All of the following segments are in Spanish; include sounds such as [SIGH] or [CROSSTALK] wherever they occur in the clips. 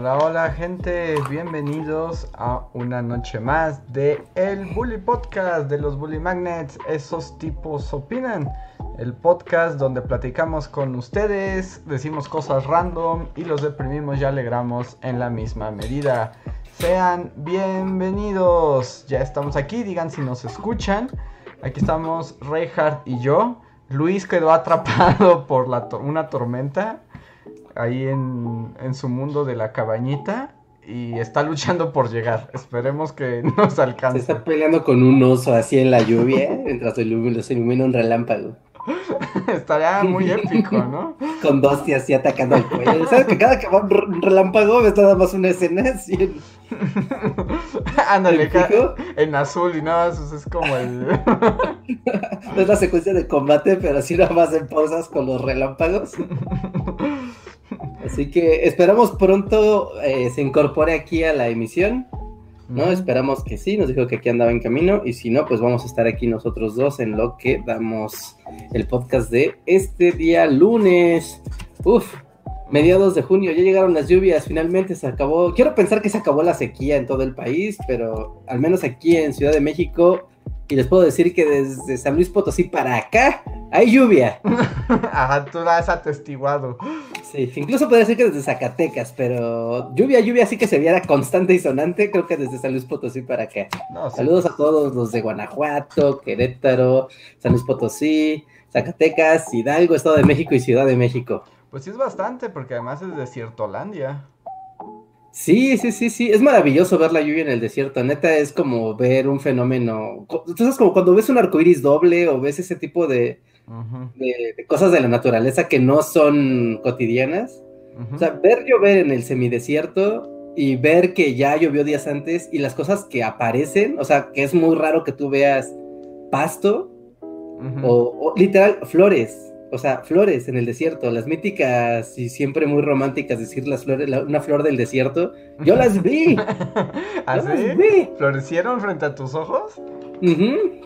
Hola, hola gente, bienvenidos a una noche más de El Bully Podcast de los Bully Magnets. Esos tipos opinan. El podcast donde platicamos con ustedes, decimos cosas random y los deprimimos y alegramos en la misma medida. Sean bienvenidos. Ya estamos aquí, digan si nos escuchan. Aquí estamos Reinhardt y yo. Luis quedó atrapado [LAUGHS] por una tormenta ahí en, su mundo de la cabañita y está luchando por llegar. Esperemos que [LAUGHS] nos alcance. Se está peleando con un oso así en la lluvia [LAUGHS] mientras se ilumina un relámpago. [LAUGHS] Estaría muy épico, ¿no? Con dos y así atacando al cuello. ¿Sabes que cada que va un relámpago ves nada más una escena así? Ándale, en azul y nada más es como el. es la secuencia de combate, pero así nada más en pausas con los relámpagos. Así que esperamos pronto eh, se incorpore aquí a la emisión. ¿no? Esperamos que sí, nos dijo que aquí andaba en camino y si no, pues vamos a estar aquí nosotros dos en lo que damos el podcast de este día lunes. Uf, mediados de junio, ya llegaron las lluvias, finalmente se acabó. Quiero pensar que se acabó la sequía en todo el país, pero al menos aquí en Ciudad de México, y les puedo decir que desde San Luis Potosí para acá hay lluvia. [LAUGHS] Ajá, tú la has atestiguado. Sí, incluso podría decir que desde Zacatecas, pero lluvia, lluvia sí que se viera constante y sonante, creo que desde San Luis Potosí para acá. Saludos a todos los de Guanajuato, Querétaro, San Luis Potosí, Zacatecas, Hidalgo, Estado de México y Ciudad de México. Pues sí es bastante, porque además es desiertolandia. Sí, sí, sí, sí, es maravilloso ver la lluvia en el desierto, neta es como ver un fenómeno, entonces como cuando ves un arco iris doble o ves ese tipo de, de, cosas de la naturaleza que no son cotidianas. O sea, ver llover en el semidesierto y ver que ya llovió días antes y las cosas que aparecen, o sea, que es muy raro que tú veas pasto o, literal flores. O sea, flores en el desierto, las míticas y siempre muy románticas, decir las flores, una flor del desierto. Yo las vi. [LAUGHS] ¿Ah, vi. ¿Florecieron frente a tus ojos?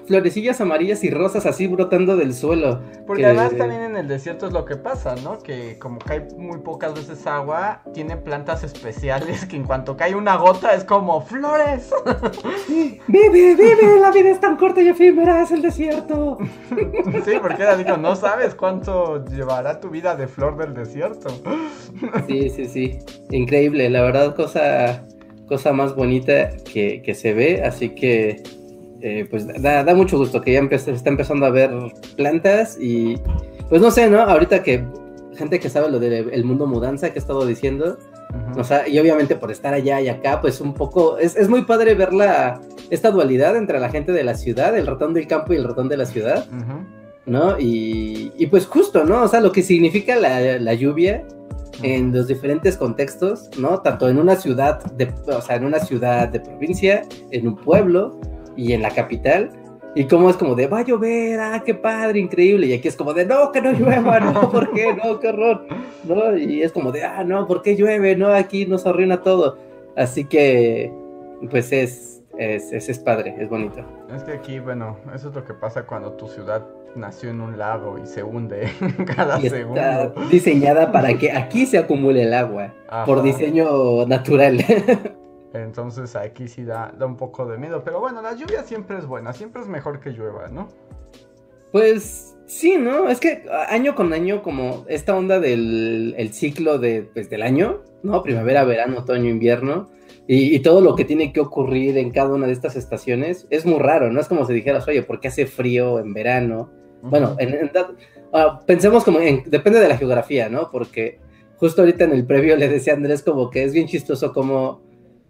Florecillas amarillas y rosas así brotando del suelo. Porque además también en el desierto es lo que pasa, ¿no? Que como cae muy pocas veces agua, tiene plantas especiales que en cuanto cae una gota es como flores. [LAUGHS] vive, vive, la vida es tan corta y efímera, es el desierto. [LAUGHS] sí, porque era digo, no sabes cuánto llevará tu vida de flor del desierto. sí, sí, sí. Increíble, la verdad, cosa, cosa más bonita que, que se ve, así que eh, pues da, mucho gusto que ya se está empezando a ver plantas y pues no sé, ¿no? Ahorita que gente que sabe lo del mundo mudanza que he estado diciendo, o sea, y obviamente por estar allá y acá, pues un poco, es, muy padre ver la, esta dualidad entre la gente de la ciudad, el ratón del campo y el ratón de la ciudad, ¿no? Y, pues justo, ¿no? O sea, lo que significa la, la lluvia en los diferentes contextos, ¿no? Tanto en una ciudad de, o sea, en una ciudad de provincia, en un pueblo, y en la capital. Y como es como de, va a llover, ah, qué padre, increíble. Y aquí es como de, no, que no llueva, no, [LAUGHS] ¿por qué? No, qué horror. ¿No? Y es como de, ah, no, ¿por qué llueve? No, aquí nos arruina todo. Así que, pues es, es, es, padre, es bonito. Es que aquí, bueno, eso es lo que pasa cuando tu ciudad nació en un lago y se hunde [LAUGHS] cada y segundo. Está diseñada para que aquí se acumule el agua, por diseño natural. [LAUGHS] Entonces aquí sí da, da un poco de miedo. Pero bueno, la lluvia siempre es buena, siempre es mejor que llueva, ¿no? Pues sí, ¿no? Es que año con año, como esta onda del ciclo de, pues, del año, ¿no? Primavera, verano, otoño, invierno, y, todo lo que tiene que ocurrir en cada una de estas estaciones, es muy raro, ¿no? Es como si dijeras, oye, ¿por qué hace frío en verano? Bueno, ah, pensemos como en, depende de la geografía, ¿no? Porque justo ahorita en el previo le decía a Andrés como que es bien chistoso como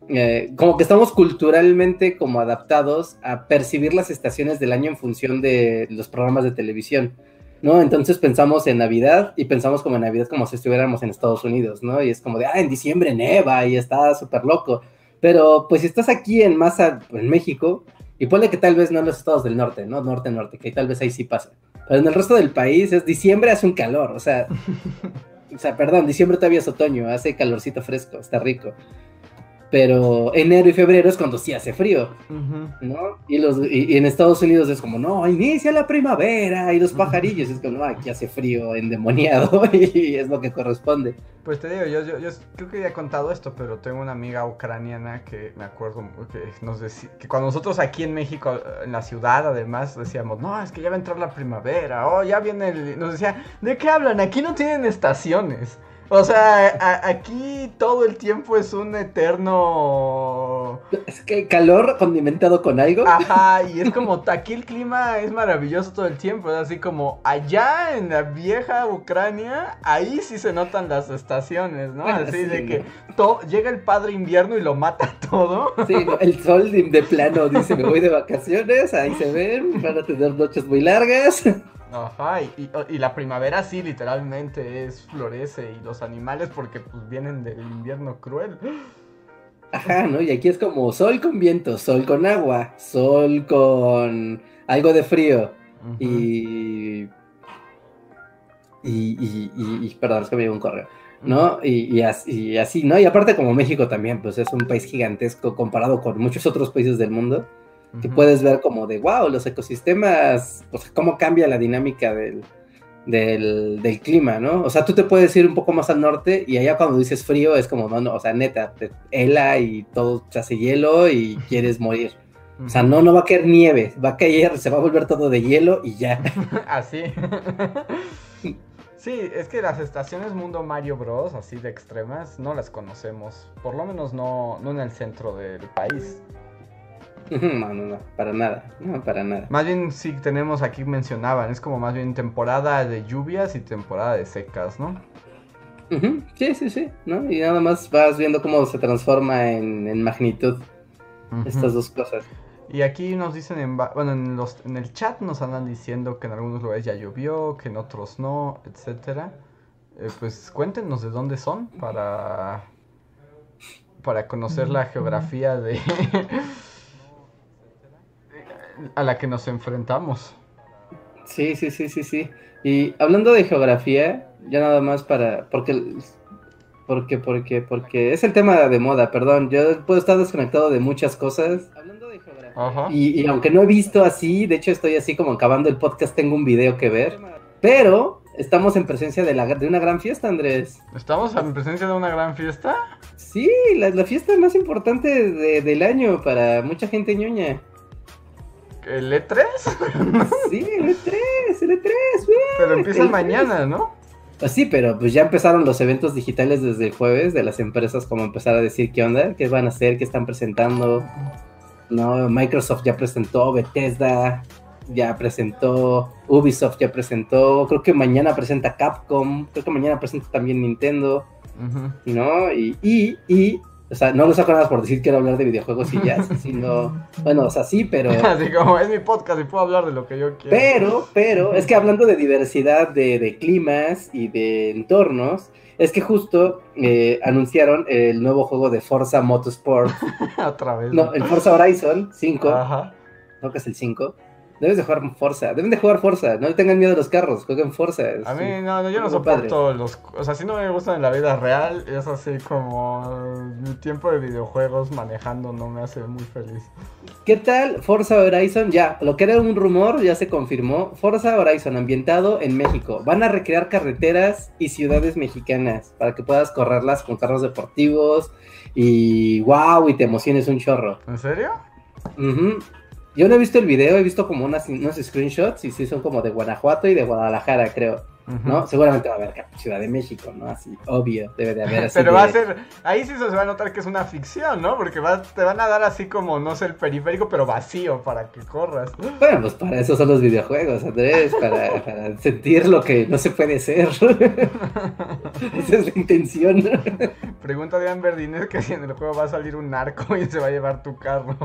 eh, como que estamos culturalmente como adaptados a percibir las estaciones del año en función de los programas de televisión, ¿no? Entonces pensamos en Navidad y pensamos como en Navidad como si estuviéramos en Estados Unidos, ¿no? Y es como de, ah, en diciembre neva y está súper loco. Pero pues si estás aquí en masa, en México, y ponle que tal vez no en los estados del norte, ¿no? Norte, norte, que tal vez ahí sí pasa. Pero en el resto del país es diciembre hace un calor, o sea, [LAUGHS] o sea, perdón, diciembre todavía es otoño, hace calorcito fresco, está rico pero enero y febrero es cuando sí hace frío, ¿no? Y, los, y, en Estados Unidos es como, no, inicia la primavera y los pajarillos, es como, no, aquí hace frío endemoniado [LAUGHS] y es lo que corresponde. Pues te digo, yo, yo, yo, creo que ya he contado esto, pero tengo una amiga ucraniana que me acuerdo que nos decía, que cuando nosotros aquí en México, en la ciudad además, decíamos, no, es que ya va a entrar la primavera, oh, ya viene el... Nos decía, ¿de qué hablan? Aquí no tienen estaciones. O sea, aquí todo el tiempo es un eterno. Es que calor condimentado con algo. Ajá, y es como aquí el clima es maravilloso todo el tiempo. Es así como allá en la vieja Ucrania, ahí sí se notan las estaciones, ¿no? así de que llega el padre invierno y lo mata [LAUGHS] todo. Sí, el sol de, plano dice: Me voy de vacaciones, ahí se ven, van a tener noches muy largas. Ajá, y, la primavera sí, literalmente es florece y los animales porque pues vienen del invierno cruel. Ajá, ¿no? Y aquí es como sol con viento, sol con agua, sol con algo de frío. y, y, y, perdón, es que me llegó un correo. ¿no? Y, así, así, ¿no? Y aparte como México también, pues es un país gigantesco comparado con muchos otros países del mundo que puedes ver como de, wow, los ecosistemas, pues cómo cambia la dinámica del, del, clima, ¿no? O sea, tú te puedes ir un poco más al norte y allá cuando dices frío es como, no, no, o sea, neta, te hela y todo se hace hielo y quieres morir. O sea, no, no va a caer nieve, va a caer, se va a volver todo de hielo y ya. [LAUGHS] Así. sí, es que las estaciones Mundo Mario Bros, así de extremas, no las conocemos. Por lo menos no, no en el centro del país. [LAUGHS] No, no, no, para nada, no, para nada. Más bien sí tenemos aquí mencionaban, es como más bien temporada de lluvias y temporada de secas, ¿no? Sí, sí, sí, ¿no? Y nada más vas viendo cómo se transforma en, magnitud estas dos cosas. Y aquí nos dicen, en, bueno, en, los, en el chat nos andan diciendo que en algunos lugares ya llovió, que en otros no, etcétera. Eh, pues cuéntenos de dónde son para, para conocer la geografía de... a la que nos enfrentamos. Sí, sí, sí, sí, sí. Y hablando de geografía, ya nada más para, porque, porque, porque, porque es el tema de moda, perdón, yo puedo estar desconectado de muchas cosas. Hablando de geografía. Y, aunque no he visto así, de hecho estoy así como acabando el podcast, tengo un video que ver, pero estamos en presencia de, la, de una gran fiesta, Andrés. ¿Estamos en presencia de una gran fiesta? Sí, la, fiesta más importante del año para mucha gente ñoña. ¿El E3? [LAUGHS] sí, el E3, el E3, Pero empieza mañana, ¿no? Pues sí, pero pues ya empezaron los eventos digitales desde el jueves de las empresas como empezar a decir qué onda, qué van a hacer, qué están presentando. No, Microsoft ya presentó, Bethesda ya presentó, Ubisoft ya presentó, creo que mañana presenta Capcom, creo que mañana presenta también Nintendo, ¿no? Y, y, y o sea, no lo saco nada por decir quiero hablar de videojuegos y ya, sino, [LAUGHS] bueno, o sea, sí, pero... [LAUGHS] Así como es mi podcast y puedo hablar de lo que yo quiero. Pero, pero, es que hablando de diversidad de, climas y de entornos, es que justo eh, anunciaron el nuevo juego de Forza Motorsport. [LAUGHS] Otra vez. No, el Forza Horizon 5. Ajá. Creo que es el 5 Debes de jugar Forza, deben de jugar Forza, no tengan miedo de los carros, jueguen Forza. A mí no, yo no soporto los, o sea, si no me gustan en la vida real, es así como mi tiempo de videojuegos manejando no me hace muy feliz. ¿Qué tal Forza Horizon? Ya, lo que era un rumor ya se confirmó. Forza Horizon ambientado en México. Van a recrear carreteras y ciudades mexicanas para que puedas correrlas con carros deportivos y wow, y te emociones un chorro. ¿En serio? Uh yo no he visto el video, he visto como unas, unos screenshots y sí son como de Guanajuato y de Guadalajara, creo. ¿no? Seguramente va a haber Ciudad de México, ¿no? Así, obvio, debe de haber [LAUGHS] así. Pero va a ser, ahí sí se va a notar que es una ficción, ¿no? Porque te van a dar así como, no sé, el periférico, pero vacío para que corras. Bueno, pues para eso son los videojuegos, Andrés, para, [LAUGHS] para sentir lo que no se puede ser. [LAUGHS] Esa es la intención. Pregunta de Verdines que si en el juego va a salir un narco y se va a llevar tu carro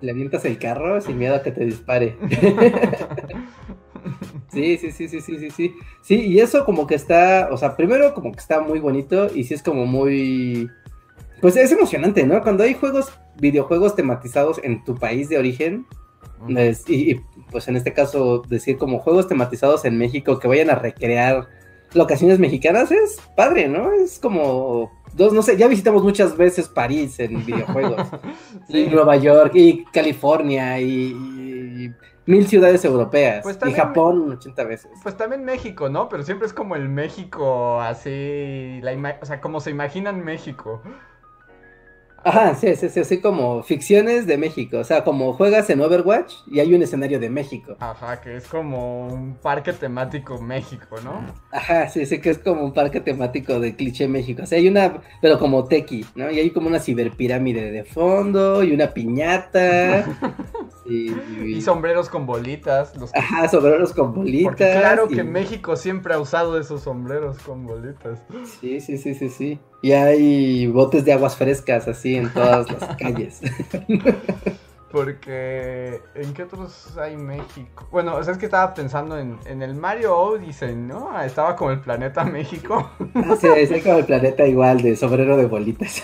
le avientas el carro sin miedo a que te dispare. [LAUGHS] sí, sí, sí, sí, sí, sí, sí. Sí, y eso como que está, o sea, primero como que está muy bonito y sí es como muy... Pues es emocionante, ¿no? Cuando hay juegos, videojuegos tematizados en tu país de origen, y, pues en este caso decir como juegos tematizados en México que vayan a recrear locaciones mexicanas es padre, ¿no? Es como dos, no sé, ya visitamos muchas veces París en [LAUGHS] videojuegos, y Nueva York, y California, y, mil ciudades europeas, pues y Japón 80 veces. Pues también México, ¿no? Pero siempre es como el México así, la o sea, como se imaginan México. Ajá, sí, sí, sí, así como ficciones de México. O sea, como juegas en Overwatch y hay un escenario de México. Ajá, que es como un parque temático México, ¿no? Ajá, sí, sí, que es como un parque temático de cliché México. O sea, hay una, pero como tequi, ¿no? Y hay como una ciberpirámide de fondo y una piñata. [LAUGHS] y, sombreros con bolitas. Los Ajá, sombreros con bolitas. Porque claro que México siempre ha usado esos sombreros con bolitas. Sí, sí, sí, sí, sí. Y hay botes de aguas frescas así en todas las [LAUGHS] calles. Porque, ¿en qué otros hay México? Bueno, o sea, es que estaba pensando en, el Mario Odyssey, ¿no? Estaba como el planeta México. Ah, sí, es como el planeta igual, de sombrero de bolitas. [LAUGHS]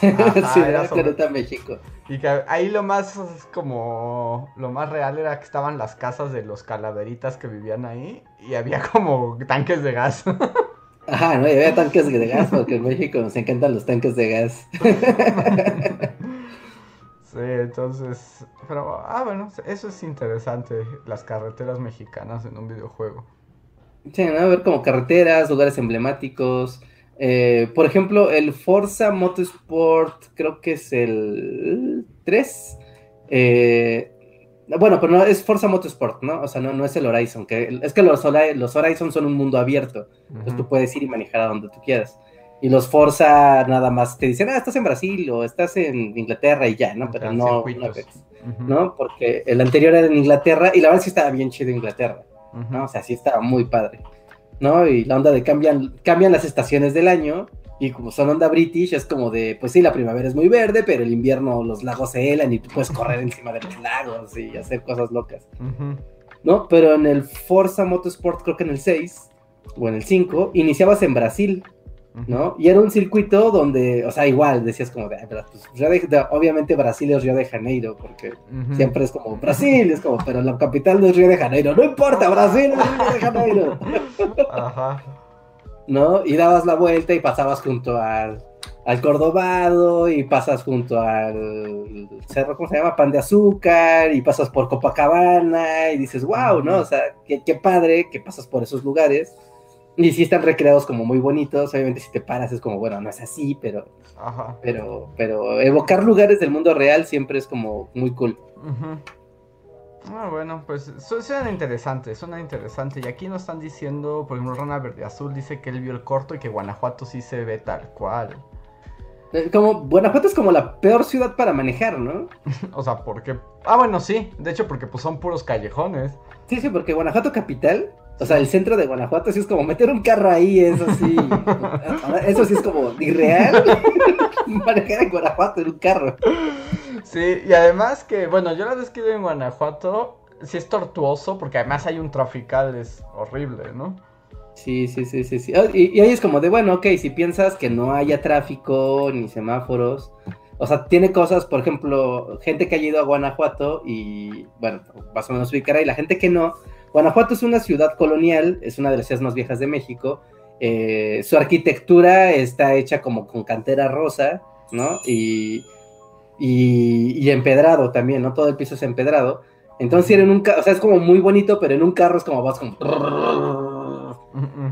sí, era el planeta México. Y que ahí lo más, como, lo más real era que estaban las casas de los calaveritas que vivían ahí y había como tanques de gas. [LAUGHS] Ajá, no, y había tanques de gas, porque en México nos encantan los tanques de gas. sí, entonces, pero, ah, bueno, eso es interesante, las carreteras mexicanas en un videojuego. Sí, ¿no? A ver como carreteras, lugares emblemáticos. Eh, por ejemplo, el Forza Motorsport, creo que es el 3. Eh, bueno, pero no es Forza Motorsport, ¿no? O sea, no, no es el Horizon, que es que los, los Horizon son un mundo abierto, entonces tú puedes ir y manejar a donde tú quieras. Y los Forza nada más te dicen, ah, estás en Brasil o estás en Inglaterra y ya, ¿no? Pero no, no, Porque el anterior era en Inglaterra y la verdad sí estaba bien chido Inglaterra, ¿no? O sea, sí estaba muy padre, ¿no? Y la onda de cambian, cambian las estaciones del año y como son onda British, es como de, pues sí, la primavera es muy verde, pero el invierno los lagos se helan y tú puedes correr [LAUGHS] encima de los lagos y hacer cosas locas. ¿No? Pero en el Forza Motorsport, creo que en el 6 o en el 5, iniciabas en Brasil, ¿no? Y era un circuito donde, o sea, igual decías como de, pues, obviamente Brasil es Río de Janeiro, porque siempre es como Brasil, es como, pero la capital no es Río de Janeiro, no importa, Brasil es Río de Janeiro. Ajá. ¿No? Y dabas la vuelta y pasabas junto al, al Cordobado y pasas junto al cerro, ¿cómo se llama? Pan de Azúcar y pasas por Copacabana y dices, wow, ¿no? O sea, qué, padre que pasas por esos lugares. Y sí están recreados como muy bonitos, obviamente si te paras es como, bueno, no es así, pero, pero, pero evocar lugares del mundo real siempre es como muy cool. Ah, bueno, pues suena interesante, suena interesante. Y aquí nos están diciendo, por ejemplo, Rana Verde Azul dice que él vio el corto y que Guanajuato sí se ve tal cual. Eh, como Guanajuato es como la peor ciudad para manejar, ¿no? [LAUGHS] o sea, porque... Ah, bueno, sí. De hecho, porque pues son puros callejones. Sí, sí, porque Guanajuato capital, o sea, el centro de Guanajuato sí es como meter un carro ahí, eso sí. [LAUGHS] eso sí es como irreal. [LAUGHS] manejar en Guanajuato en un carro. Sí, y además que, bueno, yo la vez que en Guanajuato, sí es tortuoso, porque además hay un trafical, es horrible, ¿no? Sí, sí, sí, sí, sí. Ah, y, ahí es como de, bueno, ok, si piensas que no haya tráfico ni semáforos, o sea, tiene cosas, por ejemplo, gente que ha ido a Guanajuato y, bueno, más o menos ubicará, y la gente que no, Guanajuato es una ciudad colonial, es una de las ciudades más viejas de México, eh, su arquitectura está hecha como con cantera rosa, ¿no? Y y, empedrado también, ¿no? Todo el piso es empedrado. Entonces, en un o sea, es como muy bonito, pero en un carro es como vas como.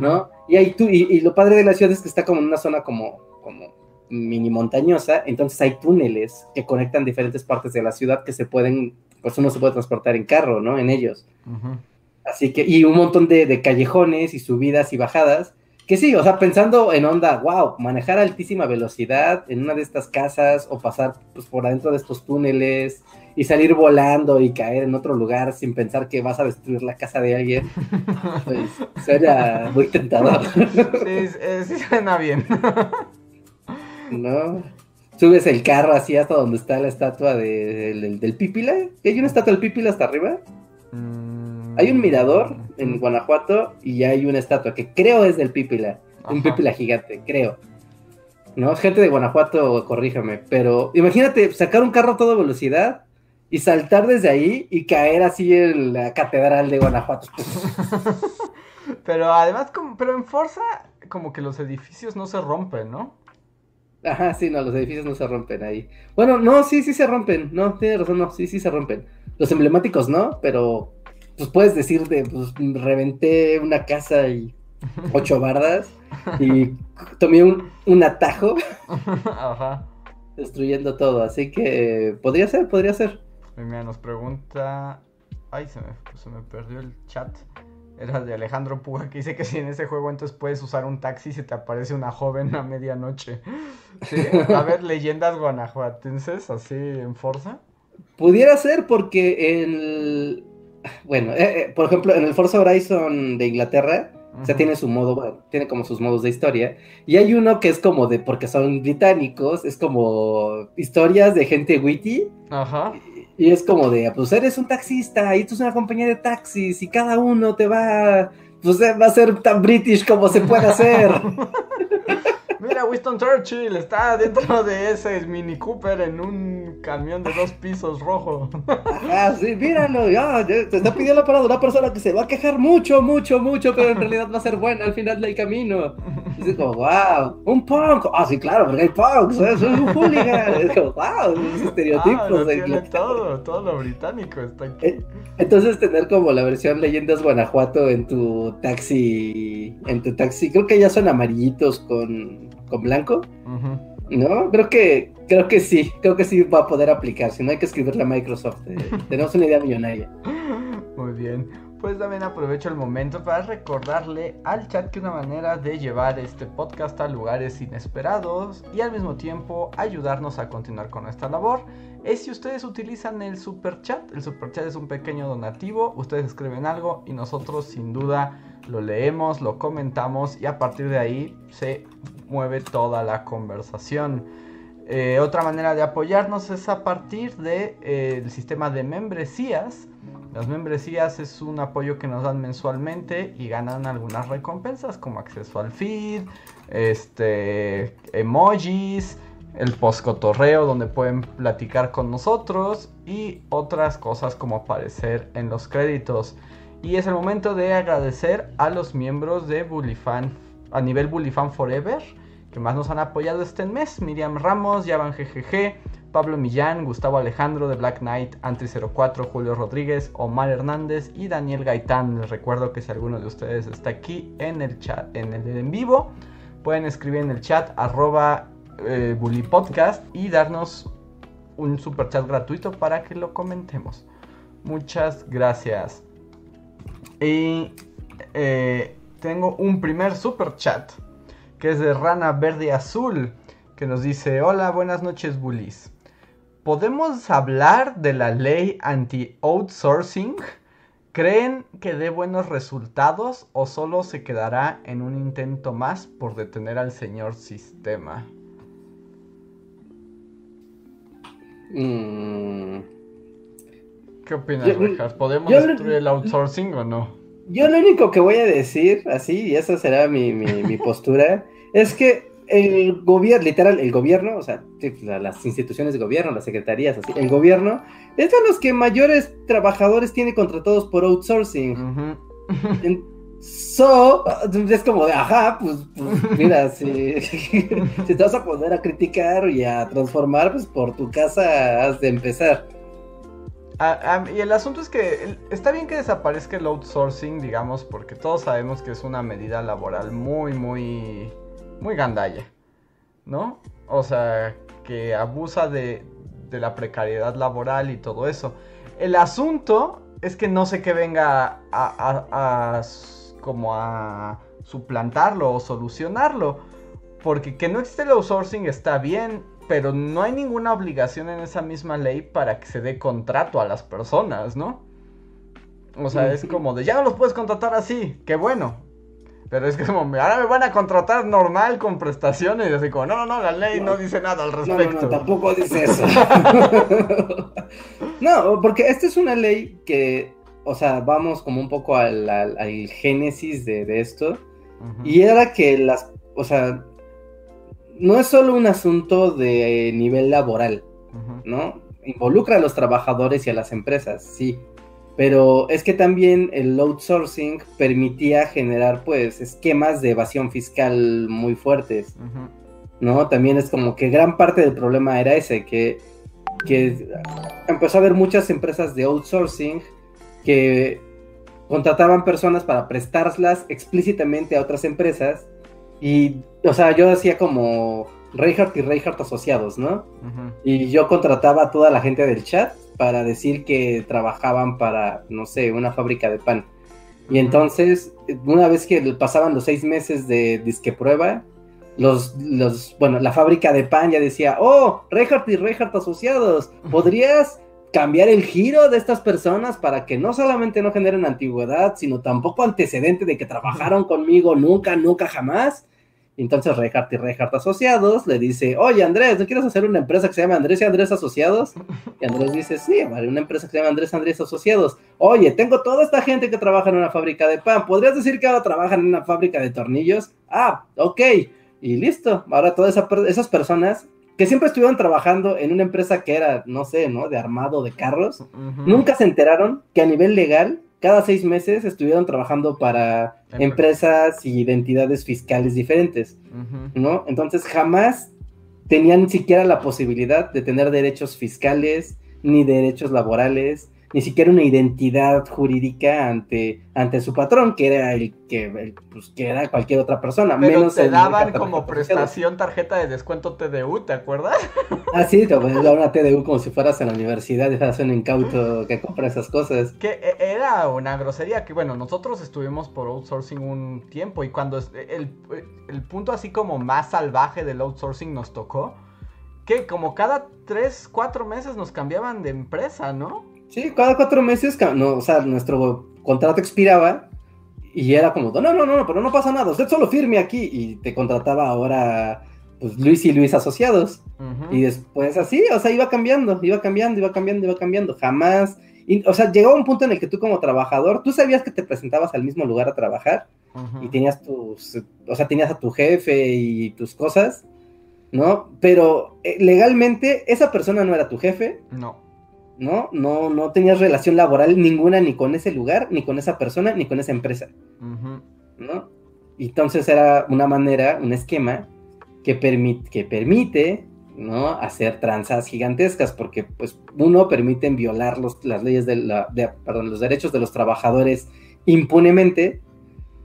¿No? Y ahí tú, y, lo padre de la ciudad es que está como en una zona como, como mini montañosa, entonces hay túneles que conectan diferentes partes de la ciudad que se pueden, pues uno se puede transportar en carro, ¿no? En ellos. Así que, y un montón de, de callejones y subidas y bajadas que sí, o sea, pensando en onda, wow, manejar a altísima velocidad en una de estas casas o pasar pues, por adentro de estos túneles y salir volando y caer en otro lugar sin pensar que vas a destruir la casa de alguien, [LAUGHS] pues sería muy tentador. Sí, sí suena bien. ¿No? Subes el carro así hasta donde está la estatua de, del, Pípila. ¿Hay una estatua del Pípila hasta arriba? Mm, hay un mirador en Guanajuato y hay una estatua que creo es del Pípila, un Pípila gigante, creo. ¿No? Gente de Guanajuato, corríjame, pero imagínate sacar un carro a toda velocidad y saltar desde ahí y caer así en la catedral de Guanajuato. [LAUGHS] pero además, como, pero en Forza, como que los edificios no se rompen, ¿no? Ajá, sí, no, los edificios no se rompen ahí. Bueno, no, sí, sí se rompen. No, tiene razón, no, sí, sí se rompen. Los emblemáticos no, pero pues puedes decirte, pues reventé una casa y [LAUGHS] ocho bardas y tomé un, un atajo. Ajá. Destruyendo todo, así que podría ser, podría ser. Mira, nos pregunta. Ay, se me, se me perdió el chat. Era de Alejandro Puga que dice que si en ese juego entonces puedes usar un taxi se te aparece una joven a medianoche. a ver, leyendas guanajuatenses así en Forza. Pudiera ser porque en bueno, eh, eh, por ejemplo, en el Forza Horizon de Inglaterra, o sea, tiene su modo, bueno, tiene como sus modos de historia. Y hay uno que es como de, porque son británicos, es como historias de gente witty. Ajá. Y es como de, pues eres un taxista y tú es una compañía de taxis y cada uno te va, pues va a ser tan british como se puede hacer. [LAUGHS] Mira, Winston Churchill está dentro de ese Mini Cooper en un camión de dos pisos rojo. Ah, sí, míralo, ya, te está pidiendo para una persona que se va a quejar mucho, mucho, mucho, pero en realidad va a ser buena al final del camino. Y es como, wow, un punk. Ah, sí, claro, porque hay punks, es un hooligan. Es como, wow, esos estereotipos. Ah, de todo, todo lo británico está aquí. Eh, entonces, tener como la versión Leyendas Guanajuato en tu taxi, en tu taxi, creo que ya son amarillitos con con blanco. No, creo que, creo que sí, creo que sí va a poder aplicar, si no hay que escribirle a Microsoft. Eh, [LAUGHS] tenemos una idea millonaria. Muy bien. Pues también aprovecho el momento para recordarle al chat que una manera de llevar este podcast a lugares inesperados y al mismo tiempo ayudarnos a continuar con esta labor es si ustedes utilizan el super chat. El super chat es un pequeño donativo, ustedes escriben algo y nosotros sin duda lo leemos, lo comentamos y a partir de ahí se mueve toda la conversación. Eh, otra manera de apoyarnos es a partir del de, eh, sistema de membresías. Las membresías es un apoyo que nos dan mensualmente y ganan algunas recompensas como acceso al feed, este, emojis, el postcotorreo donde pueden platicar con nosotros y otras cosas como aparecer en los créditos. Y es el momento de agradecer a los miembros de Bullifan a nivel Bullifan Forever, que más nos han apoyado este mes. Miriam Ramos, Yavan GGG, Pablo Millán, Gustavo Alejandro de Black Knight, Antri04, Julio Rodríguez, Omar Hernández y Daniel Gaitán. Les recuerdo que si alguno de ustedes está aquí en el chat, en el en vivo, pueden escribir en el chat arroba eh, Podcast y darnos un super chat gratuito para que lo comentemos. Muchas gracias. Y eh, tengo un primer super chat que es de Rana Verde Azul que nos dice: Hola, buenas noches, bullies. ¿Podemos hablar de la ley anti-outsourcing? ¿Creen que dé buenos resultados o solo se quedará en un intento más por detener al señor sistema? Mm. ¿Qué opinas, Richard? ¿Podemos destruir el outsourcing o no? Yo lo único que voy a decir, así, y esa será mi, [LAUGHS] postura, es que el gobierno, literal, el gobierno, o sea, las instituciones de gobierno, las secretarías, así, el gobierno, es de los que mayores trabajadores tiene contratados por outsourcing. So, es como de, ajá, pues, pues mira, [LAUGHS] si, si, te vas a poner a criticar y a transformar, pues por tu casa has de empezar y el asunto es que está bien que desaparezca el outsourcing, digamos, porque todos sabemos que es una medida laboral muy, muy, muy gandalla, ¿no? O sea, que abusa de, de la precariedad laboral y todo eso. El asunto es que no sé qué venga a, a, como a suplantarlo o solucionarlo. Porque que no existe el outsourcing está bien, pero no hay ninguna obligación en esa misma ley para que se dé contrato a las personas, ¿no? O sea, es como de, ya no los puedes contratar así, qué bueno. Pero es como, ahora me van a contratar normal con prestaciones. Y así como, no, no, no, la ley no, dice nada al respecto. No, no, tampoco dice eso. [LAUGHS] no, porque esta es una ley que, o sea, vamos como un poco al, génesis de, esto. Y era que las, o sea, no es solo un asunto de nivel laboral, ¿no? involucra a los trabajadores y a las empresas, sí. Pero es que también el outsourcing permitía generar pues esquemas de evasión fiscal muy fuertes. ¿No? También es como que gran parte del problema era ese, que, que empezó a haber muchas empresas de outsourcing que contrataban personas para prestarlas explícitamente a otras empresas y, o sea, yo hacía como Reinhardt y Reinhardt asociados, ¿no? Y yo contrataba a toda la gente del chat para decir que trabajaban para, no sé, una fábrica de pan. Y entonces, una vez que pasaban los seis meses de disque prueba, los, los, bueno, la fábrica de pan ya decía, oh, Reinhardt y Reinhardt asociados, ¿podrías cambiar el giro de estas personas para que no solamente no generen antigüedad, sino tampoco antecedente de que trabajaron conmigo nunca, nunca, jamás. Entonces Reinhardt y Reinhardt Asociados le dice, oye Andrés, ¿no quieres hacer una empresa que se llama Andrés y Andrés Asociados? Y Andrés dice, sí, vale, una empresa que se llama Andrés y Andrés Asociados. Oye, tengo toda esta gente que trabaja en una fábrica de pan. ¿Podrías decir que ahora trabajan en una fábrica de tornillos? Ah, ok. Y listo. Ahora todas esas personas que siempre estuvieron trabajando en una empresa que era, no sé, ¿no? De armado de carros, nunca se enteraron que a nivel legal, cada seis meses estuvieron trabajando para empresas y identidades fiscales diferentes, ¿no? Entonces jamás tenían ni siquiera la posibilidad de tener derechos fiscales ni derechos laborales ni siquiera una identidad jurídica ante, ante su patrón, que era el que, pues, que era cualquier otra persona. Pero menos te daban como prestación tarjeta de descuento TDU, ¿te acuerdas? [LAUGHS] Ah, sí, te daban una TDU como si fueras a la universidad y fueras un incauto que compra esas cosas. Que e, era una grosería, que bueno, nosotros estuvimos por outsourcing un tiempo y cuando el, el punto así como más salvaje del outsourcing nos tocó, que como cada tres, cuatro meses nos cambiaban de empresa, ¿no? Sí, cada cuatro meses, no, o sea, nuestro contrato expiraba y era como, no, no, no, pero no pasa nada, usted solo firme aquí y te contrataba ahora pues, Luis y Luis asociados. Y después así, o sea, iba cambiando, iba cambiando, iba cambiando, iba cambiando, jamás. o sea, llegaba un punto en el que tú como trabajador, tú sabías que te presentabas al mismo lugar a trabajar y tenías tus, o sea, tenías a tu jefe y tus cosas, ¿no? Pero eh, legalmente esa persona no era tu jefe. No ¿no? No, no tenías relación laboral ninguna ni con ese lugar, ni con esa persona, ni con esa empresa, ¿no? entonces era una manera, un esquema que, permite, que permite, ¿no? Hacer tranzas gigantescas, porque, pues, uno, permiten violar los, las leyes de la, perdón, los derechos de los trabajadores impunemente,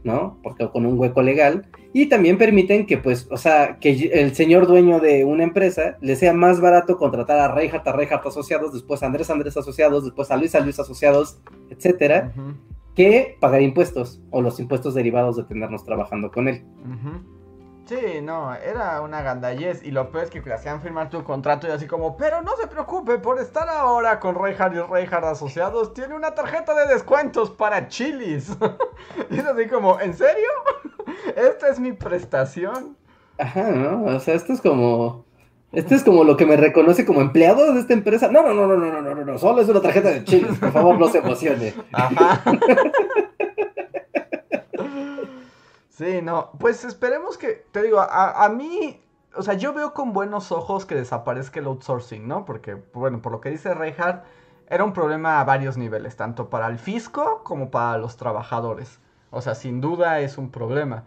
¿no? Porque con un hueco legal, y también permiten que, pues, o sea, que el señor dueño de una empresa le sea más barato contratar a Reinhardt, a Reinhardt Asociados, después a Andrés Andrés Asociados, después a Luis a Luis Asociados, etcétera, que pagar impuestos o los impuestos derivados de tenernos trabajando con él. Sí, no, era una gandallez y lo peor es que le hacían firmar tu contrato y así como, pero no se preocupe por estar ahora con Reinhardt y Reinhardt asociados, tiene una tarjeta de descuentos para chilis. [LAUGHS] y es así como, ¿en serio? [LAUGHS] Esta es mi prestación. Ajá, ¿no? O sea, esto es como... Esto es como lo que me reconoce como empleado de esta empresa. No, no, no, no, no, no, no, no, solo es una tarjeta de chilis, por favor, no se emocione. [LAUGHS] Ajá. Sí, no, pues esperemos que, te digo, a, a, mí, o sea, yo veo con buenos ojos que desaparezca el outsourcing, ¿no? Porque, bueno, por lo que dice Reinhardt, era un problema a varios niveles, tanto para el fisco como para los trabajadores. O sea, sin duda es un problema.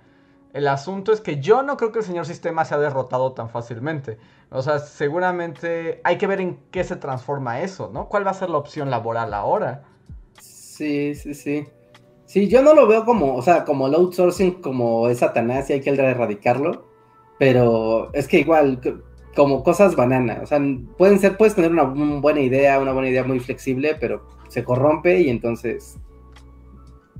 El asunto es que yo no creo que el señor sistema se ha derrotado tan fácilmente. O sea, seguramente hay que ver en qué se transforma eso, ¿no? ¿Cuál va a ser la opción laboral ahora? Sí, sí, sí. Sí, yo no lo veo como, o sea, como el outsourcing, como es Satanás y hay que erradicarlo, pero es que igual, como cosas banana, o sea, pueden ser, puedes tener una, buena idea, una buena idea muy flexible, pero se corrompe y entonces,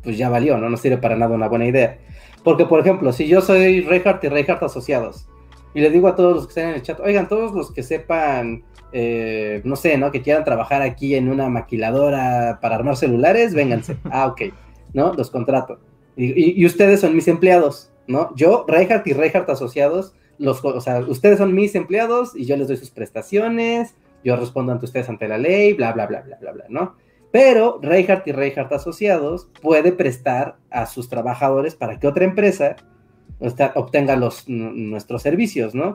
pues ya valió, ¿no? No sirve para nada una buena idea. Porque, por ejemplo, si yo soy Reinhardt y Reinhardt asociados, y le digo a todos los que están en el chat, oigan, todos los que sepan, eh, no sé, ¿no? Que quieran trabajar aquí en una maquiladora para armar celulares, vénganse. Ah, ok. ¿No? Los contrato. Y, ustedes son mis empleados, ¿no? Yo, Reinhardt y Reinhardt asociados, los, o sea, ustedes son mis empleados y yo les doy sus prestaciones, yo respondo ante ustedes ante la ley, bla, bla, bla, bla, bla, bla, ¿no? Pero Reinhardt y Reinhardt asociados puede prestar a sus trabajadores para que otra empresa obtenga los, nuestros servicios, ¿no?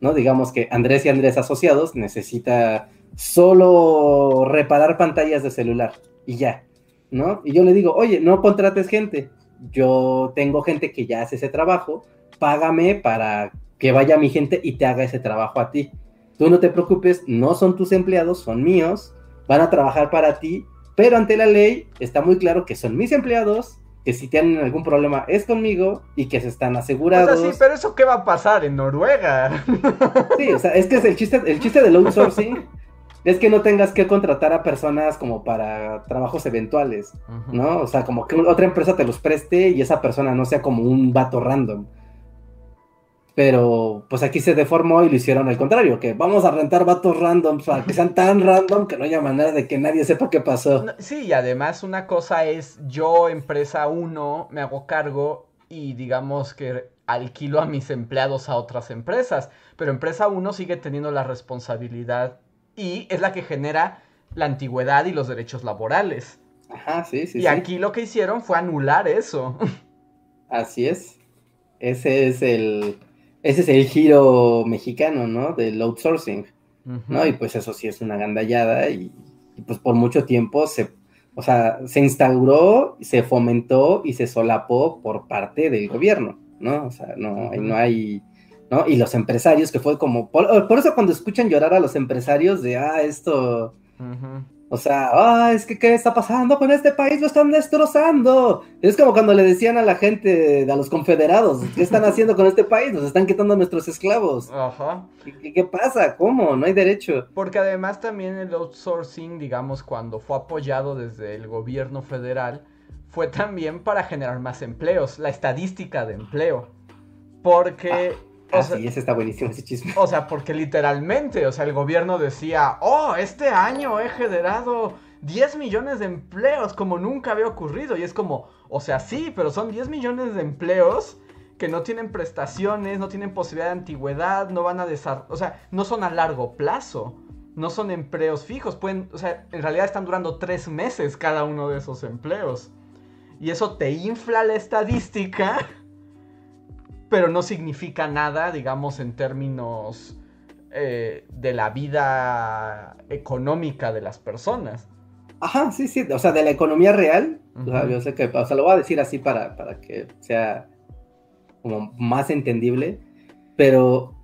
¿no? Digamos que Andrés y Andrés asociados necesita solo reparar pantallas de celular y ya, ¿no? Y yo le digo, oye, no contrates gente, yo tengo gente que ya hace ese trabajo, págame para que vaya mi gente y te haga ese trabajo a ti. Tú no te preocupes, no son tus empleados, son míos, van a trabajar para ti, pero ante la ley está muy claro que son mis empleados, que si tienen algún problema es conmigo y que se están asegurados. O sí, pero eso qué va a pasar en Noruega. Sí, o sea, es que es el chiste, el chiste del outsourcing [LAUGHS] es que no tengas que contratar a personas como para trabajos eventuales, ¿no? O sea, como que otra empresa te los preste y esa persona no sea como un vato random. Pero pues aquí se deformó y lo hicieron al contrario, que vamos a rentar vatos random para que sean tan [LAUGHS] random que no haya manera de que nadie sepa qué pasó. Sí, y además una cosa es yo, empresa 1, me hago cargo y digamos que alquilo a mis empleados a otras empresas, pero empresa 1 sigue teniendo la responsabilidad y es la que genera la antigüedad y los derechos laborales. Ajá, sí, sí. Y aquí lo que hicieron fue anular eso. Así es. Ese es el, ese es el giro mexicano, ¿no? Del outsourcing, ¿no? Y pues eso sí es una gandallada y, pues por mucho tiempo se, o sea, se instauró, se fomentó y se solapó por parte del gobierno, ¿no? O sea, no, no hay ¿no? Y los empresarios, que fue como, por, eso cuando escuchan llorar a los empresarios de, ah, esto, o sea, ah, es que, ¿qué está pasando con este país? Lo están destrozando. Es como cuando le decían a la gente, a los confederados, ¿qué están haciendo con este país? Nos están quitando a nuestros esclavos. Ajá. ¿Qué, qué pasa? ¿Cómo? No hay derecho. Porque además también el outsourcing, digamos, cuando fue apoyado desde el gobierno federal, fue también para generar más empleos, la estadística de empleo. Porque... Ah. Ah, sí, ese está buenísimo, ese chisme. O sea, porque literalmente, o sea, el gobierno decía, oh, este año he generado 10 millones de empleos como nunca había ocurrido. Y es como, o sea, sí, pero son 10 millones de empleos que no tienen prestaciones, no tienen posibilidad de antigüedad, no van a desarrollar, o sea, no son a largo plazo, no son empleos fijos, pueden, o sea, en realidad están durando tres meses cada uno de esos empleos. Y eso te infla la estadística pero no significa nada, digamos, en términos eh, de la vida económica de las personas. Ajá, sí, sí, o sea, de la economía real, o sea, yo sé que, o sea, lo voy a decir así para, para que sea como más entendible, pero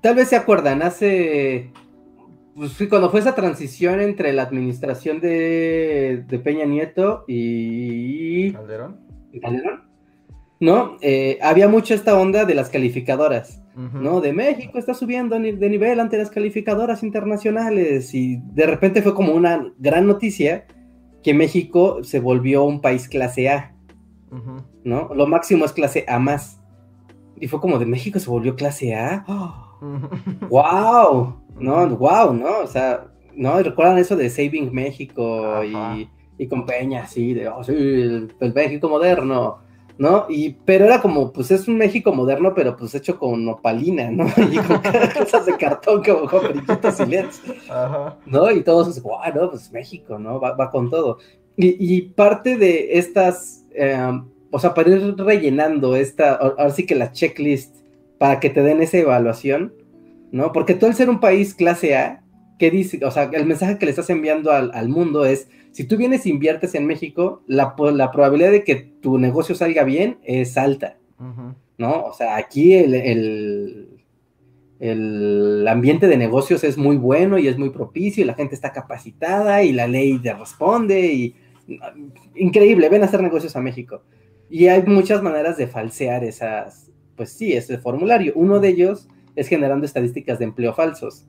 tal vez se acuerdan, hace, pues cuando fue esa transición entre la administración de, de Peña Nieto y... Calderón. Calderón ¿no? Eh, había mucho esta onda de las calificadoras, ¿no? De México está subiendo de nivel ante las calificadoras internacionales y de repente fue como una gran noticia que México se volvió un país clase A, ¿no? Lo máximo es clase A más. Y fue como de México se volvió clase A. ¡Wow! No, wow, ¿no? O sea, ¿no? ¿Recuerdan eso de Saving México y, y, con Peña, así, de, oh, sí, el México moderno? ¿No? Y, pero era como, pues es un México moderno, pero pues hecho con opalina, ¿no? [LAUGHS] Y con cosas de cartón como con brillitos y LEDs, ¿no? Y todos, wow, no, pues México, ¿no? Va, con todo. Y, parte de estas, em, o sea, para ir rellenando esta, ahora sí que la checklist, para que te den esa evaluación, ¿no? Porque tú al ser un país clase A, ¿qué dice? O sea, el mensaje que le estás enviando al, al mundo es, si tú vienes e inviertes en México, la, la, probabilidad de que tu negocio salga bien es alta, ¿no? O sea, aquí el, el, ambiente de negocios es muy bueno y es muy propicio y la gente está capacitada y la ley te responde y increíble, ven a hacer negocios a México. Y hay muchas maneras de falsear esas, pues sí, ese formulario. Uno de ellos es generando estadísticas de empleo falsos.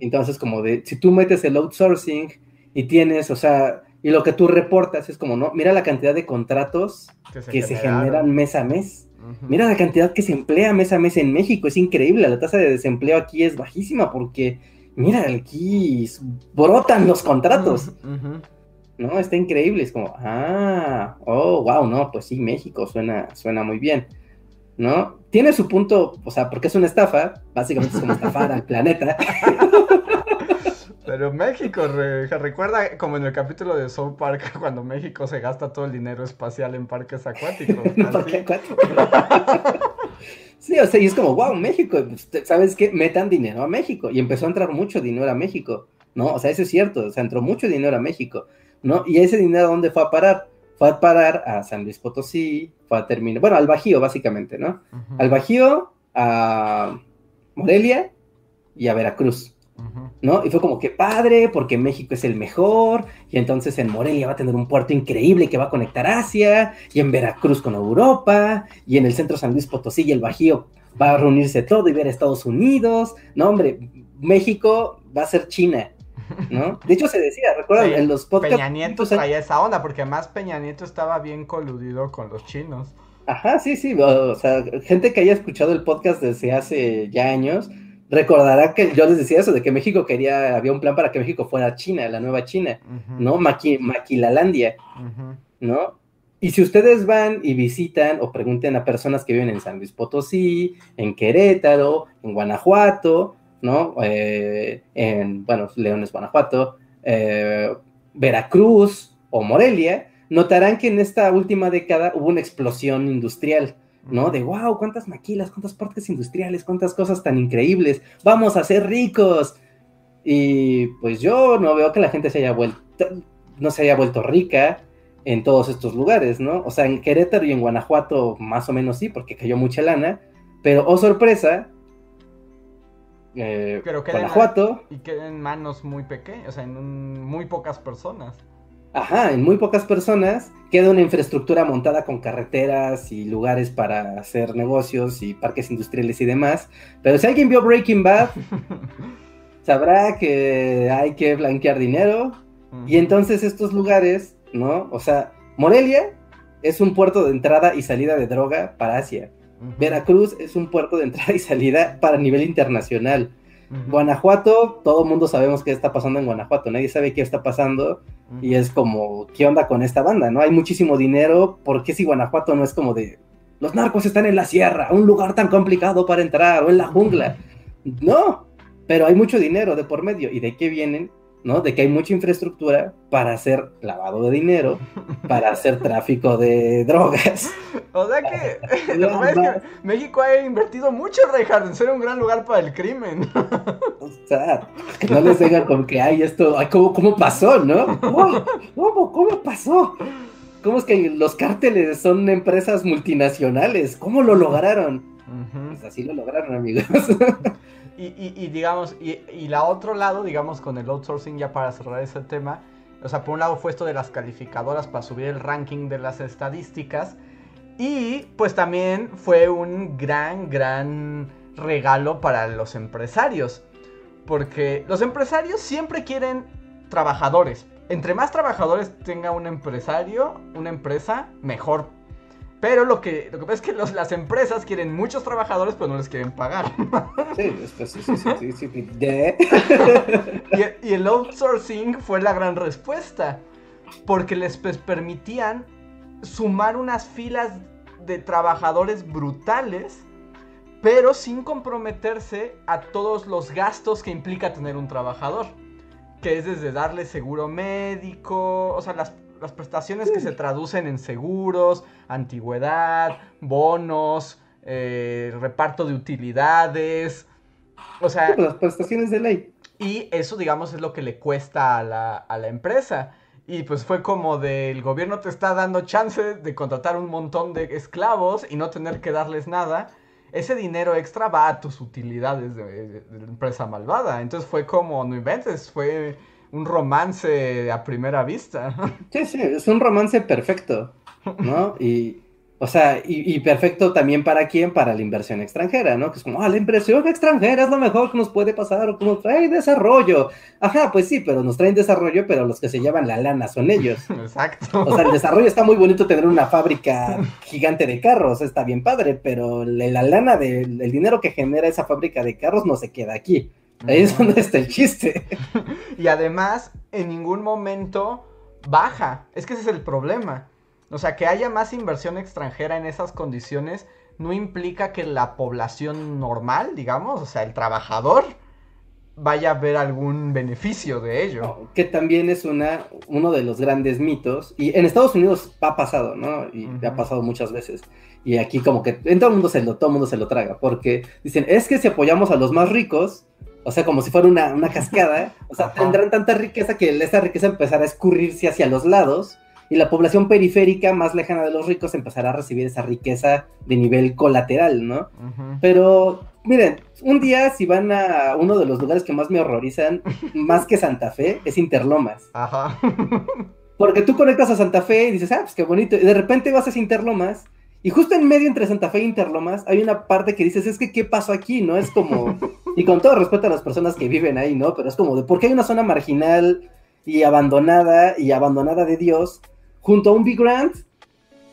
Entonces, como de, si tú metes el outsourcing, y tienes, o sea, y lo que tú reportas es como, ¿no? Mira la cantidad de contratos que se, generan mes a mes. Mira la cantidad que se emplea mes a mes en México, es increíble, la tasa de desempleo aquí es bajísima porque, mira, aquí brotan los contratos. ¿No? Está increíble, es como, ah, oh, wow, no, pues sí, México suena, suena muy bien. ¿No? Tiene su punto, o sea, porque es una estafa, básicamente es como estafar al [LAUGHS] planeta. Pero México, [LAUGHS] recuerda como en el capítulo de South Park, [LAUGHS] cuando México se gasta todo el dinero espacial en parques acuáticos. [LAUGHS] Sí, o sea, y es como, wow, México, pues, ¿sabes qué? Metan dinero a México. Y empezó a entrar mucho dinero a México, ¿no? O sea, eso es cierto, o sea, entró mucho dinero a México, ¿no? Y ese dinero, ¿dónde fue a parar? Fue a parar a San Luis Potosí, fue a terminar, bueno, al Bajío, básicamente, ¿no? Al Bajío, a Morelia y a Veracruz. ¿No? Y fue como que padre, porque México es el mejor, y entonces en Morelia va a tener un puerto increíble que va a conectar Asia, y en Veracruz con Europa, y en el centro San Luis Potosí y el Bajío va a reunirse todo y ver a Estados Unidos, no, hombre, México va a ser China. ¿No? De hecho se decía, recuerdan, en los podcasts... Peña Nieto traía esa onda, porque además Peña Nieto estaba bien coludido con los chinos. Ajá, sí, sí, o sea, gente que haya escuchado el podcast desde hace ya años, recordará que yo les decía eso, de que México quería, había un plan para que México fuera China, la nueva China, ¿no? Maquilalandia, ¿no? Y si ustedes van y visitan o pregunten a personas que viven en San Luis Potosí, en Querétaro, en Guanajuato, ¿no? Eh, en, bueno, Leones, Guanajuato, eh, Veracruz o Morelia, notarán que en esta última década hubo una explosión industrial, ¿no? De wow, cuántas maquilas, cuántas partes industriales, cuántas cosas tan increíbles, vamos a ser ricos. Y pues yo no veo que la gente se haya vuelto, no se haya vuelto rica en todos estos lugares, ¿no? O sea, en Querétaro y en Guanajuato más o menos sí, porque cayó mucha lana, pero oh sorpresa, eh, Guanajuato... y queda en manos muy pequeñas, o sea, en muy pocas personas. Ajá, en muy pocas personas queda una infraestructura montada con carreteras y lugares para hacer negocios y parques industriales y demás. Pero si alguien vio Breaking Bad, [LAUGHS] sabrá que hay que blanquear dinero. Y entonces estos lugares, ¿no? O sea, Morelia es un puerto de entrada y salida de droga para Asia. Veracruz es un puerto de entrada y salida para nivel internacional. Guanajuato, todo el mundo sabemos qué está pasando en Guanajuato, nadie sabe qué está pasando y es como, ¿qué onda con esta banda? ¿No? Hay muchísimo dinero, ¿por qué si Guanajuato no es como de, los narcos están en la sierra, un lugar tan complicado para entrar, o en la jungla? No, pero hay mucho dinero de por medio. ¿Y de qué vienen? ¿No? De que hay mucha infraestructura para hacer lavado de dinero, para hacer [LAUGHS] tráfico de drogas. O sea que, [LAUGHS] [LAUGHS] que México ha invertido mucho, Reinhardt, en ser un gran lugar para el crimen. O sea, que no les digan con que hay esto, ay, ¿cómo, ¿cómo, pasó, no? ¿Cómo, ¿Cómo pasó? ¿Cómo es que los cárteles son empresas multinacionales? ¿Cómo lo lograron? Pues así lo lograron, amigos. Y, digamos, y, la otro lado, digamos, con el outsourcing, ya para cerrar ese tema, o sea, por un lado fue esto de las calificadoras para subir el ranking de las estadísticas. Y pues también fue un gran, gran regalo para los empresarios. Porque los empresarios siempre quieren trabajadores. Entre más trabajadores tenga un empresario, una empresa, mejor pero lo que, lo que pasa es que las empresas quieren muchos trabajadores, pero no les quieren pagar. [LAUGHS] Sí, sí, sí, sí, sí, [LAUGHS] y, y, el outsourcing fue la gran respuesta. Porque les pues, permitían sumar unas filas de trabajadores brutales, pero sin comprometerse a todos los gastos que implica tener un trabajador. Que es desde darle seguro médico, o sea, las las prestaciones que se traducen en seguros, antigüedad, bonos, eh, reparto de utilidades. O sea. las prestaciones de ley. Y eso, digamos, es lo que le cuesta a la, a la empresa. Y pues fue como del gobierno te está dando chance de contratar un montón de esclavos y no tener que darles nada. Ese dinero extra va a tus utilidades de, de la empresa malvada. Entonces fue como, no inventes, fue un romance a primera vista. Sí, sí, es un romance perfecto, ¿no? Y, o sea, y, perfecto también para quién, para la inversión extranjera, ¿no? Que es como, ah, la inversión extranjera es lo mejor que nos puede pasar o que nos trae desarrollo. Ajá, pues sí, pero nos traen desarrollo, pero los que se llevan la lana son ellos. Exacto. O sea, el desarrollo está muy bonito tener una fábrica gigante de carros, está bien padre, pero la lana del dinero que genera esa fábrica de carros no se queda aquí. Ahí es donde está el chiste. [LAUGHS] y además, en ningún momento baja. Es que ese es el problema. O sea, que haya más inversión extranjera en esas condiciones no implica que la población normal, digamos, o sea, el trabajador, vaya a haber algún beneficio de ello. que también es una, uno de los grandes mitos, y en Estados Unidos ha pasado, ¿no? Y ha pasado muchas veces. Y aquí como que en todo el mundo se lo, todo el mundo se lo traga, porque dicen, es que si apoyamos a los más ricos, o sea, como si fuera una, una cascada, o sea, tendrán tanta riqueza que esa riqueza empezará a escurrirse hacia los lados, y la población periférica más lejana de los ricos empezará a recibir esa riqueza de nivel colateral, ¿no? Pero miren, un día si van a uno de los lugares que más me horrorizan, [LAUGHS] más que Santa Fe, es Interlomas. Ajá. Porque tú conectas a Santa Fe y dices, ah, pues qué bonito, y de repente vas a Interlomas y justo en medio entre Santa Fe e Interlomas hay una parte que dices, es que ¿qué pasó aquí? ¿No? Es como, [LAUGHS] y con todo respeto a las personas que viven ahí, ¿no? Pero es como de, ¿por qué hay una zona marginal y abandonada y abandonada de Dios junto a un Big Grand,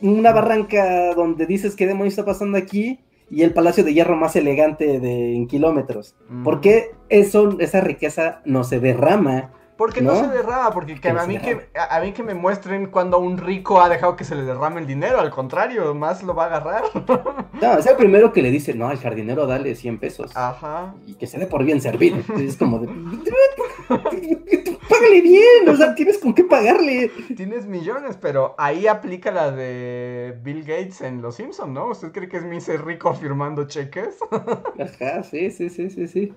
una barranca donde dices qué demonios está pasando aquí y el Palacio de Hierro más elegante de en kilómetros. ¿Por qué eso, esa riqueza no se derrama porque no, se derrama, porque a, mí que, a, mí que me muestren cuando un rico ha dejado que se le derrame el dinero, al contrario, más lo va a agarrar. [LAUGHS] No, es el primero que le dice, no, al jardinero dale 100 pesos. Ajá. Y que se dé por bien servido. es como de... Págale bien, o sea, tienes con qué pagarle. Tienes millones, pero ahí aplica la de Bill Gates en Los Simpsons, ¿no? ¿Usted cree que es mi ser rico firmando cheques? Ajá, sí, sí, sí, sí, sí.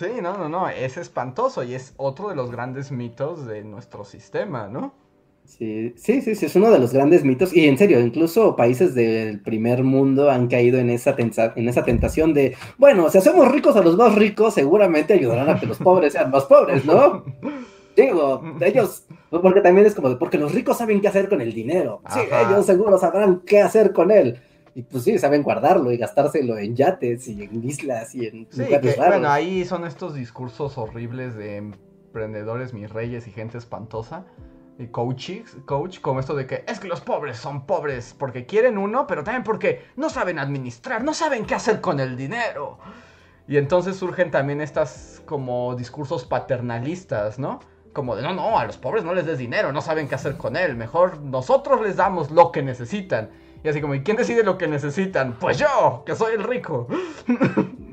Sí, no, no, no, es espantoso y es otro de los grandes mitos de nuestro sistema, ¿no? Sí, sí, sí, sí, es uno de los grandes mitos y en serio, incluso países del primer mundo han caído en esa, en esa tentación de, bueno, si hacemos ricos a los más ricos, seguramente ayudarán a que los pobres sean más pobres, ¿no? [LAUGHS] Digo, ellos, porque también es como de, porque los ricos saben qué hacer con el dinero, sí, ellos seguro sabrán qué hacer con él. Y pues sí, saben guardarlo y gastárselo en yates y en islas y en sí, que, Bueno, ahí son estos discursos horribles de emprendedores, mis reyes y gente espantosa. Y coaches, coach, como esto de que es que los pobres son pobres porque quieren uno, pero también porque no saben administrar, no saben qué hacer con el dinero. Y entonces surgen también estas como discursos paternalistas, ¿no? Como de no, no, a los pobres no les des dinero, no saben qué hacer con él, mejor nosotros les damos lo que necesitan. Y así como, ¿y quién decide lo que necesitan? Pues yo, que soy el rico.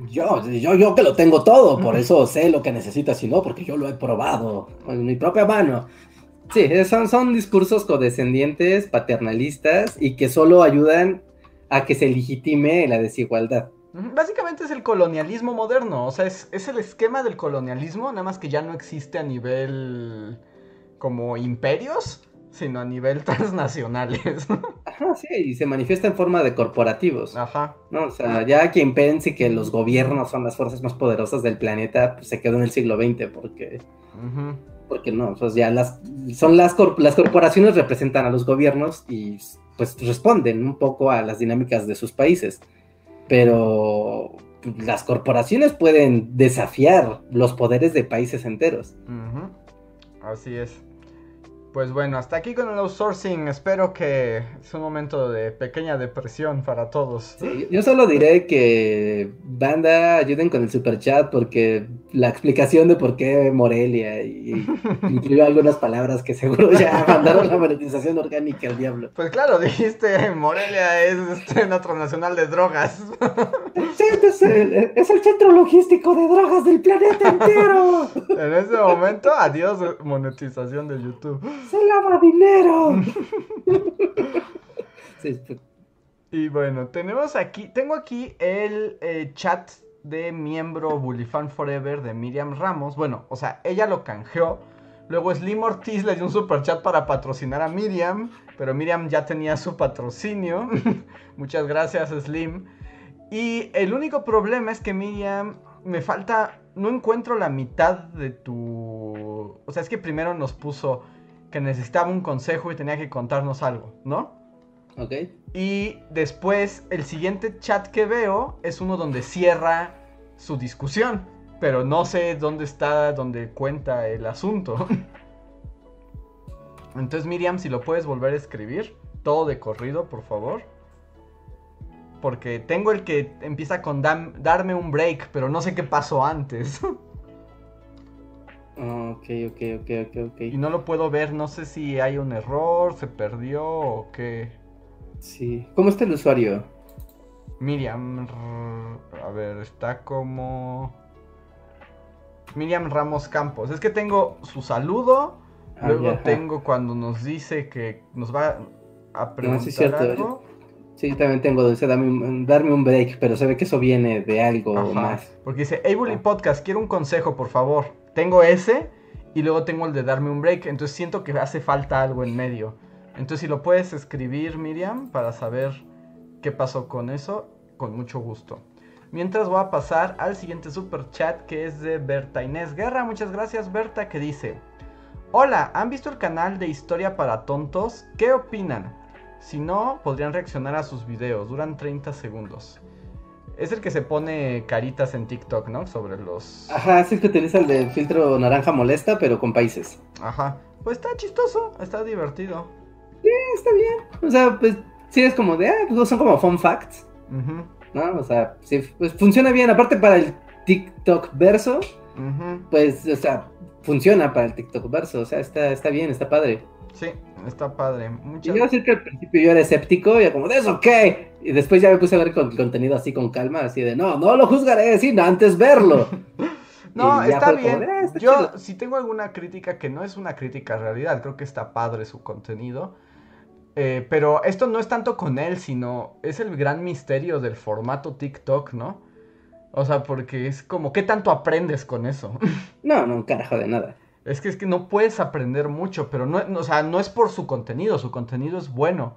Yo, yo, yo que lo tengo todo, por eso sé lo que necesitas y no, porque yo lo he probado con mi propia mano. Sí, son, son discursos codescendientes, paternalistas y que solo ayudan a que se legitime la desigualdad. Básicamente es el colonialismo moderno, o sea, es, es el esquema del colonialismo, nada más que ya no existe a nivel como imperios, sino a nivel [LAUGHS] transnacionales. Ajá, sí, y se manifiesta en forma de corporativos. Ajá. ¿no? O sea, ya quien pense que los gobiernos son las fuerzas más poderosas del planeta, pues se quedó en el siglo XX, porque... Porque no, pues ya las... Son las, las corporaciones representan a los gobiernos y pues responden un poco a las dinámicas de sus países. Pero las corporaciones pueden desafiar los poderes de países enteros. Así es. Pues bueno, hasta aquí con el outsourcing. Espero que es un momento de pequeña depresión para todos. yo solo diré que banda ayuden con el super chat porque la explicación de por qué Morelia y [LAUGHS] incluyó algunas palabras que seguro ya mandaron la monetización orgánica al diablo. Pues claro, dijiste Morelia es este otro nacional de drogas. Sí, es el, es el centro logístico de drogas del planeta entero. En ese momento, adiós monetización de YouTube se lava dinero. [LAUGHS] Y bueno, tenemos aquí, tengo aquí el eh, chat de miembro Bullifan Forever de Miriam Ramos. Bueno, o sea, ella lo canjeó. Luego Slim Ortiz le dio un super chat para patrocinar a Miriam, pero Miriam ya tenía su patrocinio. [LAUGHS] Muchas gracias, Slim. Y el único problema es que Miriam, me falta, no encuentro la mitad de tu... O sea, es que primero nos puso que necesitaba un consejo y tenía que contarnos algo, ¿no? Ok. Y después el siguiente chat que veo es uno donde cierra su discusión, pero no sé dónde está, donde cuenta el asunto. [LAUGHS] Entonces Miriam, si lo puedes volver a escribir, todo de corrido, por favor. Porque tengo el que empieza con darme un break, pero no sé qué pasó antes. [LAUGHS] Ok, ok, ok, ok, ok. Y no lo puedo ver, no sé si hay un error, se perdió o qué. Sí. ¿Cómo está el usuario? Miriam, a ver, está como... Miriam Ramos Campos. Es que tengo su saludo, Ah, luego ya, tengo cuando nos dice que nos va a No, preguntar sí es cierto. algo. Sí, también tengo, dice, darme un break, pero se ve que eso viene de algo Ajá, más. Porque dice, Bully Ah. Podcast, quiero un consejo, por favor. Tengo ese y luego tengo el de darme un break, entonces siento que hace falta algo en medio. Entonces si lo puedes escribir, Miriam, para saber qué pasó con eso, con mucho gusto. Mientras voy a pasar al siguiente super chat que es de Berta Inés Guerra. Muchas gracias Berta que dice, hola, ¿han visto el canal de Historia para Tontos? ¿Qué opinan? Si no, podrían reaccionar a sus videos, duran 30 segundos. Es el que se pone caritas en TikTok, ¿no? Sobre los... Ajá, es el que utiliza el de filtro naranja molesta, pero con países. Ajá. Pues está chistoso, está divertido. Eh, está bien. O sea, pues sí es como de, ah, pues son como fun facts, Ujú, ¿no? O sea, sí, pues funciona bien. Aparte para el TikTok verso, pues, o sea, funciona para el TikTok verso. O sea, está, está bien, está padre. Sí, está padre. Y Muchas yo decir que al principio yo era escéptico, y era como, ¿de eso qué? Y después ya me puse a ver con, contenido así con calma, así de, no, no lo juzgaré, sino antes verlo. [LAUGHS] No, Y está como bien. "Ah, está Yo, chido". si tengo alguna crítica que no es una crítica en realidad, creo que está padre su contenido. Eh, pero esto no es tanto con él, sino es el gran misterio del formato TikTok, ¿no? O sea, porque es como, ¿qué tanto aprendes con eso? [LAUGHS] No, no, un carajo de nada. Es que es que no puedes aprender mucho, pero no, no- o sea, no es por su contenido, su contenido es bueno,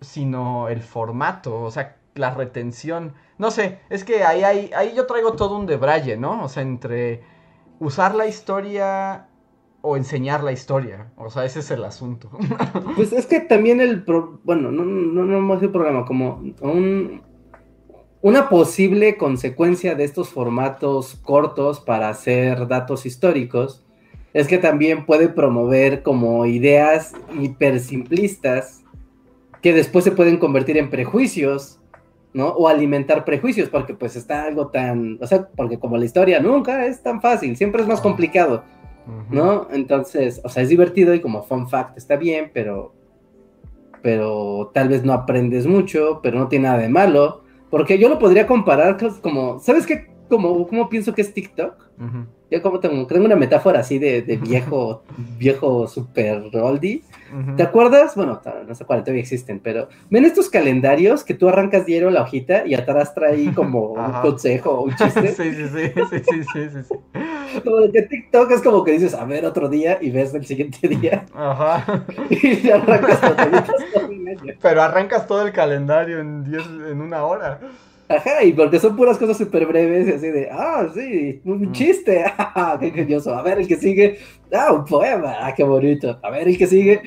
sino el formato, o sea, la retención. No sé, es que ahí, ahí, ahí yo traigo todo un debraye, ¿no? O sea, entre usar la historia o enseñar la historia. O sea, ese es el asunto. [LAUGHS] Pues es que también el, pro- bueno, no, no, no más el programa, como un, una posible consecuencia de estos formatos cortos para hacer datos históricos es que también puede promover como ideas hipersimplistas que después se pueden convertir en prejuicios, ¿no? O alimentar prejuicios, porque pues está algo tan, o sea, porque como la historia nunca es tan fácil, siempre es más complicado. ¿no? Entonces, o sea, es divertido y como fun fact está bien, pero, pero tal vez no aprendes mucho, pero no tiene nada de malo, porque yo lo podría comparar como, ¿sabes qué? Como, ¿Cómo pienso que es TikTok? Ujú. Yo como tengo, tengo una metáfora así de, de [LAUGHS] viejo, viejo super oldie. ¿Te acuerdas? Bueno, no sé cuáles todavía existen, pero ven estos calendarios que tú arrancas diario la hojita y atrás trae como [LAUGHS] un Ajá. consejo o un chiste. [LAUGHS] sí, sí, sí, sí, sí, sí, sí, sí. Como de que TikTok es como que dices, a ver, otro día y ves el siguiente día. Ajá. y arrancas todo medio. Pero arrancas todo el calendario en 10, en una hora. Ajá, y porque son puras cosas súper breves, así de, ah, sí, un Mm. chiste, [LAUGHS] ah, qué ingenioso. A ver, el que sigue, ah, un poema, ah, qué bonito. A ver, el que sigue.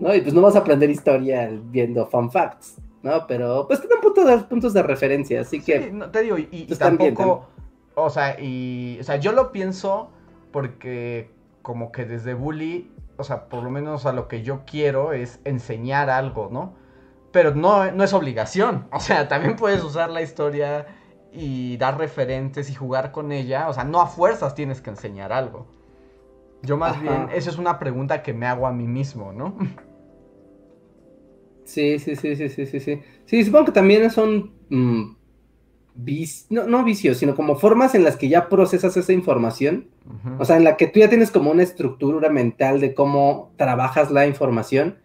¿no? Y pues no vas a aprender historia viendo fun facts, ¿no? Pero pues tienen puntos de, puntos de referencia, así que, Sí, no, te digo, y, y Pues también, tampoco, o sea, y, o sea, yo lo pienso porque como que desde Bully, o sea, por lo menos a lo que yo quiero es enseñar algo, ¿no? Pero no, no es obligación, [LAUGHS] o sea, también puedes usar la historia y dar referentes y jugar con ella, o sea, no a fuerzas tienes que enseñar algo. Yo más Ajá. bien, eso es una pregunta que me hago a mí mismo, ¿no? [LAUGHS] sí, sí, sí, sí, sí, sí, sí. Sí, supongo que también son, mm, vic- no, no vicios, sino como formas en las que ya procesas esa información. O sea, en la que tú ya tienes como una estructura mental de cómo trabajas la información.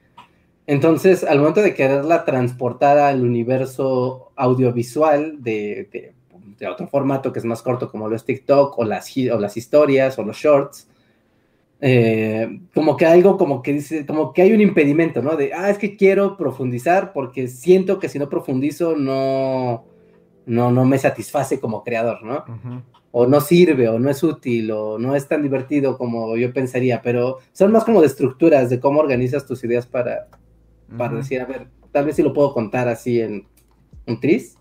Entonces, al momento de quererla transportar al universo audiovisual de, de- de otro formato que es más corto, como lo es TikTok, o las, hi- o las historias, o los shorts, eh, como que algo como que dice, como que hay un impedimento, ¿no? De, ah, es que quiero profundizar porque siento que si no profundizo no, no, no me satisface como creador, ¿no? O no sirve, o no es útil, o no es tan divertido como yo pensaría, pero son más como de estructuras, de cómo organizas tus ideas para, para decir, a ver, tal vez sí lo puedo contar así en un tris.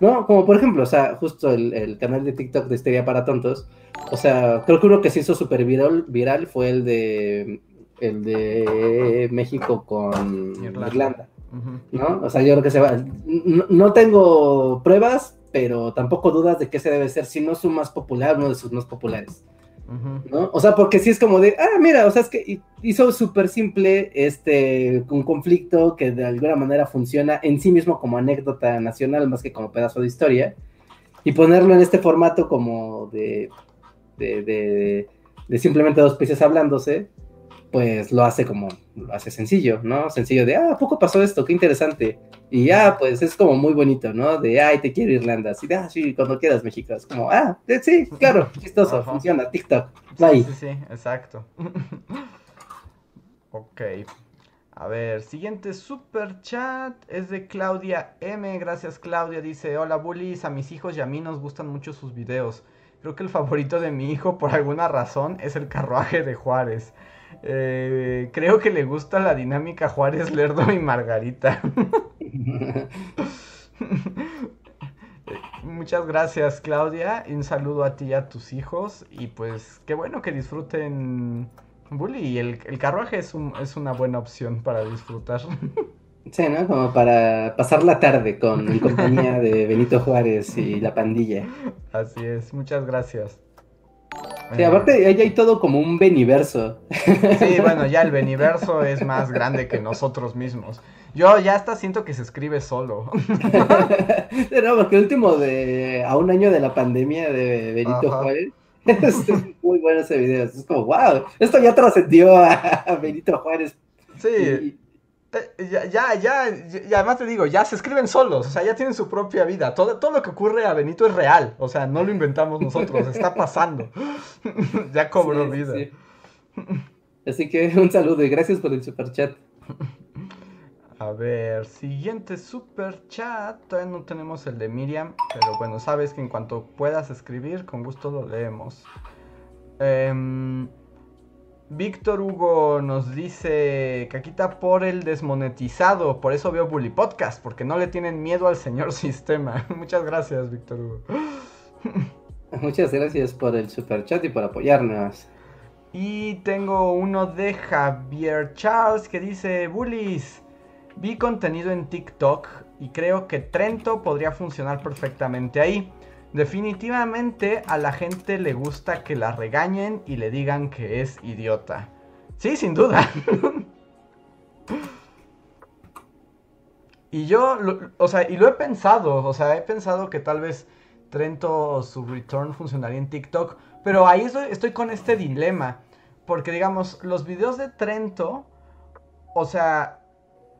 ¿no? Como por ejemplo, o sea, justo el, el canal de TikTok de Histeria para Tontos, o sea, creo que uno que se hizo súper viral, viral fue el de, el de México con Irlanda. ¿no? O sea, yo creo que se va. No, no tengo pruebas, pero tampoco dudas de que ese debe ser, si no su más popular, uno de sus más populares. ¿No? O sea, porque sí es como de, ah, mira, o sea, es que hi- hizo súper simple este, un conflicto que de alguna manera funciona en sí mismo como anécdota nacional más que como pedazo de historia, y ponerlo en este formato como de de, de, simplemente dos peces hablándose, pues lo hace como, lo hace sencillo, ¿no? Sencillo de, ah, ¿a poco pasó esto? Qué interesante. Y ya, pues es como muy bonito, ¿no? De, ay, te quiero Irlanda. Así de, ah, sí, cuando quieras, México. Es como, ah, sí, claro, [LAUGHS] chistoso, funciona, TikTok. Sí, sí, sí, exacto. [LAUGHS] ok. A ver, siguiente super chat es de Claudia M. Gracias Claudia. Dice, hola bullies, a mis hijos y a mí nos gustan mucho sus videos. Creo que el favorito de mi hijo por alguna razón es el carruaje de Juárez. Eh, creo que le gusta la dinámica Juárez, Lerdo y Margarita. [LAUGHS] [LAUGHS] Muchas gracias Claudia, un saludo a ti y a tus hijos y pues qué bueno que disfruten Bully y el, carruaje es, un, es una buena opción para disfrutar. Sí, ¿no? Como para pasar la tarde con en compañía de Benito Juárez y la pandilla. [LAUGHS] Así es, muchas gracias. Sí, aparte ahí hay todo como un beniverso. Sí, bueno, ya el beniverso es más grande que nosotros mismos. Yo ya hasta siento que se escribe solo. [LAUGHS] no, porque el último de a un año de la pandemia de Benito Juárez. [LAUGHS] Es muy bueno ese video. Es como, wow, esto ya trascendió a Benito Juárez. Sí. Ya, ya, ya, y además te digo, ya se escriben solos, o sea, ya tienen su propia vida. Todo, todo lo que ocurre a Benito es real, o sea, no lo inventamos nosotros, está pasando. [LAUGHS] ya cobró vida. Así que un saludo y gracias por el super chat. A ver, siguiente super chat. Todavía no tenemos el de Miriam, pero bueno, sabes que en cuanto puedas escribir, con gusto lo leemos. Eh, Víctor Hugo nos dice, Caquita por el desmonetizado, por eso veo Bully Podcast, porque no le tienen miedo al señor [LAUGHS] sistema. Muchas gracias, Víctor Hugo. [LAUGHS] Muchas gracias por el super chat y por apoyarnos. Y tengo uno de Javier Charles que dice, Bullies, vi contenido en TikTok y creo que Trento podría funcionar perfectamente ahí. Definitivamente a la gente le gusta que la regañen y le digan que es idiota. Sí, sin duda. [LAUGHS] y yo, o sea, y lo he pensado, o sea, he pensado que tal vez Trento su return funcionaría en TikTok, pero ahí estoy con este dilema, porque digamos, los videos de Trento, o sea,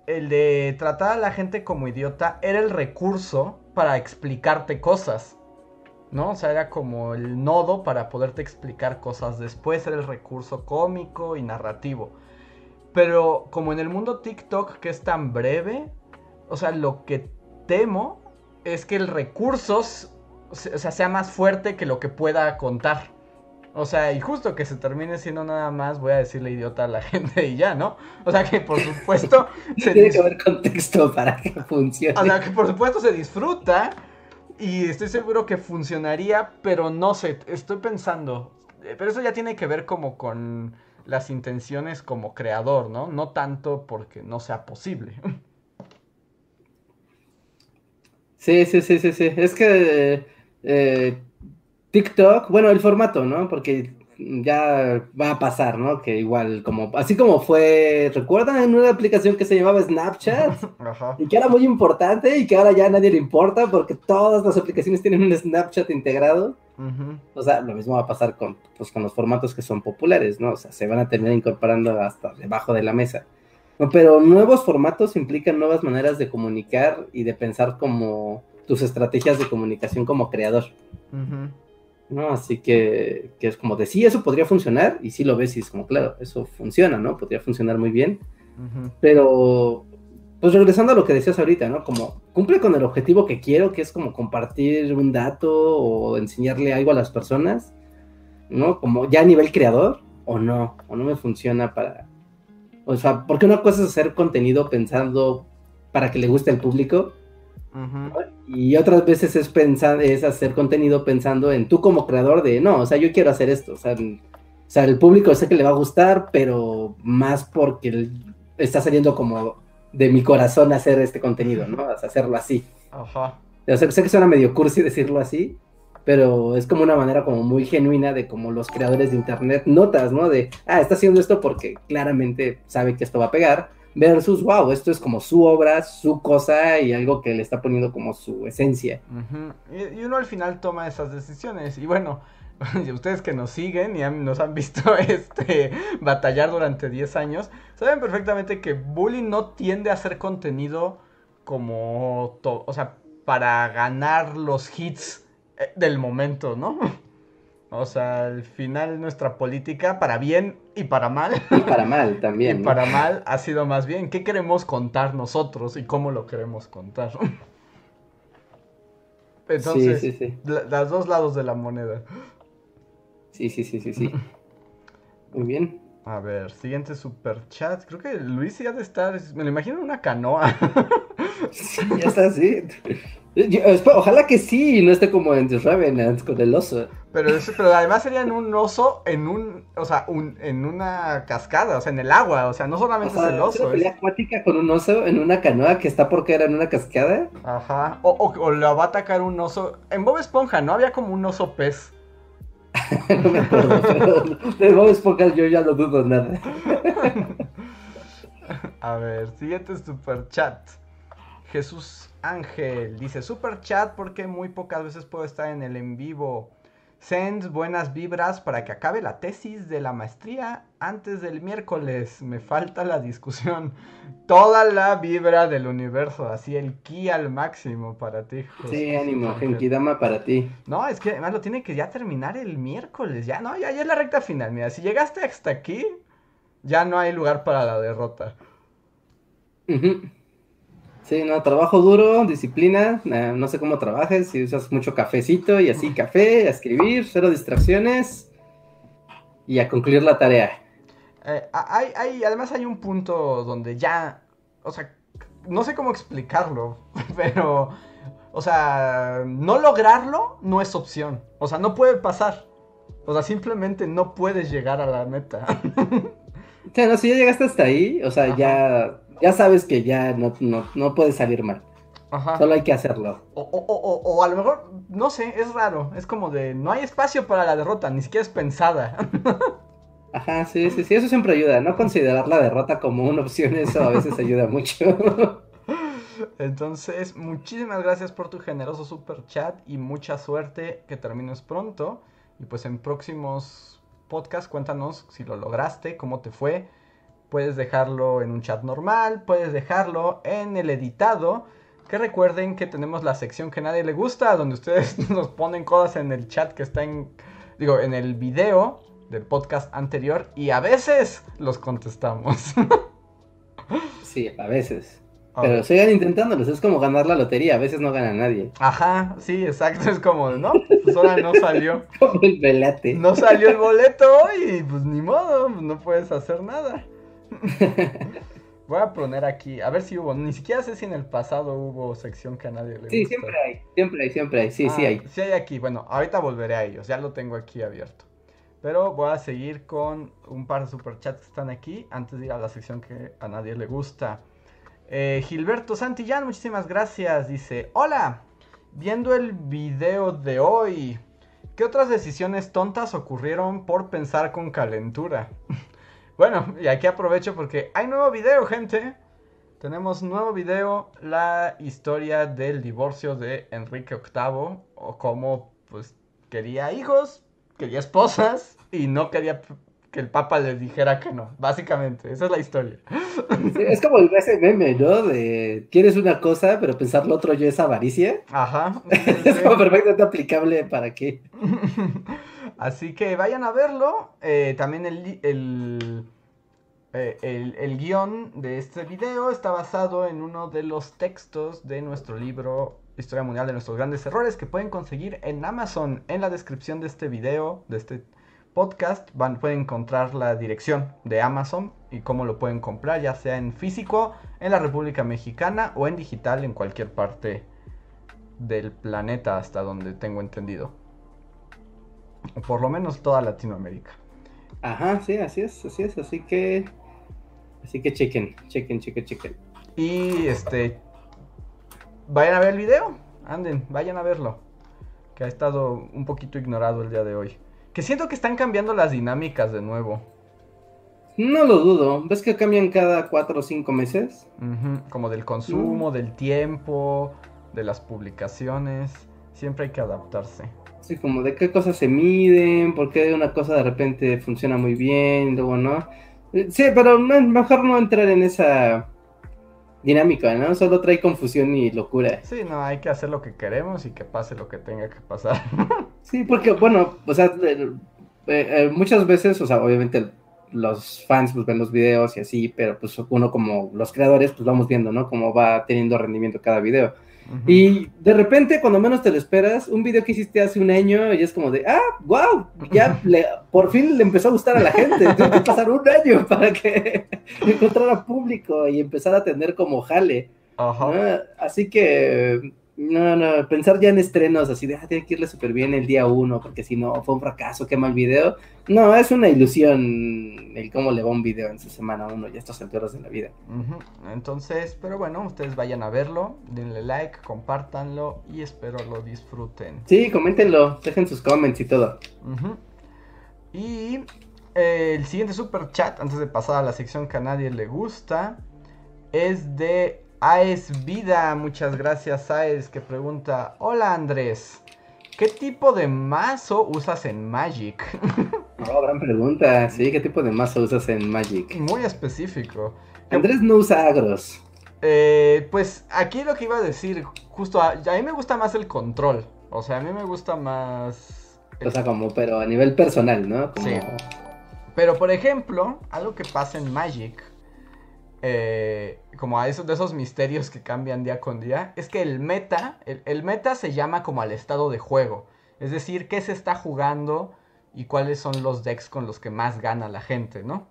el de tratar a la gente como idiota era el recurso para explicarte cosas. ¿No? O sea, era como el nodo para poderte explicar cosas después, era el recurso cómico y narrativo. Pero como en el mundo TikTok que es tan breve, o sea, lo que temo es que el recurso o sea, sea más fuerte que lo que pueda contar. O sea, y justo que se termine siendo nada más, voy a decirle idiota a la [LAUGHS] gente y ya, ¿no? O sea, que por supuesto... [LAUGHS] se Tiene que haber contexto para que funcione. O sea, que por supuesto se disfruta, y estoy seguro que funcionaría, pero no sé, estoy pensando. Eh, pero eso ya tiene que ver como con las intenciones como creador, ¿no? No tanto porque no sea posible. Sí, sí, sí, sí, sí. Es que eh, TikTok, bueno, el formato, ¿no? Porque ya va a pasar, ¿no? Que igual, como, así como fue, ¿recuerdan en una aplicación que se llamaba Snapchat? [LAUGHS] Y que era muy importante y que ahora ya a nadie le importa porque todas las aplicaciones tienen un Snapchat integrado. O sea, lo mismo va a pasar con, pues, con los formatos que son populares, ¿no? O sea, se van a terminar incorporando hasta debajo de la mesa. pero nuevos formatos implican nuevas maneras de comunicar y de pensar como tus estrategias de comunicación como creador. ¿No? Así que, es como de sí, eso podría funcionar, y sí lo ves y es como, claro, eso funciona, ¿no? Podría funcionar muy bien, pero, pues regresando a lo que decías ahorita, ¿no? Como cumple con el objetivo que quiero, que es como compartir un dato o enseñarle algo a las personas, ¿no? Como ya a nivel creador, o no, o no me funciona para... O sea, porque una cosa es hacer contenido pensando para que le guste al público, y otras veces es pensar, es hacer contenido pensando en tú como creador de, no, o sea, yo quiero hacer esto, o sea, el público sé que le va a gustar, pero más porque está saliendo como de mi corazón hacer este contenido, ¿no? hacerlo así. Ajá. O sea, sé que suena medio cursi decirlo así, pero es como una manera como muy genuina de como los creadores de internet notas, ¿no? De, ah, está haciendo esto porque claramente sabe que esto va a pegar, versus, wow, esto es como su obra, su cosa y algo que le está poniendo como su esencia. y, uno al final toma esas decisiones. Y bueno, [LAUGHS] ustedes que nos siguen y nos han visto [LAUGHS] este batallar durante 10 años, saben perfectamente que Bully no tiende a hacer contenido como, o sea, para ganar los hits eh, del momento, ¿no? [LAUGHS] O sea, al final nuestra política, para bien y para mal. Y para mal también. [LAUGHS] Y para mal ha sido más bien qué queremos contar nosotros y cómo lo queremos contar. [LAUGHS] Entonces, sí, sí, sí. los dos lados de la moneda. Sí, sí, sí, sí, sí. [LAUGHS] Muy bien. A ver, siguiente super chat. Creo que Luis ya de estar. Me lo imagino en una canoa. sí, ya está así. Ojalá que sí, no esté como en The Revenant con el oso. Pero, pero además sería en un oso, en un, o sea, un, en una cascada, o sea, en el agua, o sea, no solamente es el oso. ¿Es una acuática con un oso en una canoa que está porque era en una cascada? Ajá, o, o, o la va a atacar un oso. En Bob Esponja, ¿no? Había como un oso pez. [LAUGHS] no me acuerdo, pero de Bob Esponja yo ya no dudo nada. [LAUGHS] a ver, siguiente super chat. Jesús Ángel dice super chat porque muy pocas veces puedo estar en el en vivo. Send buenas vibras para que acabe la tesis de la maestría antes del miércoles. Me falta la discusión. Toda la vibra del universo, así el ki al máximo para ti. sí, ánimo, Genkidama para ti. No, es que además lo tiene que ya terminar el miércoles. Ya no, ya, es la recta final. Mira, si llegaste hasta aquí, ya no hay lugar para la derrota. Sí, no, trabajo duro, disciplina, no sé cómo trabajes, si usas mucho cafecito y así café, a escribir, cero distracciones y a concluir la tarea. Eh, hay, hay, además hay un punto donde ya, o sea, no sé cómo explicarlo, [LAUGHS] pero, o sea, no lograrlo no es opción, o sea, no puede pasar, o sea, simplemente no puedes llegar a la meta. [LAUGHS] O sea, no, si ya llegaste hasta ahí, o sea, ya ya sabes que ya no, no, puede salir mal. Ajá. Solo hay que hacerlo. O, o, o, o, a lo mejor, no sé, es raro. Es como de, no hay espacio para la derrota, ni siquiera es pensada. [LAUGHS] Ajá, sí, sí, sí, eso siempre ayuda. No considerar la derrota como una opción, eso a veces ayuda mucho. [LAUGHS] Entonces, muchísimas gracias por tu generoso super chat y mucha suerte, que termines pronto. Y pues en próximos podcasts cuéntanos si lo lograste, cómo te fue Puedes dejarlo en un chat normal, puedes dejarlo en el editado. Que recuerden que tenemos la sección que nadie le gusta, donde ustedes [LAUGHS] nos ponen cosas en el chat que está en, digo, en el video del podcast anterior y a veces los contestamos. [LAUGHS] sí, a veces. Pero sigan intentándolos, es como ganar la lotería, a veces no gana nadie. Ajá, sí, exacto, es como, ¿no? Pues ahora no salió. [LAUGHS] como el velate. No salió el boleto y pues ni modo, no puedes hacer nada. [LAUGHS] Voy a poner aquí, a ver si hubo, ni siquiera sé si en el pasado hubo sección que a nadie le Sí, siempre hay, siempre hay, siempre hay, sí, sí ah, hay. Sí hay aquí, bueno, ahorita volveré a ellos, ya lo tengo aquí abierto. Pero voy a seguir con un par de superchats que están aquí antes de ir a la sección que a nadie le gusta. Eh, Gilberto Santillán, muchísimas gracias. Dice, hola, viendo el video de hoy, ¿qué otras decisiones tontas ocurrieron por pensar con calentura? [LAUGHS] Bueno, y aquí aprovecho porque hay nuevo video, gente. Tenemos nuevo video, la historia del divorcio de Enrique VIII, o cómo pues quería hijos, quería esposas y no quería que el Papa le dijera que no, básicamente, esa es la historia. es como ese meme, ¿no? De quieres una cosa, pero pensar lo otro ya es avaricia. Ajá. [LAUGHS] es como perfectamente aplicable para qué. [LAUGHS] Así que vayan a verlo. Eh, también el, el, eh, el, el, guion de este video está basado en uno de los textos de nuestro libro Historia Mundial de nuestros grandes errores que pueden conseguir en Amazon. En la descripción de este video, de este podcast, van, pueden encontrar la dirección de Amazon y cómo lo pueden comprar, ya sea en físico, en la República Mexicana o en digital en cualquier parte del planeta hasta donde tengo entendido por lo menos toda Latinoamérica. Ajá, sí, así es, así es, así que, así que chequen, chequen, chequen, chequen. Y este, vayan a ver el video, anden, vayan a verlo, que ha estado un poquito ignorado el día de hoy. Que siento que están cambiando las dinámicas de nuevo. No lo dudo, ¿ves que cambian cada cuatro o cinco meses? Como del consumo, del tiempo, de las publicaciones. Siempre hay que adaptarse. Sí, como de qué cosas se miden, por qué una cosa de repente funciona muy bien, luego no. Eh, Sí, pero mejor no entrar en esa dinámica, ¿no? Solo trae confusión y locura. Sí, no, hay que hacer lo que queremos y que pase lo que tenga que pasar. [LAUGHS] Sí, porque, bueno, o sea, eh, eh, muchas veces, o sea, obviamente los fans pues ven los videos y así, pero pues uno como los creadores pues vamos viendo, ¿no? Cómo va teniendo rendimiento cada video. Y de repente, cuando menos te lo esperas, un video que hiciste hace un año y es como de, ah, wow, ya [LAUGHS] le- por fin le empezó a gustar a la gente. Tuvo que pasar un año [LAUGHS] para que [LAUGHS] encontrara público y empezar a tener como jale. Así que, no, no, pensar ya en estrenos así de, ah, tiene que irle súper bien el día uno, porque si no, fue un fracaso, qué mal video. No, es una ilusión el cómo le va un video en su semana uno y a estas alturas de la vida. Entonces, pero bueno, ustedes vayan a verlo, denle like, compártanlo y espero lo disfruten. Sí, coméntenlo, dejen sus comments y todo. Y eh, el siguiente super chat, antes de pasar a la sección que a nadie le gusta, es de Aes Vida. Muchas gracias, Aes, que pregunta: Hola Andrés, ¿qué tipo de mazo usas en Magic? [LAUGHS] Oh, gran pregunta, sí, ¿qué tipo de mazo usas en Magic? Muy específico. ¿Qué- Andrés no usa agros. Eh, pues aquí lo que iba a decir, justo a, a mí me gusta más el control. O sea, a mí me gusta más. el- O sea, como, pero a nivel personal, ¿no? Como- Sí. Pero por ejemplo, algo que pasa en Magic, eh, como a esos de esos misterios que cambian día con día, es que el meta, el, meta se llama como al estado de juego. Es decir, qué se está jugando y cuáles son los decks con los que más gana la gente, ¿no?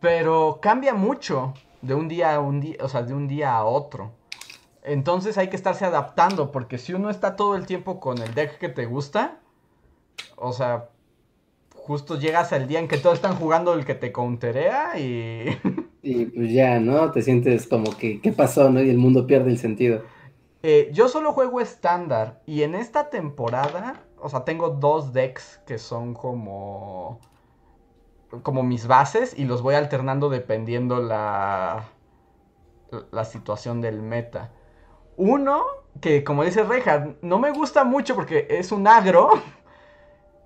Pero cambia mucho de un día a un día, o sea, de un día a otro. Entonces hay que estarse adaptando, porque si uno está todo el tiempo con el deck que te gusta, o sea, justo llegas al día en que todos están jugando el que te counterea y... [LAUGHS] Y pues ya, ¿no? Te sientes como que, ¿qué pasó, no? Y el mundo pierde el sentido. Eh, yo solo juego estándar y en esta temporada, o sea, tengo dos decks que son como... como mis bases y los voy alternando dependiendo la... la situación del meta. Uno, que como dice Reinhardt, no me gusta mucho porque es un agro.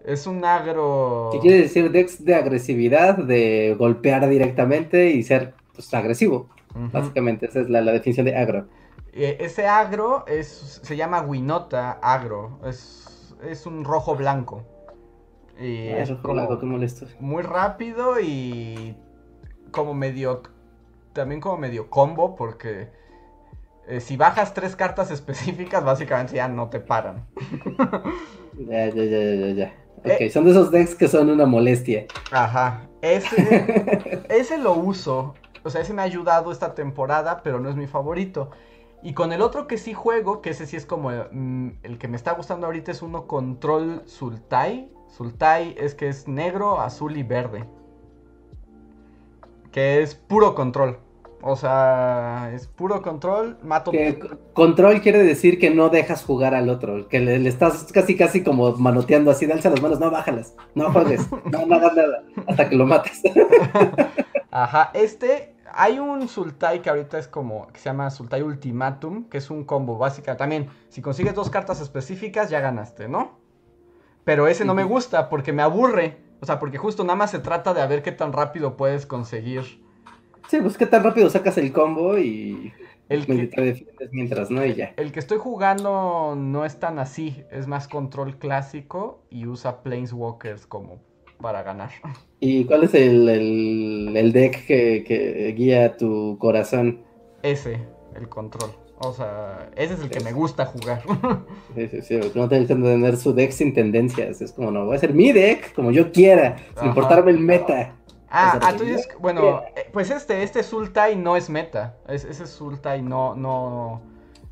Es un agro... ¿Qué quiere decir Dex de agresividad, de golpear directamente y ser pues, agresivo? Básicamente, esa es la, la definición de agro. Eh, ese agro es, se llama Winota agro. Es, es un rojo blanco. Y Ah, es como molesto. muy rápido y como medio... También como medio combo porque eh, si bajas tres cartas específicas básicamente ya no te paran. [LAUGHS] Ya, ya, ya, ya, ya. Ok, Eh. son de esos decks que son una molestia. Ajá. Ese, [LAUGHS] ese lo uso. O sea, ese me ha ayudado esta temporada, pero no es mi favorito. Y con el otro que sí juego, que ese sí es como mm, el que me está gustando ahorita, es uno Control Sultai. Sultai es que es negro, azul y verde. Que es puro control. O sea, es puro control, mato... Que control quiere decir que no dejas jugar al otro, que le, le estás casi casi como manoteando así, alza las manos, no, bájalas, no juegues, no, no hagas nada, hasta que lo mates. [LAUGHS] Ajá, este, hay un Sultai que ahorita es como, que se llama Sultai Ultimatum, que es un combo básica. También, si consigues dos cartas específicas, ya ganaste, ¿no? Pero ese no me gusta porque me aburre. O sea, porque justo nada más se trata de a ver qué tan rápido puedes conseguir Sí, pues qué tan rápido sacas el combo y el que, te defiendes mientras, ¿no? Y ya. el que estoy jugando no es tan así, es más control clásico y usa Planeswalkers como para ganar. ¿Y cuál es el, el, el deck que, que guía tu corazón? Ese, el control. O sea, ese es el que me gusta jugar. [LAUGHS] Sí, sí, sí, porque no te dejan de tener su deck sin tendencias. Es como, no, voy a hacer mi deck como yo quiera, sin Ajá. importarme el meta. Ah, O ah, tú dices, bueno, eh, pues este, este Sultai no es meta. Es- ese Sultai no, no,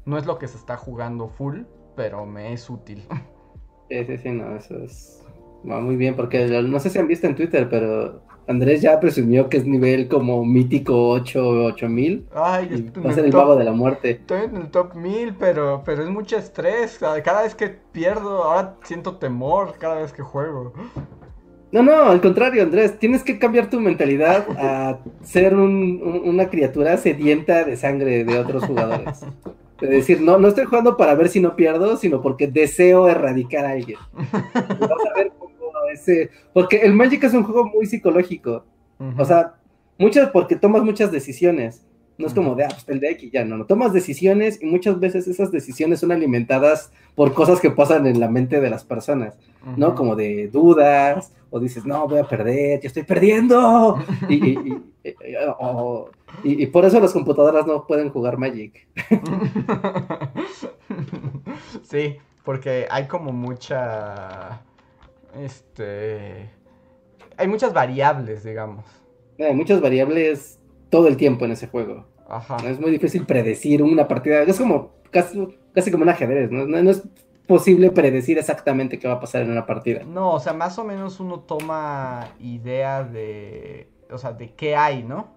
no es lo que se está jugando full, pero me es útil. [LAUGHS] Sí, sí, sí, no, eso es. Va muy bien, porque no sé si han visto en Twitter, pero Andrés ya presumió que es nivel como mítico 8 8000 Ay, va a en ser el top, de la muerte. estoy en el top 1000, pero, pero es mucho estrés. Cada cada vez que pierdo, ahora siento temor cada vez que juego. No, no, al contrario, Andrés, tienes que cambiar tu mentalidad [LAUGHS] a ser un- un- una criatura sedienta de sangre de otros jugadores. De decir, no, no estoy jugando para ver si no pierdo, sino porque deseo erradicar a alguien. Porque el Magic es un juego muy psicológico. O sea, muchas porque tomas muchas decisiones. No es como de, ah, pues el deck y ya, no, no. Tomas decisiones y muchas veces esas decisiones son alimentadas por cosas que pasan en la mente de las personas, ¿no? Como de dudas, o dices, no, voy a perder, yo estoy perdiendo. [LAUGHS] y, por eso las computadoras no pueden jugar Magic. [LAUGHS] sí, porque hay como mucha. Este. Hay muchas variables, digamos. Hay muchas variables todo el tiempo en ese juego. Ajá. Es muy difícil predecir una partida. Es como casi, casi como un ajedrez, ¿no? ¿no? es posible predecir exactamente qué va a pasar en una partida. No, o sea, más o menos uno toma idea de, o sea, de qué hay, ¿no?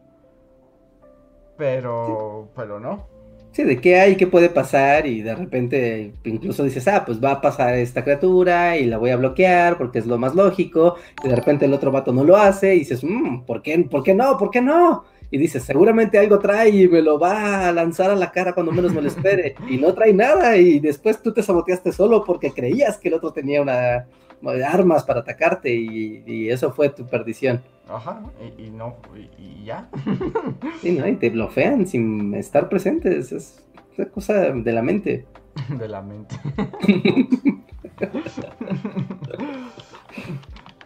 Pero, pero no. Sí, de qué hay, qué puede pasar y de repente incluso dices, ah, pues va a pasar esta criatura y la voy a bloquear porque es lo más lógico y de repente el otro vato no lo hace y dices, mmm, ¿por qué, ¿por qué no? ¿Por qué no? Y dice, seguramente algo trae y me lo va a lanzar a la cara cuando menos me lo espere. Y no trae nada y después tú te saboteaste solo porque creías que el otro tenía una armas para atacarte y, eso fue tu perdición. Ajá, y, no, y, ya. [LAUGHS] Sí, ¿no? Y te bloquean sin estar presentes, es una cosa de la mente. [LAUGHS] De la mente. [LAUGHS]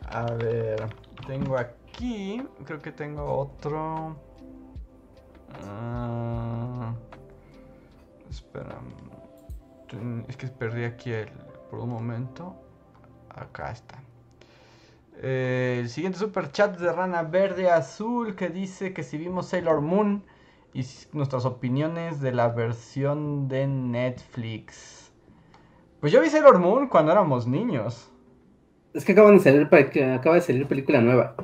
a ver, tengo aquí, creo que tengo otro. Ah, espera. Es que perdí aquí el, por un momento. Acá está. Eh, el siguiente super chat de Rana Verde Azul que dice que si vimos Sailor Moon y nuestras opiniones de la versión de Netflix. Pues yo vi Sailor Moon cuando éramos niños. Es que acaban de salir, acaba de salir película nueva.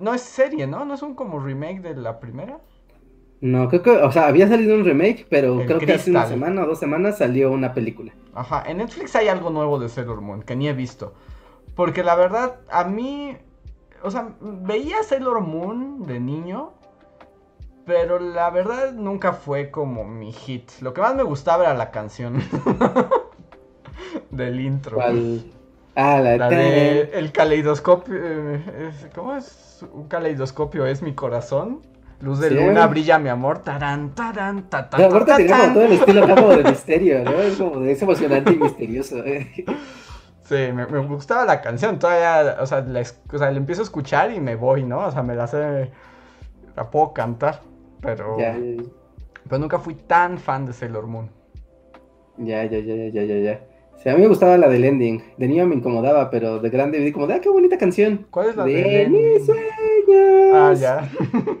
No es serie, ¿no? ¿No es un como remake de la primera? No, creo que, o sea, había salido un remake, pero creo que hace una semana o dos semanas salió una película. Ajá, en Netflix hay algo nuevo de Sailor Moon que ni he visto. Porque la verdad, a mí, o sea, veía Sailor Moon de niño, pero la verdad nunca fue como mi hit. Lo que más me gustaba era la canción [LAUGHS] del intro. Ah, la, de el caleidoscopio. Eh, ¿Cómo es? Un caleidoscopio es mi corazón. Luz de luna, brilla mi amor, tarán, tarán, ta, ta, Aparte tenía como todo el estilo como de [LAUGHS] misterio, ¿no? Es como es emocionante y misterioso. ¿eh? Sí, me, me, gustaba la canción, todavía, o sea, la, o sea, la empiezo a escuchar y me voy, ¿no? O sea, me la sé, la puedo cantar, pero... Ya, ya, ya. Pero nunca fui tan fan de Sailor Moon. Ya, ya, ya, ya, ya, ya. Sí, a mí me gustaba la del ending. De niño me incomodaba, pero de grande vi como, ah, qué bonita canción. ¿Cuál es la de del mis sueños? Ah, ya.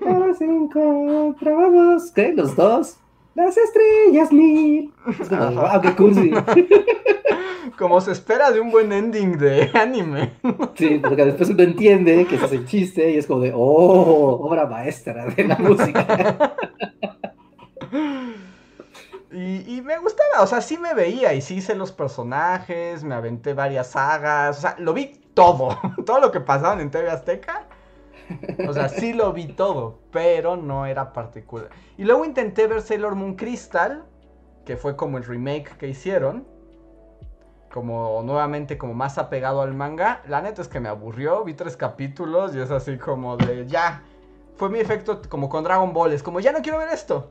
[LAUGHS] Los encontramos, ¿qué? Los dos. Las estrellas mil. Es como, wow, qué cursi. [LAUGHS] como se espera de un buen ending de anime. sí, porque después uno entiende que ese es el chiste y es como de, oh, obra maestra de la música. [LAUGHS] Y, me gustaba, o sea, sí me veía y sí hice los personajes, me aventé varias sagas, o sea, lo vi todo, [LAUGHS] todo lo que pasaba en TV Azteca. O sea, sí lo vi todo, pero no era particular. Y luego intenté ver Sailor Moon Crystal, que fue como el remake que hicieron. Como nuevamente como más apegado al manga. La neta es que me aburrió, vi tres capítulos y es así como de ya. Fue mi efecto como con Dragon Ball, es como ya no quiero ver esto.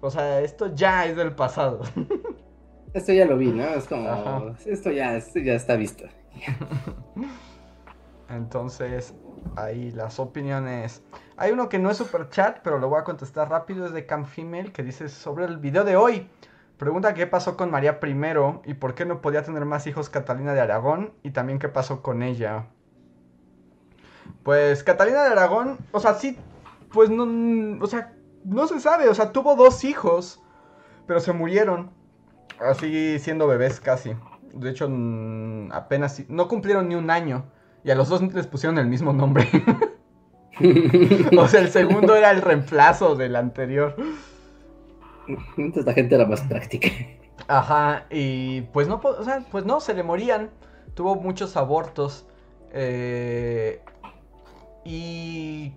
O sea, esto ya es del pasado. [LAUGHS] Esto ya lo vi, ¿no? Es como, esto ya, esto ya está visto. [LAUGHS] Entonces, ahí las opiniones. Hay uno que no es super chat, pero lo voy a contestar rápido. Es de Cam Female, que dice sobre el video de hoy. Pregunta qué pasó con María I y por qué no podía tener más hijos Catalina de Aragón y también qué pasó con ella. Pues Catalina de Aragón, o sea, sí, pues no, o sea, no se sabe, o sea, tuvo dos hijos, pero se murieron. Así siendo bebés casi. De hecho, apenas no cumplieron ni un año. Y a los dos les pusieron el mismo nombre. [LAUGHS] o sea, el segundo era el reemplazo del anterior. Entonces la gente era más práctica. Ajá, y pues no, o sea, pues no, se le morían. Tuvo muchos abortos. Eh, y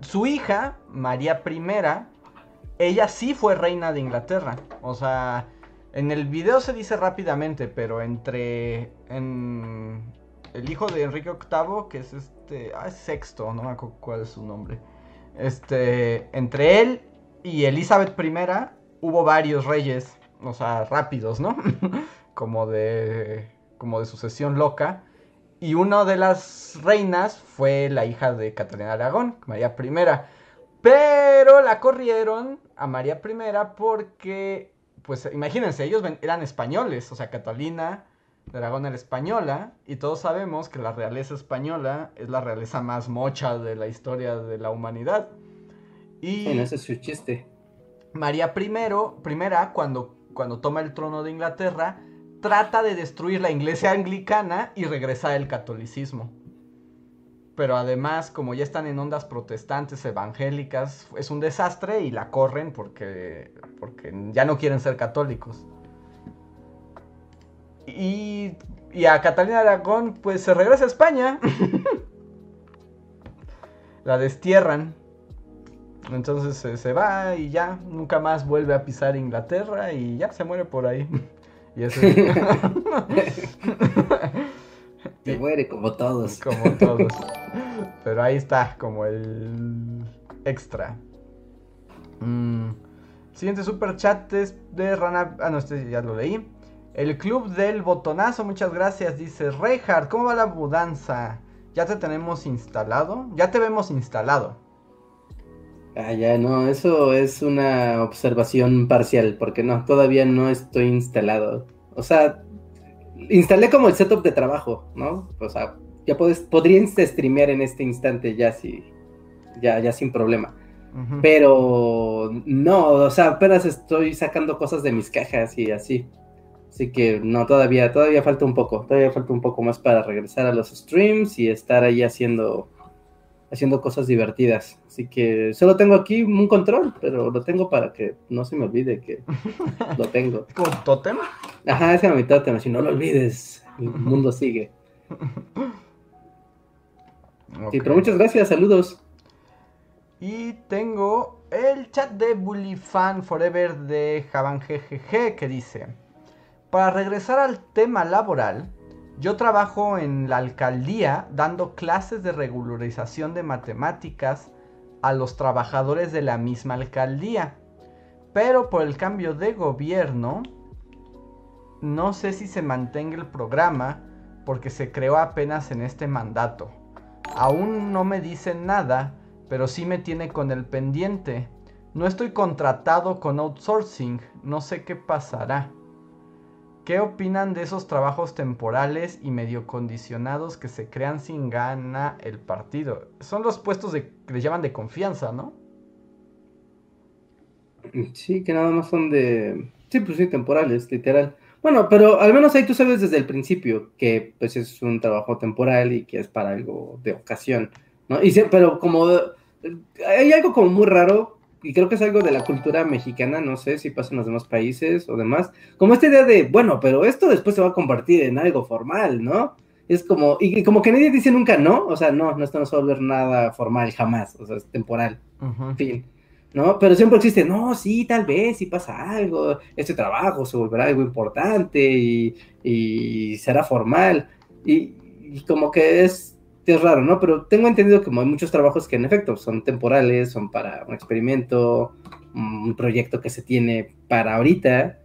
su hija, María I, ella sí fue reina de Inglaterra. O sea, en el video se dice rápidamente, pero entre en el hijo de Enrique VIII, que es este, ah, es sexto, no me acuerdo cuál es su nombre. Este, entre él y Elizabeth I hubo varios reyes, o sea, rápidos, ¿no? [LAUGHS] como de como de sucesión loca. Y una de las reinas fue la hija de Catalina Aragón, María I. Pero la corrieron a María I porque, pues imagínense, ellos eran españoles, o sea, Catalina de Aragón era española, y todos sabemos que la realeza española es la realeza más mocha de la historia de la humanidad. Y ese es su chiste. María I, primera, cuando, cuando toma el trono de Inglaterra, trata de destruir la iglesia anglicana y regresar al catolicismo. Pero además, como ya están en ondas protestantes, evangélicas, es un desastre y la corren porque, porque ya no quieren ser católicos. Y, y a Catalina Aragón, pues se regresa a España. [LAUGHS] la destierran. Entonces se va y ya nunca más vuelve a pisar Inglaterra y ya se muere por ahí. [LAUGHS] Y eso [LAUGHS] Se muere como todos. Como todos. Pero ahí está, como el extra. Mm. Siguiente super chat es de Rana. Ah, no, este ya lo leí. El club del botonazo, muchas gracias. Dice Reinhardt, ¿cómo va la mudanza? ¿Ya te tenemos instalado? Ya te vemos instalado. Ah, ya, no, eso es una observación parcial, porque no, todavía no estoy instalado. O sea, instalé como el setup de trabajo, ¿no? O sea, ya puedes, podría streamear en este instante ya, si, ya, ya sin problema. Pero no, o sea, apenas estoy sacando cosas de mis cajas y así. Así que no, todavía, todavía falta un poco, todavía falta un poco más para regresar a los streams y estar ahí haciendo haciendo cosas divertidas. Así que solo tengo aquí un control, pero lo tengo para que no se me olvide que [LAUGHS] lo tengo. ¿Como tótem? Ajá, es mi tótem, si no lo olvides, el mundo sigue. [LAUGHS] Sí, pero muchas gracias, saludos. Y tengo el chat de Bully Fan Forever de Javan GGG que dice: Para regresar al tema laboral, yo trabajo en la alcaldía dando clases de regularización de matemáticas a los trabajadores de la misma alcaldía. Pero por el cambio de gobierno, no sé si se mantenga el programa porque se creó apenas en este mandato. Aún no me dicen nada, pero sí me tiene con el pendiente. No estoy contratado con outsourcing, no sé qué pasará. ¿Qué opinan de esos trabajos temporales y medio condicionados que se crean sin gana el partido? Son los puestos que les llaman de confianza, ¿no? Sí, que nada más son de... Sí, pues sí, temporales, literal. Bueno, pero al menos ahí tú sabes desde el principio que pues es un trabajo temporal y que es para algo de ocasión, ¿no? Y pero como hay algo como muy raro y creo que es algo de la cultura mexicana, no sé si pasa en los demás países o demás, como esta idea de, bueno, pero esto después se va a convertir en algo formal, ¿no? Es como, y, como que nadie dice nunca no, o sea, no, no, esto no se va a volver nada formal jamás, o sea, es temporal, en fin, ¿no? Pero siempre existe, no, sí, tal vez, si pasa algo, este trabajo se volverá algo importante y, será formal, y, y como que es es raro, ¿no? Pero tengo entendido que hay muchos trabajos que en efecto son temporales, son para un experimento, un proyecto que se tiene para ahorita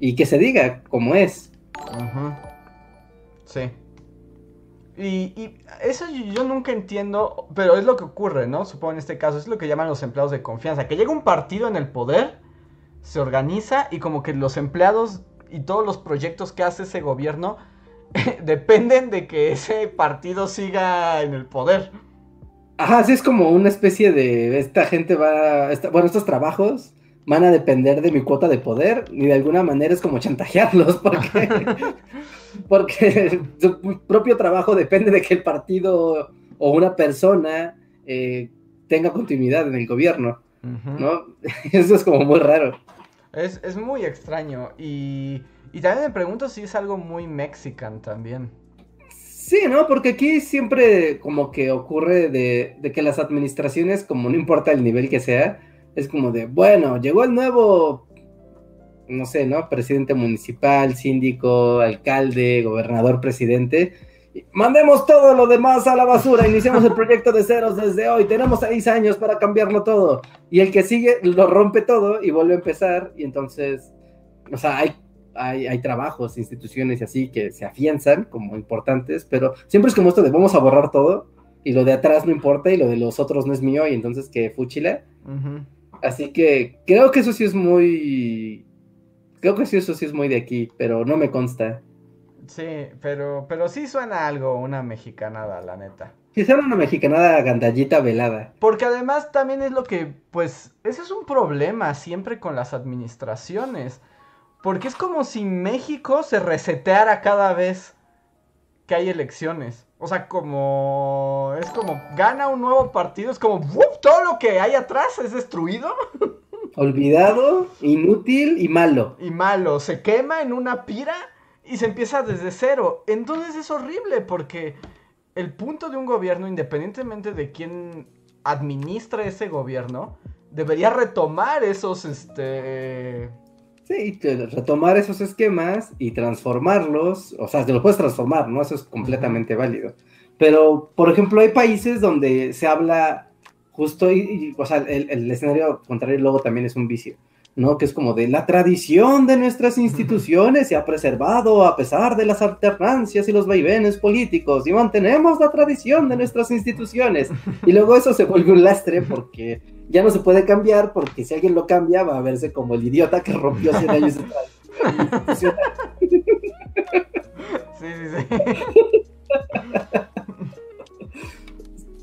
y que se diga cómo es. Sí. Y, eso yo nunca entiendo, pero es lo que ocurre, ¿no? Supongo en este caso, es lo que llaman los empleados de confianza, que llega un partido en el poder, se organiza y como que los empleados y todos los proyectos que hace ese gobierno [LAUGHS] dependen de que ese partido siga en el poder. Ajá, sí es como una especie de esta gente va, bueno, estos trabajos van a depender de mi cuota de poder y de alguna manera es como chantajearlos [LAUGHS] porque, [LAUGHS] porque su propio trabajo depende de que el partido o una persona eh, tenga continuidad en el gobierno, ¿no? Eso es como muy raro. Es, es muy extraño y y también me pregunto si es algo muy mexican también. Sí, ¿no? Porque aquí siempre como que ocurre de, que las administraciones, como no importa el nivel que sea, Es como de, bueno, llegó el nuevo, no sé, ¿no? Presidente municipal, síndico, alcalde, gobernador, presidente. Mandemos todo lo demás a la basura, iniciamos el [LAUGHS] proyecto de ceros desde hoy, tenemos seis años para cambiarlo todo. Y el que sigue lo rompe todo y vuelve a empezar y entonces, o sea, hay hay, trabajos, instituciones y así que se afianzan como importantes, pero siempre es como esto de vamos a borrar todo y lo de atrás no importa y lo de los otros no es mío y entonces que fuchila. Así que creo que eso sí es muy... Creo que sí, eso sí es muy de aquí, pero no me consta. Sí, pero, pero sí suena algo, una mexicanada, la neta. Sí suena una mexicanada gandallita velada. Porque además también es lo que, pues, ese es un problema siempre con las administraciones porque es como si México se reseteara cada vez que hay elecciones. O sea, como. Es como. Gana un nuevo partido, es como. Todo lo que hay atrás es destruido. [LAUGHS] Olvidado, inútil y malo. Y malo. Se quema en una pira y se empieza desde cero. Entonces es horrible porque el punto de un gobierno, independientemente de quién administra ese gobierno, debería retomar esos. Este Sí, retomar esos esquemas y transformarlos, o sea, te lo puedes transformar, ¿no? Eso es completamente válido. Pero, por ejemplo, hay países donde se habla justo, y, o sea, el, escenario contrario luego también es un vicio, ¿no? Que es como de la tradición de nuestras instituciones se ha preservado a pesar de las alternancias y los vaivenes políticos y mantenemos la tradición de nuestras instituciones. Y luego eso se vuelve un lastre porque ya no se puede cambiar porque si alguien lo cambia va a verse como el idiota que rompió 100 años atrás. [LAUGHS] sí, sí, sí.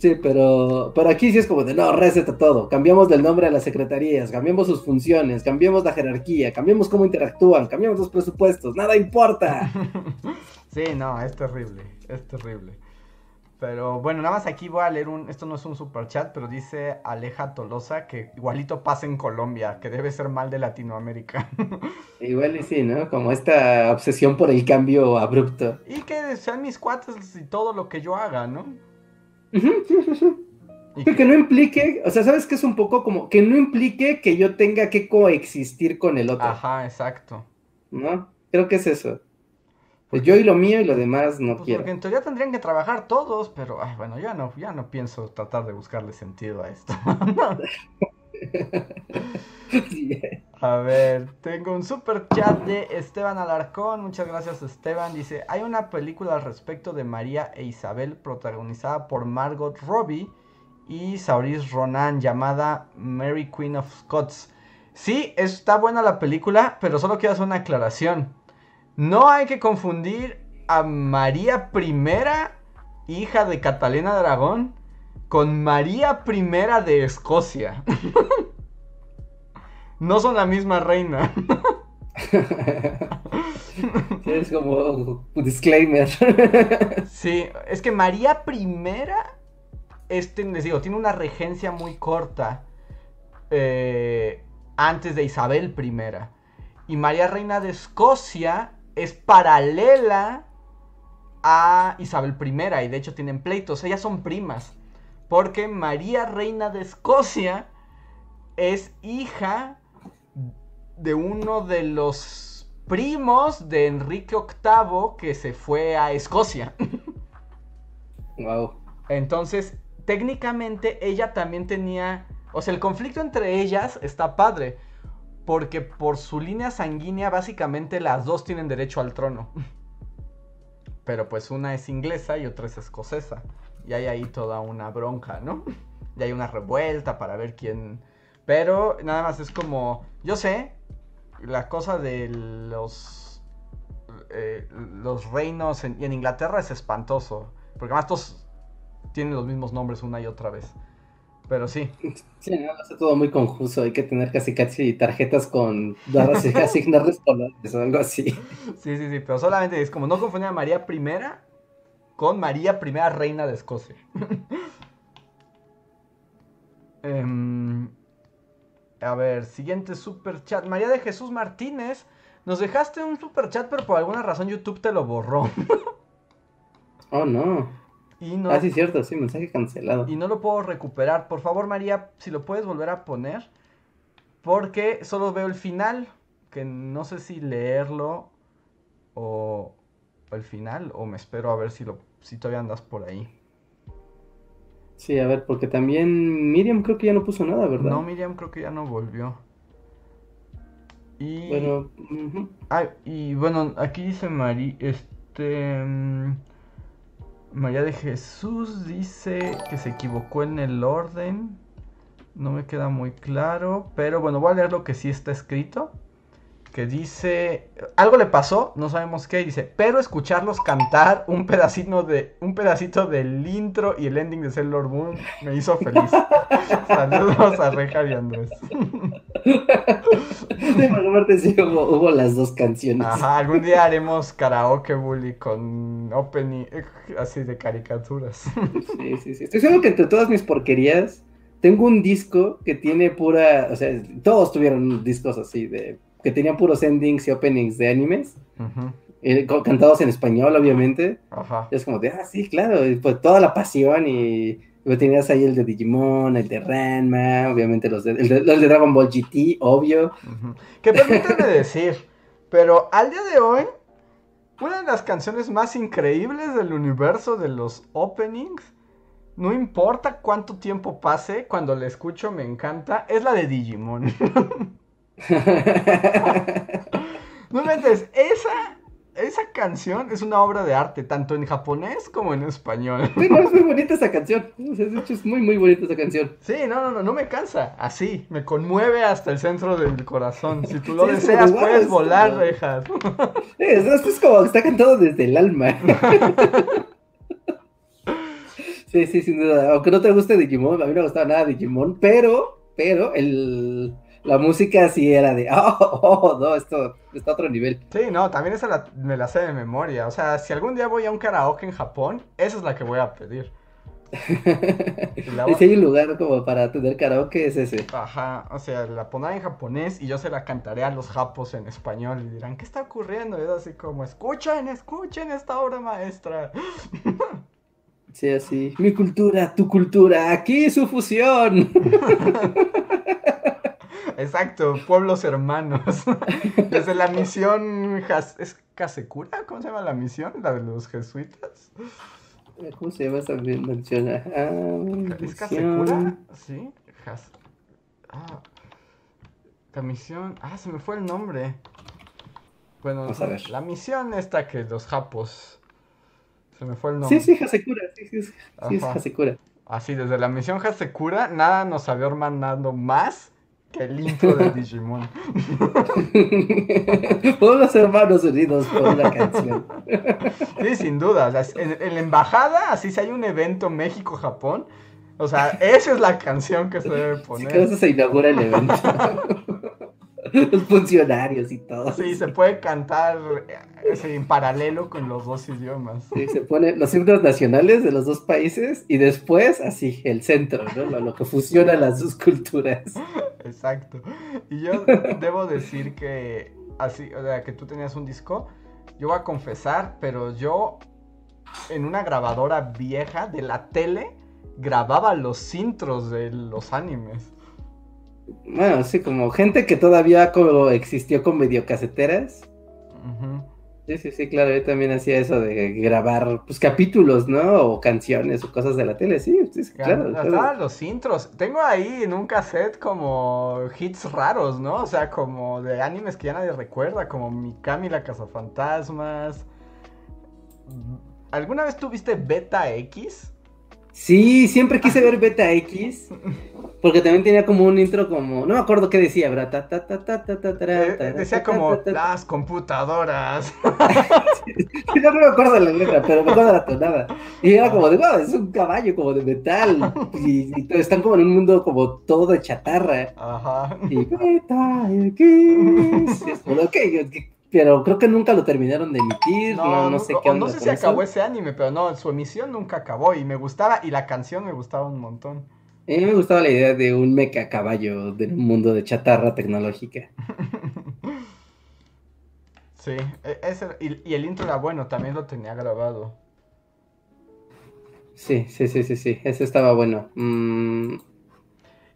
Sí, pero, pero aquí sí es como de no, receta todo. Cambiamos del nombre a las secretarías, cambiamos sus funciones, cambiamos la jerarquía, cambiamos cómo interactúan, cambiamos los presupuestos, nada importa. [LAUGHS] Sí, no, es terrible, es terrible. Pero bueno, nada más aquí voy a leer un. Esto no es un super chat, pero dice Aleja Tolosa que igualito pasa en Colombia, que debe ser mal de Latinoamérica. [LAUGHS] Igual y sí, ¿no? Como esta obsesión por el cambio abrupto. Y que sean mis cuates y todo lo que yo haga, ¿no? y que... que no implique, o sea, ¿sabes que es un poco como que no implique que yo tenga que coexistir con el otro? Ajá, exacto. ¿No? Creo que es eso. Pues yo y lo mío y lo demás no pues quiero. Porque en teoría tendrían que trabajar todos, pero bueno, ya no, ya no pienso tratar de buscarle sentido a esto. [LAUGHS] A ver, tengo un super chat de Esteban Alarcón. Muchas gracias, Esteban. Dice: Hay una película al respecto de María e Isabel, protagonizada por Margot Robbie y Saoirse Ronan, llamada Mary Queen of Scots. Sí, está buena la película, pero solo quiero hacer una aclaración. No hay que confundir a María I, hija de Catalina de Aragón, con María I de Escocia. [LAUGHS] no son la misma reina. [LAUGHS] es como un disclaimer. [LAUGHS] sí, es que María I, este, les digo, tiene una regencia muy corta eh, antes de Isabel I. Y María Reina de Escocia es paralela a Isabel I y de hecho tienen pleitos, ellas son primas, porque María Reina de Escocia es hija de uno de los primos de Enrique VIII que se fue a Escocia. [LAUGHS] Wow. Entonces, técnicamente ella también tenía, o sea, el conflicto entre ellas está padre, porque por su línea sanguínea básicamente las dos tienen derecho al trono. Pero pues una es inglesa y otra es escocesa. Y hay ahí toda una bronca, ¿no? Y hay una revuelta para ver quién... Pero nada más es como... Yo sé, la cosa de los... Eh, reinos en, en Inglaterra es espantoso. Porque además todos tienen los mismos nombres una y otra vez. Pero sí. Sí, no, está todo muy confuso. Hay que tener casi casi tarjetas con barras y [LAUGHS] asignarles colores o algo así. Sí, sí, sí. Pero solamente es como no confundir a María I con María I, reina de Escocia. [LAUGHS] Em, a ver, siguiente super chat. María de Jesús Martínez. Nos dejaste un super chat, pero por alguna razón YouTube te lo borró. [LAUGHS] oh, no. Y no, ah, sí, cierto, sí, mensaje cancelado. Y no lo puedo recuperar. Por favor, María, si lo puedes volver a poner. Porque solo veo el final, que no sé si leerlo o el final, o me espero a ver si, lo, si todavía andas por ahí. Sí, a ver, porque también Miriam creo que ya no puso nada, ¿verdad? No, Miriam creo que ya no volvió. Y bueno, ah, y bueno, aquí dice María, este mm, María de Jesús dice que se equivocó en el orden. No me queda muy claro, pero bueno, voy a leer lo que sí está escrito que dice, algo le pasó, no sabemos qué, dice, pero escucharlos cantar un pedacito de un pedacito del intro y el ending de Sailor Moon me hizo feliz. [LAUGHS] Saludos a Reja y Andrés. sí, hubo, hubo, las dos canciones. Ajá, algún día haremos karaoke bully con opening eh, así de caricaturas. Sí, sí, sí. Estoy seguro que entre todas mis porquerías tengo un disco que tiene pura, o sea, todos tuvieron discos así de que tenían puros endings y openings de animes, eh, cantados en español, obviamente. es como de, ah, sí, claro, pues toda la pasión y, tenías ahí el de Digimon, el de Ranma, obviamente los de, los de Dragon Ball GT, obvio. Que permíteme [LAUGHS] decir, pero al día de hoy, una de las canciones más increíbles del universo de los openings, no importa cuánto tiempo pase, cuando la escucho me encanta, es la de Digimon. [LAUGHS] [LAUGHS] no inventes, esa, esa canción es una obra de arte, tanto en japonés como en español. [LAUGHS] Sí, no, es muy bonita esa canción. de hecho, es muy, muy bonita esa canción. Sí, no, no, no, no me cansa. Así, me conmueve hasta el centro del corazón. Si tú lo deseas, puedes volar, rejas. [LAUGHS] esto es como está cantado desde el alma. Sí, sí, sin duda. Aunque no te guste Digimon, a mí no me gustaba nada Digimon, pero, pero el, la música sí era de, oh, [LAUGHS] oh, no, esto está a otro nivel. Sí, no, también esa me la sé de memoria. O sea, si algún día voy a un karaoke en Japón, esa es la que voy a pedir. [LAUGHS] si hay un lugar como para tener karaoke, es ese. Ajá, o sea, la pondré en japonés y yo se la cantaré a los japos en español y dirán, ¿qué está ocurriendo? Y es así como, escuchen, escuchen esta obra maestra. [LAUGHS] Sí, así. Mi cultura, tu cultura, aquí su fusión. Exacto, pueblos hermanos. [LAUGHS] Desde la misión ¿es Casekura? ¿Cómo se llama la misión? La de los jesuitas. ¿Cómo se llama esa mención? Ah, ¿Es Casekura? Sí. Ah, la misión. Ah, se me fue el nombre. Bueno, la misión esta que los japos. Se me fue el nombre. Sí, sí, Hasekura. Sí, sí, sí es Hasekura. Así, desde la misión Hasekura, nada nos había mandado más el intro de Digimon. [LAUGHS] Todos los hermanos unidos por una canción. Sí, sin duda. en, la embajada, así si hay un evento México-Japón, o sea, esa es la canción que se debe poner. Sí, eso se inaugura el evento. [LAUGHS] los funcionarios y todo. Sí, se puede cantar eh, en paralelo con los dos idiomas. Sí, se ponen los himnos nacionales de los dos países y después así, el centro, ¿no? Lo, que fusiona las dos culturas. Exacto. Y yo [LAUGHS] debo decir que así, o sea, que tú tenías un disco, yo voy a confesar, pero yo en una grabadora vieja de la tele grababa los intros de los animes. Bueno, sí, como gente que todavía como existió con videocaseteras. Sí, sí, sí, claro, yo también hacía eso de grabar pues capítulos, ¿no? O canciones o cosas de la tele, sí, sí, claro. claro. los intros. Tengo ahí en un cassette como hits raros, ¿no? O sea, como de animes que ya nadie recuerda, como Mikami la Cazafantasmas. ¿Alguna vez tuviste Beta X? Sí, siempre quise ver Beta X. Porque también tenía como un intro como. No me acuerdo qué decía, ¿verdad? decía como las computadoras. [LAUGHS] no, me acuerdo la letra, pero me acuerdo de la tonada. Y era como de, wow, es un caballo como de metal. Y, están como en un mundo como todo de chatarra. Ajá. Y Beta X. Y es como, ok, pero creo que nunca lo terminaron de emitir, no, no, sé qué No sé si acabó ese anime, pero no, su emisión nunca acabó y me gustaba, y la canción me gustaba un montón. A mí me gustaba la idea de un mecha caballo del mundo de chatarra tecnológica. [LAUGHS] sí, e, ese, y, el intro era bueno, también lo tenía grabado. Sí, sí, sí, sí, sí, ese estaba bueno. Mm.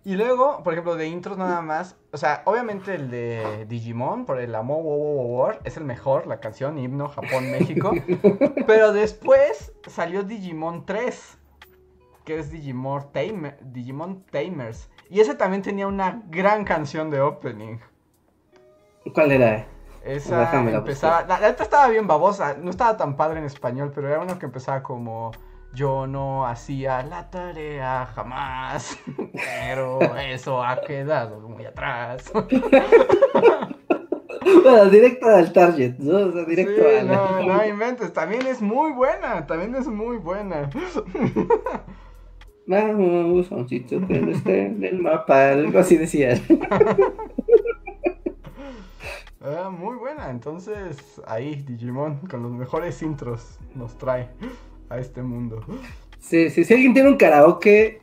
Y luego, por ejemplo, de intros nada más, o sea, obviamente el de Digimon, por el Amor Wow Wow War, es el mejor, la canción, himno Japón, México. [LAUGHS] pero después salió Digimon 3, que es Digimon, Tamer, Digimon Tamers. Y ese también tenía una gran canción de opening. ¿Cuál era? Esa la empezaba, la, la estaba bien babosa, no estaba tan padre en español, pero era uno que empezaba como yo no hacía la tarea jamás, [LAUGHS] pero eso ha quedado muy atrás. [LAUGHS] Bueno, directo al target, ¿no? O sea, directo Sí, a la- no, [LAUGHS] no inventes, también es muy buena, también es muy buena. Vamos a un sitio que no esté en el mapa, algo así decía. Ah, muy buena, entonces ahí Digimon con los mejores intros nos trae a este mundo. Sí, sí, si alguien tiene un karaoke,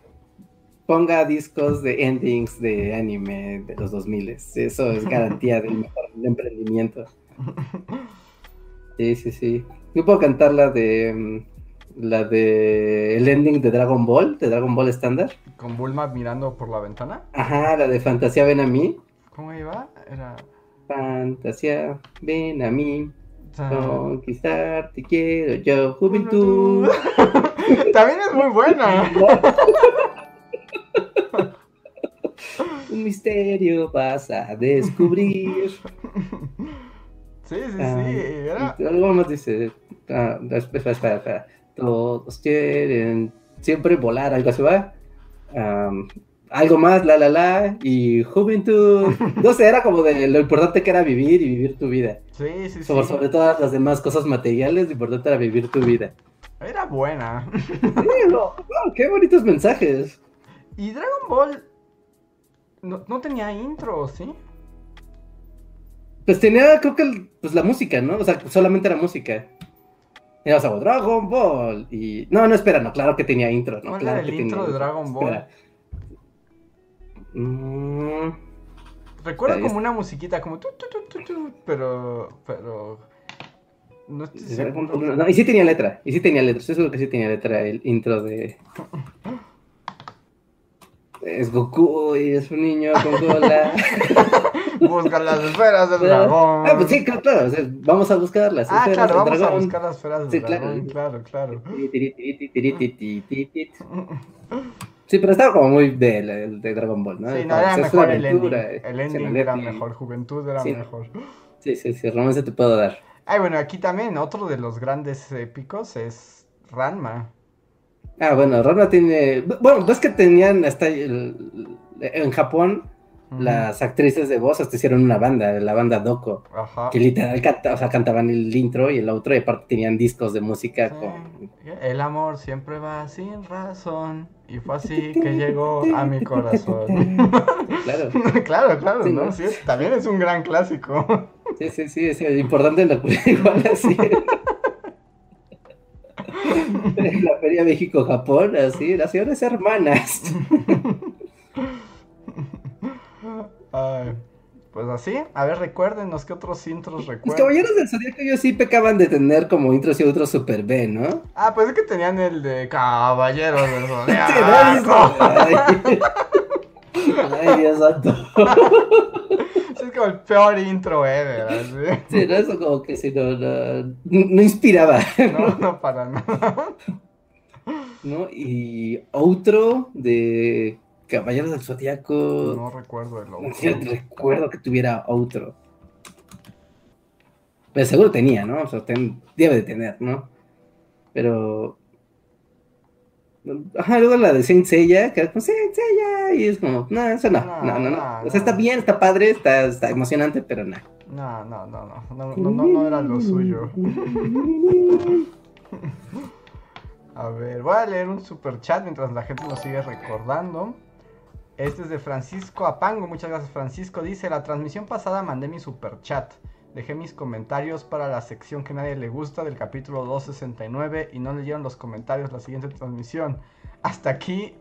ponga discos de endings de anime de los 2000. Eso es garantía del mejor emprendimiento. Sí, sí, sí. Yo puedo cantar la de. mm, La de. El ending de Dragon Ball, de Dragon Ball estándar. Con Bulma mirando por la ventana. Ajá, la de Fantasía Ven a mí. ¿Cómo iba? Era... Fantasía, ven a mí. Conquistar, te quiero yo, juventud. [LAUGHS] También es muy buena. [LAUGHS] Un misterio vas a descubrir. Sí, sí, sí. Ah, Era... y Algo más dice. ah, espera, espera, espera. Todos quieren siempre volar, algo así va. Algo más, la la la. Y juventud. [LAUGHS] No sé, era como de lo importante que era vivir y vivir tu vida. Sí, sí, sí. Sobre, sobre todas las demás cosas materiales, lo importante era vivir tu vida. Era buena. Sí, no, wow, qué bonitos mensajes. Y Dragon Ball no, no tenía intro, ¿sí? Pues tenía, creo que el- pues la música, ¿no? O sea, solamente era música. Era, o sea, Dragon Ball. Y. No, no, espera, no, claro que tenía intro, ¿no? ¿Cuál claro era el que intro tenía de Dragon Ball? Espera. Mm, Recuerdo como una musiquita, como tu, tu, tu, tu, tu, pero, pero, no estoy seguro. No, y sí tenía letra, y sí tenía letra, estoy seguro que sí tenía letra el intro de... Es Goku y es un niño con cola. Busca las esferas del dragón. Ah, pues sí, claro, claro, o sea, vamos a buscar las Ah, esferas claro, del vamos a buscar las esferas del Sí, dragón, claro, claro. Tiri, Sí, pero estaba como muy de, de Dragon Ball, ¿no? Sí, no, era mejor el ending. El es ending era mejor, Juventud era Sí. mejor. Sí, sí, sí, romance te puedo dar. Ay, bueno, aquí también otro de los grandes épicos es Ranma. Ah, bueno, Ranma tiene. Bueno, ves que tenían hasta. el- En Japón, Las actrices de voz hasta hicieron una banda, la banda Doko, Ajá. que literal canta- o sea, cantaban el intro y el outro, y aparte tenían discos de música Sí. con. El amor siempre va sin razón. Y fue así que llegó a mi corazón. Claro, [LAUGHS] claro, claro, Sí, ¿no? Sí, también es un gran clásico. sí, sí, sí, es importante en la [LAUGHS] igual así. En la Feria México-Japón, así, naciones hermanas. [LAUGHS] Ay, pues así, a ver, recuérdenos qué otros intros Los recuerdan. caballeros del Zodíaco ellos sí pecaban de tener como intros y outros super B, ¿no? Ah, pues es que tenían el de Caballeros del [LAUGHS] Sí, Zodiaco. Ay, Dios santo. Es como el peor intro ever. Sí, no, eso como que si no, no, no inspiraba, No, no para nada. ¿no? Y otro de Caballeros del Zodíaco, No recuerdo el no otro. recuerdo que tuviera otro. Pero seguro tenía, ¿no? O sea, ten- debe de tener, ¿no? Pero... Ajá, luego la de Saint Seiya, que era como Saint Seiya, y es como, no, eso no, No, no, no, O sea, está bien, está padre, está, está emocionante, pero no. No, no, no, no, no, no, no, no era lo suyo. [LAUGHS] A ver, voy a leer un super chat mientras la gente nos sigue recordando. Este es de Francisco Apango. Muchas gracias, Francisco. Dice: La transmisión pasada mandé mi super chat. Dejé mis comentarios para la sección que nadie le gusta del capítulo 269 y no leyeron los comentarios la siguiente transmisión. Hasta aquí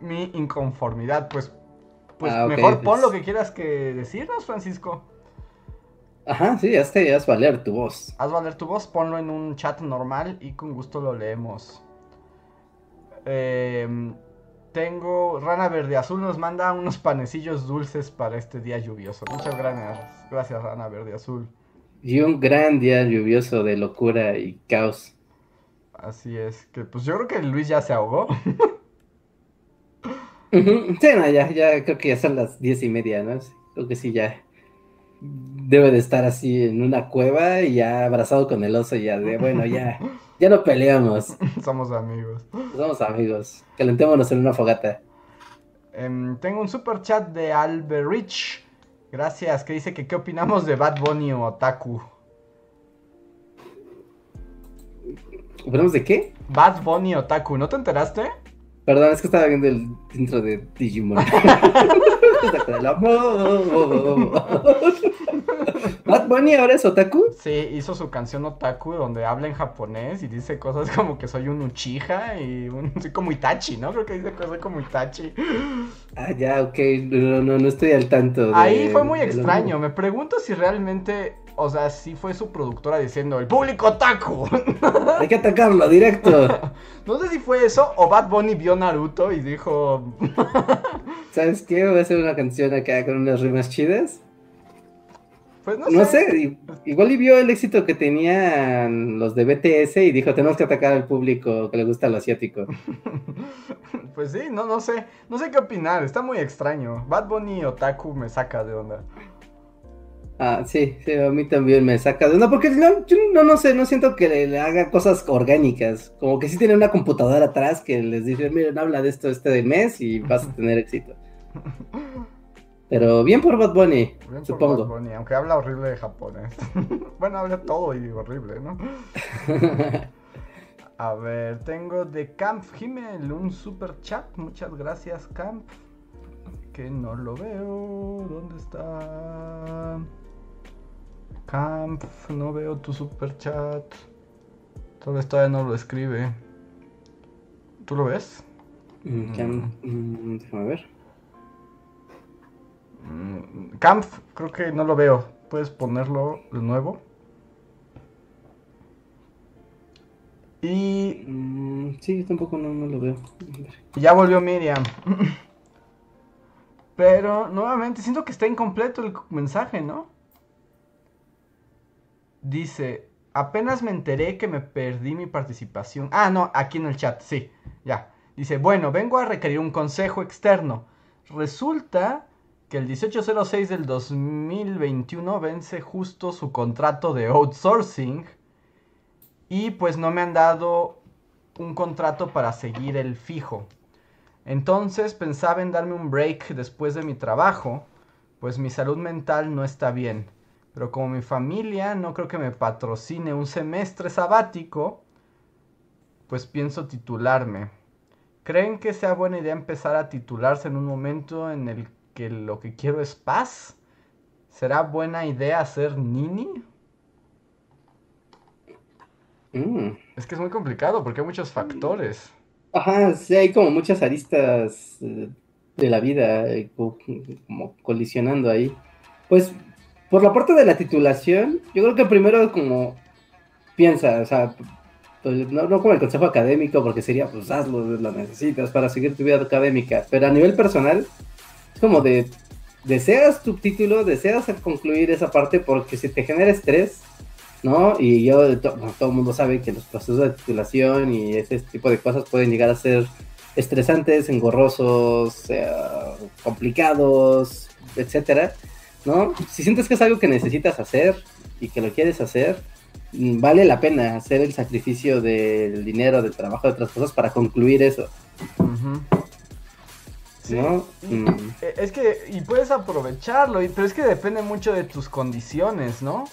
mi inconformidad. Pues, pues Ah, mejor pon lo que quieras que decirnos, Francisco. Ajá, sí, ya te haz valer tu voz. Haz valer tu voz, ponlo en un chat normal y con gusto lo leemos. Eh, tengo Rana Verde Azul nos manda unos panecillos dulces para este día lluvioso. Muchas gracias, gracias Rana Verde Azul. Y un gran día lluvioso de locura y caos. Así es, que pues yo creo que Luis ya se ahogó. Sí, no, ya, ya creo que ya son las diez y media, ¿no? Creo que sí, ya debe de estar así en una cueva y ya abrazado con el oso, ya de, bueno, ya, [LAUGHS] ya no peleamos. [LAUGHS] Somos amigos. Somos amigos. Calentémonos en una fogata. Em, tengo un super chat de Alberich. Gracias, que dice que qué opinamos de Bad Bunny o Otaku. ¿Opinamos de qué? Bad Bunny Otaku, ¿no te enteraste? Perdón, es que estaba viendo el intro de Digimon. [LAUGHS] ¿Bad Bunny ahora es otaku? Sí, hizo su canción Otaku donde habla en japonés y dice cosas como que soy un Uchiha y un, [LAUGHS] soy como Itachi, ¿no? Creo que dice cosas como Itachi. Ah, ya, ok, no, no, no estoy al tanto. De, Ahí fue muy extraño, me pregunto si realmente, o sea, si fue su productora diciendo, el público Otaku. [LAUGHS] Hay que atacarlo, directo. [LAUGHS] no sé si fue eso o Bad Bunny vio Naruto y dijo... [LAUGHS] ¿Sabes qué? Voy a hacer una canción acá con unas rimas chidas. Pues no, No sé. igual y vio el éxito que tenían los de BTS y dijo, tenemos que atacar al público que le gusta lo asiático. Pues sí, no, no sé. No sé qué opinar, está muy extraño. Bad Bunny Otaku me saca de onda. Ah, sí, sí, a mí también me saca de onda, porque no, yo no, no sé, no siento que le, le haga cosas orgánicas, como que sí tiene una computadora atrás que les dice, miren, habla de esto este del mes y vas a tener éxito. Pero bien por Bad Bunny, Bien por supongo. Bad Bunny, aunque habla horrible de japonés. [LAUGHS] bueno, habla todo y horrible, ¿no? [LAUGHS] A ver, tengo de Camp Himmel un super chat. Muchas gracias, Camp. Que no lo veo. ¿Dónde está? Camp, no veo tu super chat. Tal vez todavía no lo escribe. ¿Tú lo ves? Mm, Cam- mm, déjame ver. Mm, Camp, creo que no lo veo. ¿Puedes ponerlo de nuevo? Y Mm, sí, yo tampoco no, no lo veo. Ya volvió Miriam. [CLEARS THROAT] Pero nuevamente siento que está incompleto el mensaje, ¿no? Dice, apenas me enteré que me perdí mi participación. Ah, no, aquí en el chat, sí, ya. Dice, bueno, vengo a requerir un consejo externo. Resulta que el 1806 del 2021 vence justo su contrato de outsourcing y pues no me han dado un contrato para seguir el fijo. Entonces pensaba en darme un break después de mi trabajo, pues mi salud mental no está bien. Pero como mi familia no creo que me patrocine un semestre sabático, pues pienso titularme. ¿Creen que sea buena idea empezar a titularse en un momento en el que lo que quiero es paz? ¿Será buena idea ser nini? Mm. Es que es muy complicado porque hay muchos factores. Ajá, sí, hay como muchas aristas eh, de la vida eh, co- como colisionando ahí. Pues por la parte de la titulación, yo creo que primero como piensa, o sea, pues, no, no como el consejo académico, porque sería, pues hazlo, lo necesitas para seguir tu vida académica, pero a nivel personal, es como de, deseas tu título, deseas concluir esa parte porque si te genera estrés, ¿no? Y yo, todo el mundo sabe que los procesos de titulación y ese tipo de cosas pueden llegar a ser estresantes, engorrosos, eh, complicados, etcétera, ¿no? Si sientes que es algo que necesitas hacer y que lo quieres hacer, mm, vale la pena hacer el sacrificio del dinero, del trabajo, de otras cosas para concluir eso. Sí, ¿no? Mm. Eh, Es que, y puedes aprovecharlo, pero es que depende mucho de tus condiciones, ¿no?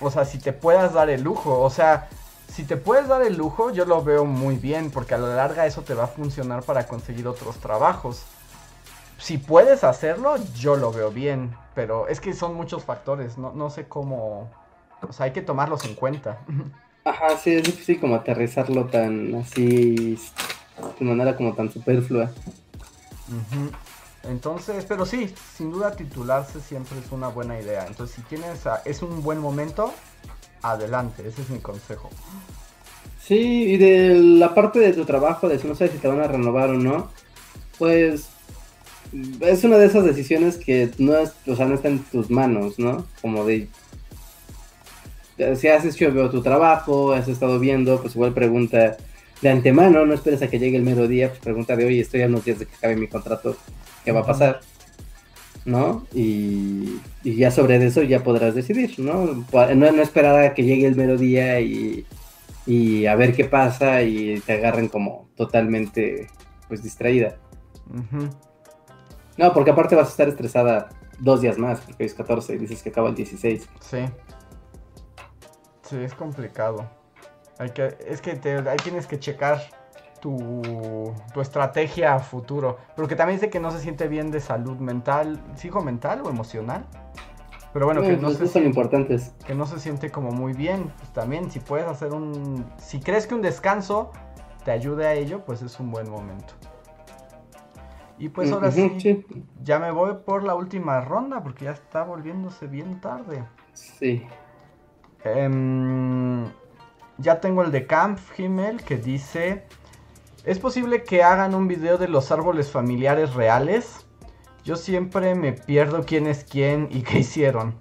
O sea, si te puedas dar el lujo, o sea, si te puedes dar el lujo, yo lo veo muy bien, porque a la larga eso te va a funcionar para conseguir otros trabajos. Si puedes hacerlo, yo lo veo bien, pero es que son muchos factores, no, no sé cómo... O sea, hay que tomarlos en cuenta. Ajá, sí, es difícil como aterrizarlo tan así, de manera como tan superflua. Entonces, pero sí, sin duda titularse siempre es una buena idea. Entonces, si tienes, a- es un buen momento, adelante, ese es mi consejo. Sí, y de la parte de tu trabajo, de si no sabes si te van a renovar o no, pues es una de esas decisiones que no, es, o sea, no está en tus manos, ¿no? Como de si has hecho tu trabajo, has estado viendo, pues igual pregunta de antemano, no esperes a que llegue el mero día, pues pregunta de, oye, estoy a unos días de que acabe mi contrato, ¿qué va a pasar? ¿No? Y, ya sobre eso ya podrás decidir, ¿no? No, esperar a que llegue el mero día y, a ver qué pasa y te agarren como totalmente, pues, distraída. No, porque aparte vas a estar estresada dos días más, porque es 14 y dices que acaba el 16. Sí. Sí, es complicado. Hay que, es que te, ahí tienes que checar tu, tu estrategia a futuro. Pero que también dice que no se siente bien de salud mental, ¿sigo mental o emocional? Pero bueno, que no, se son importantes. que no se siente como muy bien. Pues también, si puedes hacer un. Si crees que un descanso te ayude a ello, pues es un buen momento. Y pues ahora sí, ya me voy por la última ronda porque ya está volviéndose bien tarde. Sí. Em, ya tengo el de Camp Himmel que dice: ¿Es posible que hagan un video de los árboles familiares reales? Yo siempre me pierdo quién es quién y [LAUGHS] qué hicieron.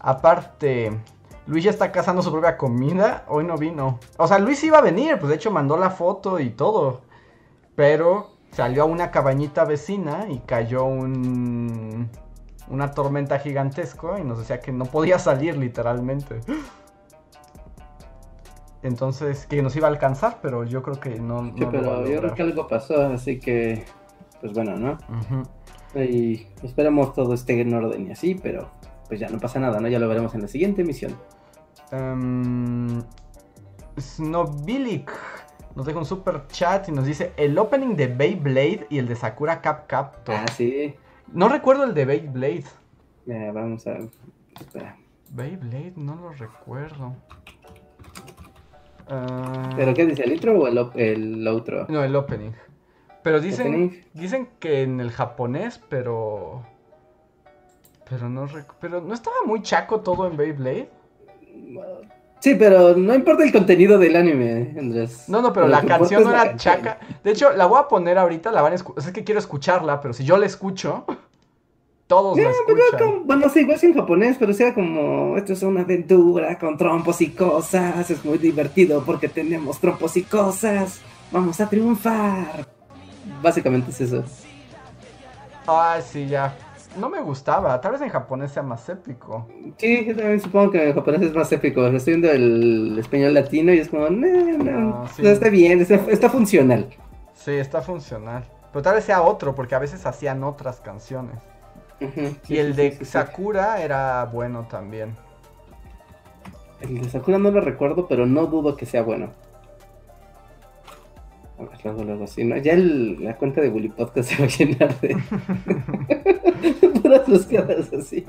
Aparte, Luis ya está cazando su propia comida. Hoy no vino. O sea, Luis iba a venir, pues de hecho mandó la foto y todo. Pero salió a una cabañita vecina y cayó un una tormenta gigantesca y nos decía que no podía salir literalmente. Entonces, que nos iba a alcanzar, pero yo creo que no. Sí, pero yo creo que algo pasó, así que, pues bueno, ¿no? Y esperamos todo esté en orden y así, pero pues ya no pasa nada, ¿no? Ya lo veremos en la siguiente emisión. Um, Snobilic nos deja un super chat y nos dice el opening de Beyblade y el de Sakura Cap Captor. Ah, sí. No recuerdo el de Beyblade. vamos a. Espera. Beyblade, no lo recuerdo. ¿Pero qué dice? ¿El intro o el, el outro? No, el opening. Pero dicen, dicen que en el japonés, pero. Pero no Pero no estaba muy chaco todo en Beyblade. Sí, pero no importa el contenido del anime, Andrés. No, no, pero, la canción no era chaca. De hecho, la voy a poner ahorita, la van a escuchar. Es que quiero escucharla, pero si yo la escucho, todos la escuchan. bueno, sí, igual sí en japonés, pero sea como, esto es una aventura con trompos y cosas, es muy divertido porque tenemos trompos y cosas, vamos a triunfar. Básicamente es eso. Ah, sí, ya no me gustaba. Tal vez en japonés sea más épico. Sí, yo también supongo que en japonés es más épico. Estoy viendo el español latino y es como, no, no, ah, está bien, está, funcional. Sí, está funcional. Pero tal vez sea otro, porque a veces hacían otras canciones. y el de Sakura era bueno también. El de Sakura no lo recuerdo, pero no dudo que sea bueno. Luego, luego, sí, ¿no? Ya la cuenta de Bully Podcast [LAUGHS] se va a llenar de [LAUGHS] [LAUGHS] así.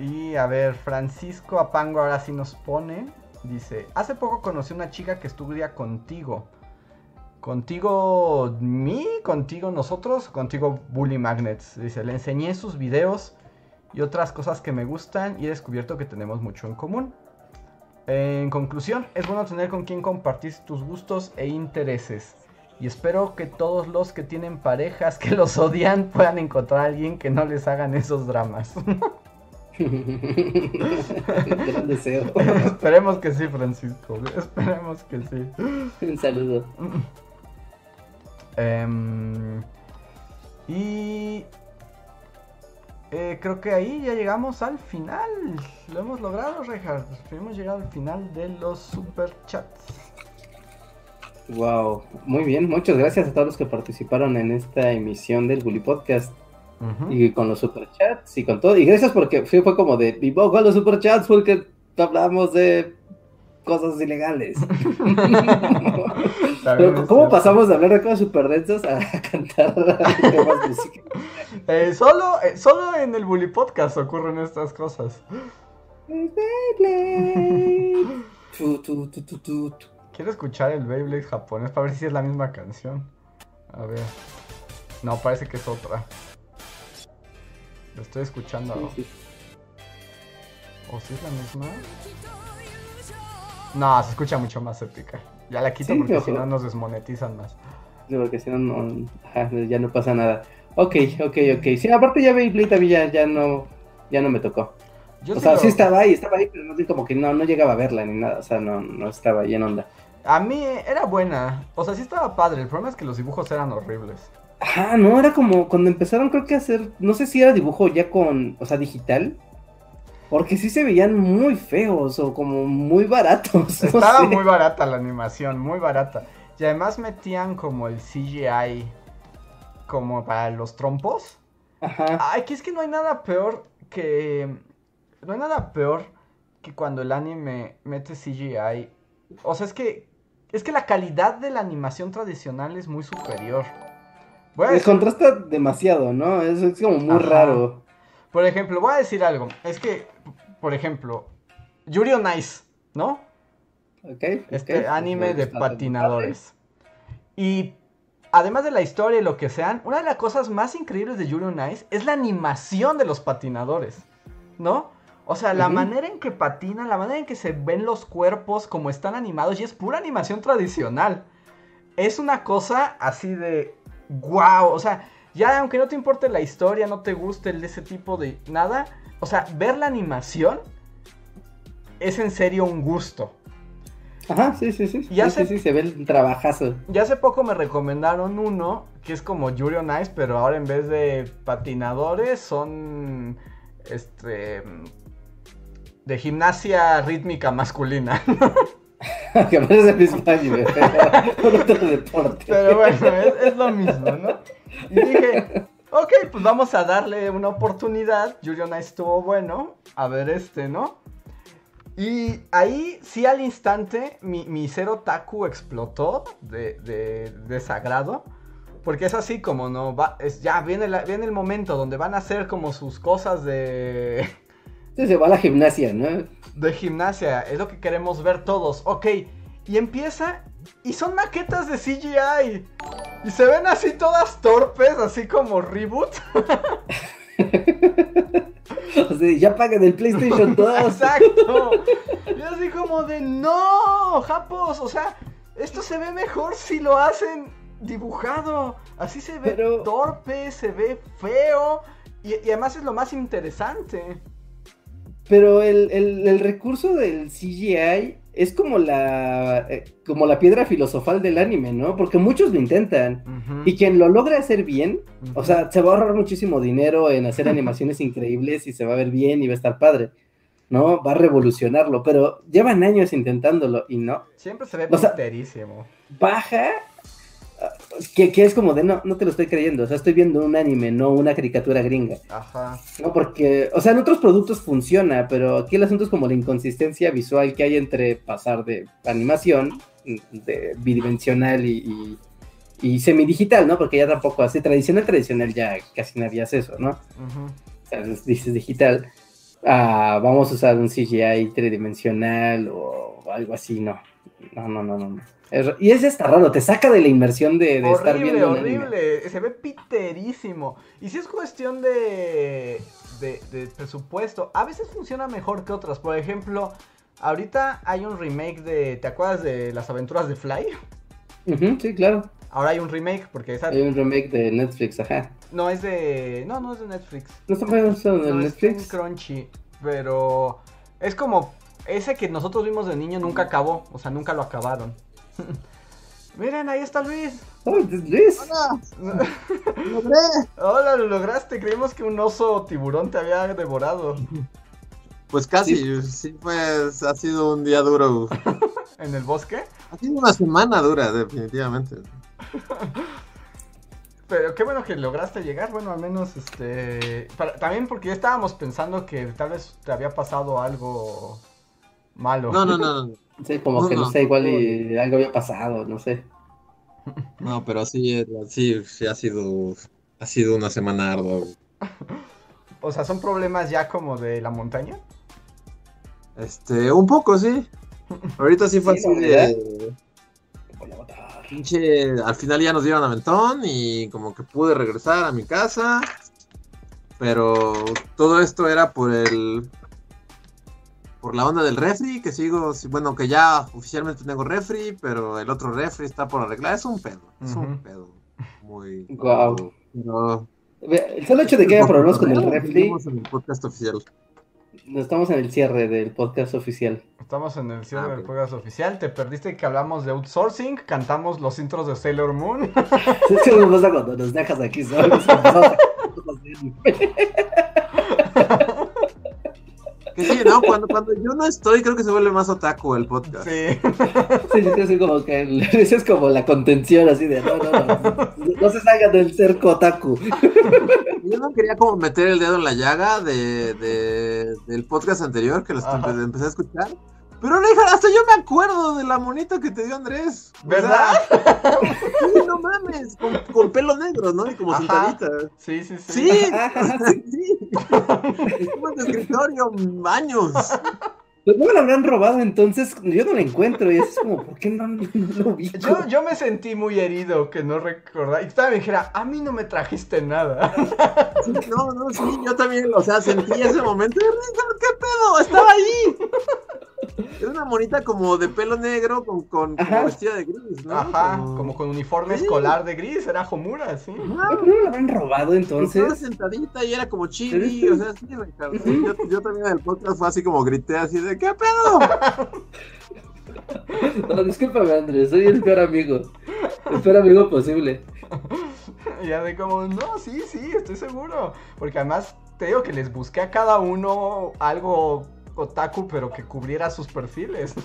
Y a ver, Francisco Apango ahora sí nos pone. Dice, hace poco conocí una chica que estudia contigo. Contigo mí, contigo nosotros, contigo Bully Magnets. Dice, le enseñé sus videos y otras cosas que me gustan y he descubierto que tenemos mucho en común. En conclusión, es bueno tener con quien compartir tus gustos e intereses. Y espero que todos los que tienen parejas que los odian puedan encontrar a alguien que no les hagan esos dramas. [LAUGHS] Gran deseo. Esperemos que sí, Francisco. Esperemos que sí. Un saludo. Em, y eh, creo que ahí ya llegamos al final. Lo hemos logrado, Reinhardt. Hemos llegado al final de los super chats. Wow, muy bien. Muchas gracias a todos los que participaron en esta emisión del Bully Podcast. Y con los super chats y con todo. Y gracias porque fue, fue como de, y con los super chats porque hablamos de cosas ilegales. [LAUGHS] ¿Cómo pasamos de hablar de cosas super densas a [LAUGHS] cantar temas música? Eh, solo, eh, solo en el Bully Podcast ocurren estas cosas. [LAUGHS] Quiero escuchar el Beyblade japonés para ver si es la misma canción. A ver. No, parece que es otra. Lo estoy escuchando. ¿O si es la misma? No, se escucha mucho más épica. Ya la quito Sí, porque si no nos desmonetizan más. Sí, porque si no, no ajá, ya no pasa nada. Ok, ok, ok. Sí, aparte ya Beyblade a mí ya, ya no, ya no me tocó. Yo o sea, lo- sí estaba ahí, estaba ahí, pero no como que no, no llegaba a verla ni nada. O sea, no, no estaba ahí en onda. A mí era buena. O sea, sí estaba padre. El problema es que los dibujos eran horribles. Ajá, no, era como cuando empezaron creo que a hacer, no sé si era dibujo ya con, o sea, digital. Porque sí se veían muy feos o como muy baratos. [LAUGHS] no Estaba sé. muy barata la animación, muy barata. Y además metían como el CGI como para los trompos. Ajá. Ay, que es que no hay nada peor que... No hay nada peor que cuando el anime mete CGI. O sea, es que... Es que la calidad de la animación tradicional es muy superior. Les decir- contrasta demasiado, ¿no? Es, es como muy Ajá. raro. por ejemplo, voy a decir algo. Es que, por ejemplo, Yuri on Ice, ¿no? Ok. Este anime de patinadores. Y además de la historia y lo que sean, una de las cosas más increíbles de Yuri on Ice es la animación de los patinadores, ¿no? O sea, la manera en que patinan, la manera en que se ven los cuerpos como están animados y es pura animación tradicional. Es una cosa así de wow, o sea, ya aunque no te importe la historia, no te guste el de ese tipo de nada, o sea, ver la animación es en serio un gusto. Ajá, sí, sí, sí. Y se- sí, sí, se ve el trabajazo. Ya hace poco me recomendaron uno que es como Yuri on Ice, pero ahora en vez de patinadores son este de gimnasia rítmica masculina. [LAUGHS] que parece el mismo anime, pero [LAUGHS] otro deporte. Pero bueno, es, es lo mismo, ¿no? Y dije, ok, pues vamos a darle una oportunidad. Yuri on Ice estuvo bueno. A ver este, ¿no? Y ahí sí al instante mi, mi ser otaku explotó de, de, de sagrado. Porque es así como no va. Es, ya viene, la- viene el momento donde van a hacer como sus cosas de, Sí, se va a la gimnasia, ¿no? de gimnasia. Es lo que queremos ver todos. Ok. Y empieza. Y son maquetas de CGI. Y se ven así todas torpes, así como reboot. [LAUGHS] O sea, ya pagan el PlayStation [LAUGHS] 2. Exacto. Y así como de no, Japos. O sea, esto se ve mejor si lo hacen dibujado. Así se ve Pero- torpe, se ve feo. Y, y además es lo más interesante. Pero el, el- el recurso del CGI es como la, eh, como la piedra filosofal del anime, ¿no? Porque muchos lo intentan. Y quien lo logra hacer bien, o sea, se va a ahorrar muchísimo dinero en hacer [LAUGHS] animaciones increíbles y se va a ver bien y va a estar padre, ¿no? Va a revolucionarlo, pero llevan años intentándolo y no. siempre se ve o sea-. Baja, que, que es como de, no, no te lo estoy creyendo, o sea, estoy viendo un anime, no una caricatura gringa, Ajá. ¿no? Porque, o sea, en otros productos funciona, pero aquí el asunto es como la inconsistencia visual que hay entre pasar de animación, de bidimensional y... y y semidigital, ¿no? Porque ya tampoco así, tradicional, tradicional, ya casi nadie hace eso, ¿no? Ujú. O sea, es- dices digital, ah, vamos a usar un CGI tridimensional o algo así, no. No, no, no, no. Es- y es hasta raro, te saca de la inmersión de, de estar horrible, viendo un anime. horrible. Se ve piterísimo. Y si es cuestión de, de, de presupuesto, a veces funciona mejor que otras. Por ejemplo, ahorita hay un remake de. ¿Te acuerdas de las aventuras de Fly? Sí, claro. Ahora hay un remake porque esa Hay un remake de Netflix, ajá. no es de. No, no es de Netflix. ¿No está en No es Netflix? Crunchy. Pero es como. Ese que nosotros vimos de niño nunca acabó. O sea, nunca lo acabaron. [LAUGHS] Miren, ahí está Luis. Oh, es Luis. Hola, [LAUGHS] logré. Hola, lo lograste. Creímos que un oso tiburón te había devorado Pues casi, sí, pues ha sido un día duro. [LAUGHS] en el bosque. Ha sido una semana dura, definitivamente. Pero qué bueno que lograste llegar. Bueno, al menos este. para- también porque ya estábamos pensando que tal vez te había pasado algo malo. No, no, no, no. [LAUGHS] Sí, como que no No, sé, igual y algo había pasado, no sé. [LAUGHS] No, pero sí, sí, sí ha sido, ha sido una semana ardua. [LAUGHS] O sea, son problemas ya como de la montaña. Este, un poco, sí. Ahorita sí fue Sí, así de pinche, al final ya nos dieron aventón y como que pude regresar a mi casa. Pero todo esto era por el por la onda del refri, que sigo, bueno, que ya oficialmente tengo refri, pero el otro refri está por arreglar. Es un pedo, es un pedo. Muy. Guau. pero- El solo hecho de que haya problemas con el refri, Seguimos en el podcast oficial. no estamos en el cierre del podcast oficial. Estamos en el cierre Ah, del podcast oficial. Te perdiste que hablamos de outsourcing, cantamos los intros de Sailor Moon. Es que me gusta cuando nos dejas aquí solos. Que sí, ¿no? Cuando, cuando yo no estoy, creo que se vuelve más otaku el podcast. sí. Sí, sí, sí, así como que el- [LAUGHS] esa es como la contención así de no, no, no, no se salgan del ser kotaku. [LAUGHS] Yo no quería como meter el dedo en la llaga de, de- del podcast anterior que los empe- empecé a escuchar. Pero no, hija, hasta yo me acuerdo de la monita que te dio Andrés. O ¿Verdad? sea, [LAUGHS] sí, no mames, con, con pelo negro, ¿no? Y como Ajá. sentadita. Sí, sí, sí. Sí, sí. Estuvo en tu escritorio años. Pues no me lo habrán robado entonces, yo no lo encuentro y es como, ¿por qué no, no lo vi? Yo, yo me sentí muy herido que no recordaba. Y todavía me dijera, a mí no me trajiste nada. Sí, No, no, sí, yo también, o sea, sentí ese momento de "Richard, ¿qué pedo? Estaba ahí. Era una monita como de pelo negro con, con como vestida de gris, ¿no? Ajá, como con uniforme Sí. escolar de gris, era Homura, sí. Ajá, ¿No lo habrán robado Estaba entonces? sentadita y era como chili, o sea, sí, Ricardo. sí, yo, yo también en el podcast fue así como grité así de ¿qué pedo? [LAUGHS] No, discúlpame Andrés, soy el peor amigo. El peor amigo posible. [LAUGHS] Ya de como, no, sí, sí, estoy seguro. Porque además te digo que les busqué a cada uno algo otaku, pero que cubriera sus perfiles. [LAUGHS]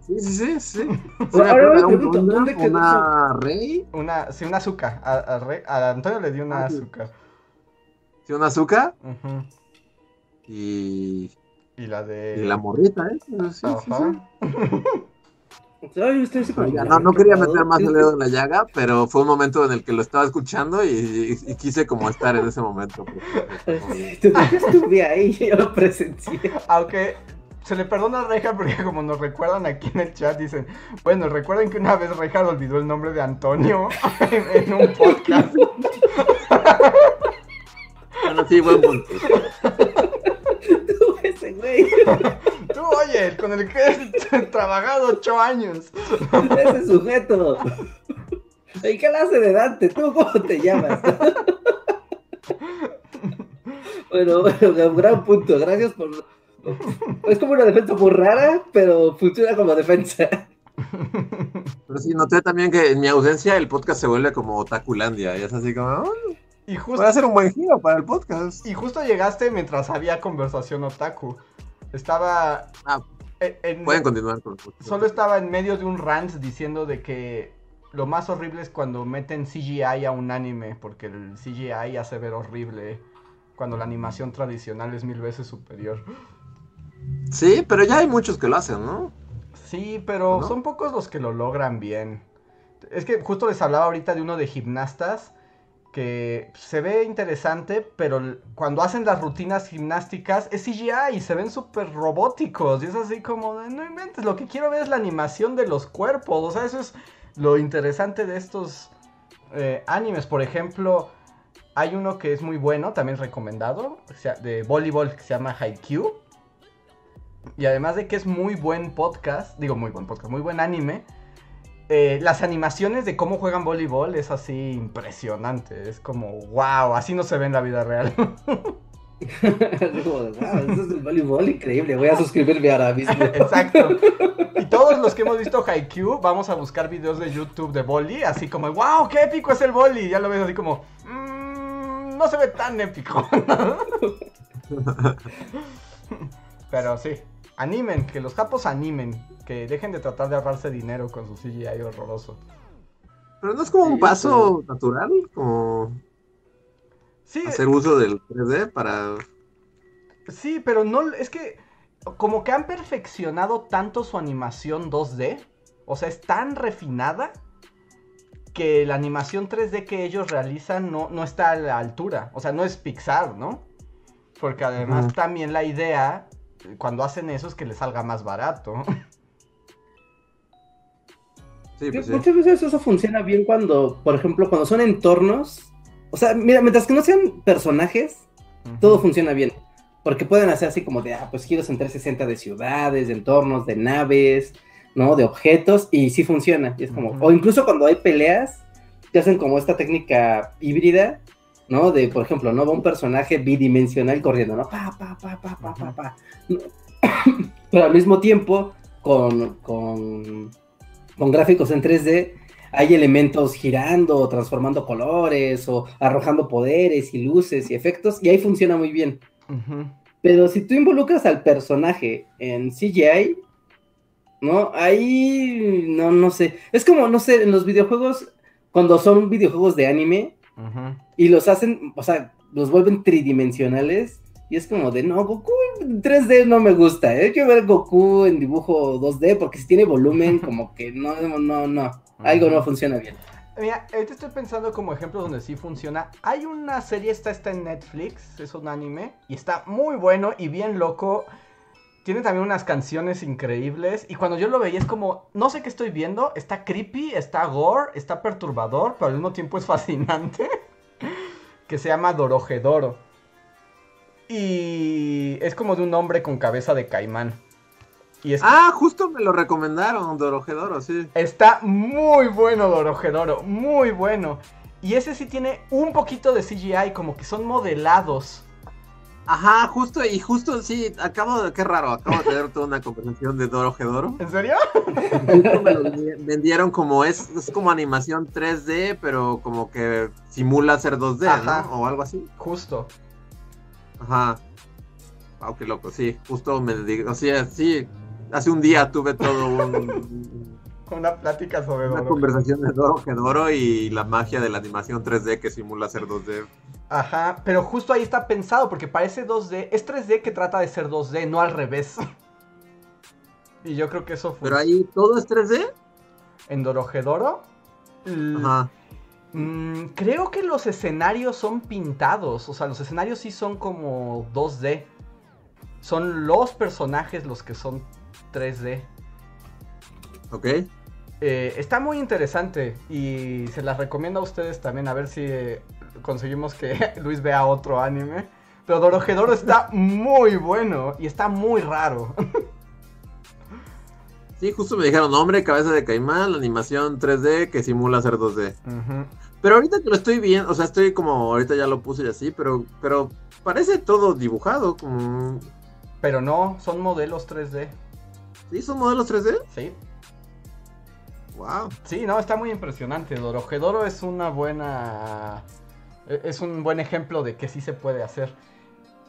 Sí, sí, sí, sí. Sí, Pero me ahora acuerdo, me era un pregunto, Honda, ¿dónde quedó una Rey, Una, sí, una azúcar. A, a Re- a Antonio le dio una Ah, azúcar. sí, una azúcar y, Y la de. y la morrita, ¿eh? Sí, sí, Ajá. [LAUGHS] no, no quería meter más el dedo en la llaga, pero fue un momento en el que lo estaba escuchando y, y- y quise como estar en ese momento. [LAUGHS] yo estuve ahí, yo lo presencié. Aunque se le perdona a Reja porque como nos recuerdan aquí en el chat, dicen, bueno, recuerden que una vez Reja olvidó el nombre de Antonio en, [LAUGHS] en un podcast. Bueno, sí, buen punto. [LAUGHS] [LAUGHS] Tú, ese güey, Tú, oye, el con el que has [LAUGHS] trabajado ocho años. ese sujeto. ¿Y qué clase de Dante? ¿Tú cómo te llamas? Bueno, bueno, gran punto. Gracias por. Es como una defensa muy rara, pero funciona como defensa. Pero sí, noté también que en mi ausencia el podcast se vuelve como Otakulandia. Y es así como, "Oh, Y justo, puede ser un buen giro para el podcast. y justo llegaste mientras había conversación otaku. Estaba... Ah, en- en- Pueden continuar con el podcast. Solo estaba en medio de un rant diciendo de que lo más horrible es cuando meten CGI a un anime, porque el CGI hace ver horrible cuando la animación tradicional es mil veces superior. Sí, pero ya hay muchos que lo hacen, ¿no? Sí, pero ¿No? son pocos los que lo logran bien. Es que justo les hablaba ahorita de uno de gimnastas que se ve interesante, pero cuando hacen las rutinas gimnásticas es CGI y se ven súper robóticos. Y es así como, no inventes, lo que quiero ver es la animación de los cuerpos. O sea, eso es lo interesante de estos eh, animes. Por ejemplo, hay uno que es muy bueno, también recomendado, de voleibol que se llama Haikyuu. Y además de que es muy buen podcast, digo muy buen podcast, muy buen anime, eh, las animaciones de cómo juegan voleibol es así impresionante. Es como, wow, así no se ve en la vida real. [LAUGHS] Como, "Wow, eso es el voleibol increíble. Voy a suscribirme ahora mismo. [LAUGHS] Exacto. Y todos los que hemos visto Haikyuu, vamos a buscar videos de YouTube de boli, así como, wow, qué épico es el boli. Y ya lo ves así como, "Mm, no se ve tan épico. [LAUGHS] Pero sí, animen, que los japos animen, que dejen de tratar de ahorrarse dinero con su CGI horroroso. Pero no es como un Sí, paso natural, como Sí, hacer uso del 3D para... Sí, pero no, es que como que han perfeccionado tanto su animación 2D, o sea, es tan refinada que la animación 3D que ellos realizan no, no está a la altura, o sea, no es Pixar, ¿no? Porque además también la idea, cuando hacen eso, es que les salga más barato. [LAUGHS] Sí, pues sí. Muchas veces eso funciona bien cuando, por ejemplo, cuando son entornos. O sea, mira, mientras que no sean personajes, todo funciona bien. porque pueden hacer así como de, ah, pues giros en 360 de ciudades, de entornos, de naves, ¿no? De objetos, y sí funciona. Y es como, o incluso cuando hay peleas, que hacen como esta técnica híbrida, ¿no? De, por ejemplo, ¿no? Va un personaje bidimensional corriendo, ¿no? Pa, pa, pa, pa, pa, pa, pa. [CLEARS THROAT] Pero al mismo tiempo, con, con, con gráficos en 3D, hay elementos girando, transformando colores, o arrojando poderes y luces y efectos, y ahí funciona muy bien. Pero si tú involucras al personaje en CGI, ¿no? Ahí no, no sé. Es como, no sé, en los videojuegos, cuando son videojuegos de anime y los hacen, o sea, los vuelven tridimensionales. Y es como de, no, Goku en 3D no me gusta. ¿eh? Yo quiero ver Goku en dibujo 2D porque si tiene volumen, [LAUGHS] como que no, no, no. Algo no funciona bien. Mira, ahorita estoy pensando como ejemplos donde sí funciona. Hay una serie, esta está en Netflix, es un anime, y está muy bueno y bien loco. Tiene también unas canciones increíbles. Y cuando yo lo veía es como, no sé qué estoy viendo, está creepy, está gore, está perturbador, pero al mismo tiempo es [LAUGHS] fascinante. que se llama Dorojedoro. Y es como de un hombre con cabeza de caimán. Y es Ah, justo me lo recomendaron, Dorojedoro, sí. Está muy bueno Dorojedoro, muy bueno. Y ese sí tiene un poquito de CGI, como que son modelados. Ajá, justo, y justo, sí, acabo de, qué raro, acabo de tener toda una conversación de Dorojedoro. ¿En serio? Justo me lo vendieron como, es, es como animación 3D, pero como que simula ser 2D, Ajá. ¿no? O algo así. Justo. Ajá. Wow, qué loco, sí, justo me digo, o sea, sí, hace un día tuve todo un, [LAUGHS] Una plática sobre una Doro. conversación de Dorojedoro y la magia de la animación 3D que simula ser 2D. Ajá, pero justo ahí está pensado, porque parece 2D. Es 3D que trata de ser 2D, no al revés. [LAUGHS] y yo creo que eso fue. Pero ahí todo es 3D. En Dorojedoro. Ajá. Mm, creo que los escenarios son pintados. O sea, los escenarios sí son como 2D. Son los personajes los que son 3D. Ok. Eh, está muy interesante y se las recomiendo a ustedes también. A ver si eh, conseguimos que [LAUGHS] Luis vea otro anime. Pero Dorojedoro está [LAUGHS] muy bueno y está muy raro. Sí, justo me dijeron, hombre, cabeza de caimán, la animación 3D que simula ser 2D. Ujú. Pero ahorita que lo estoy viendo, o sea, estoy como, ahorita ya lo puse y así, pero, pero parece todo dibujado, como... Pero no, son modelos 3D. ¿Sí son modelos 3D? Sí. Wow. Sí, no, está muy impresionante. Dorojedoro es una buena. e- Es un buen ejemplo de que sí se puede hacer.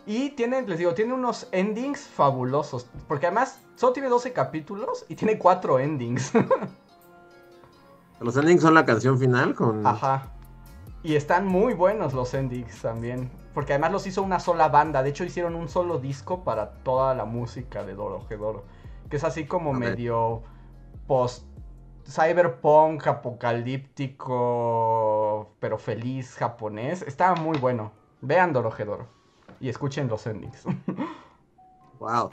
Y tiene, les digo, tiene unos endings fabulosos. Porque además solo tiene 12 capítulos y tiene 4 endings. [LAUGHS] Los endings son la canción final con... Ajá. Y están muy buenos los endings también. Porque además los hizo una sola banda. De hecho, hicieron un solo disco para toda la música de Dorojedoro. Que es así como medio post cyberpunk apocalíptico, pero feliz japonés. Está muy bueno. Vean Dorojedoro. Y escuchen los endings. [LAUGHS] Wow.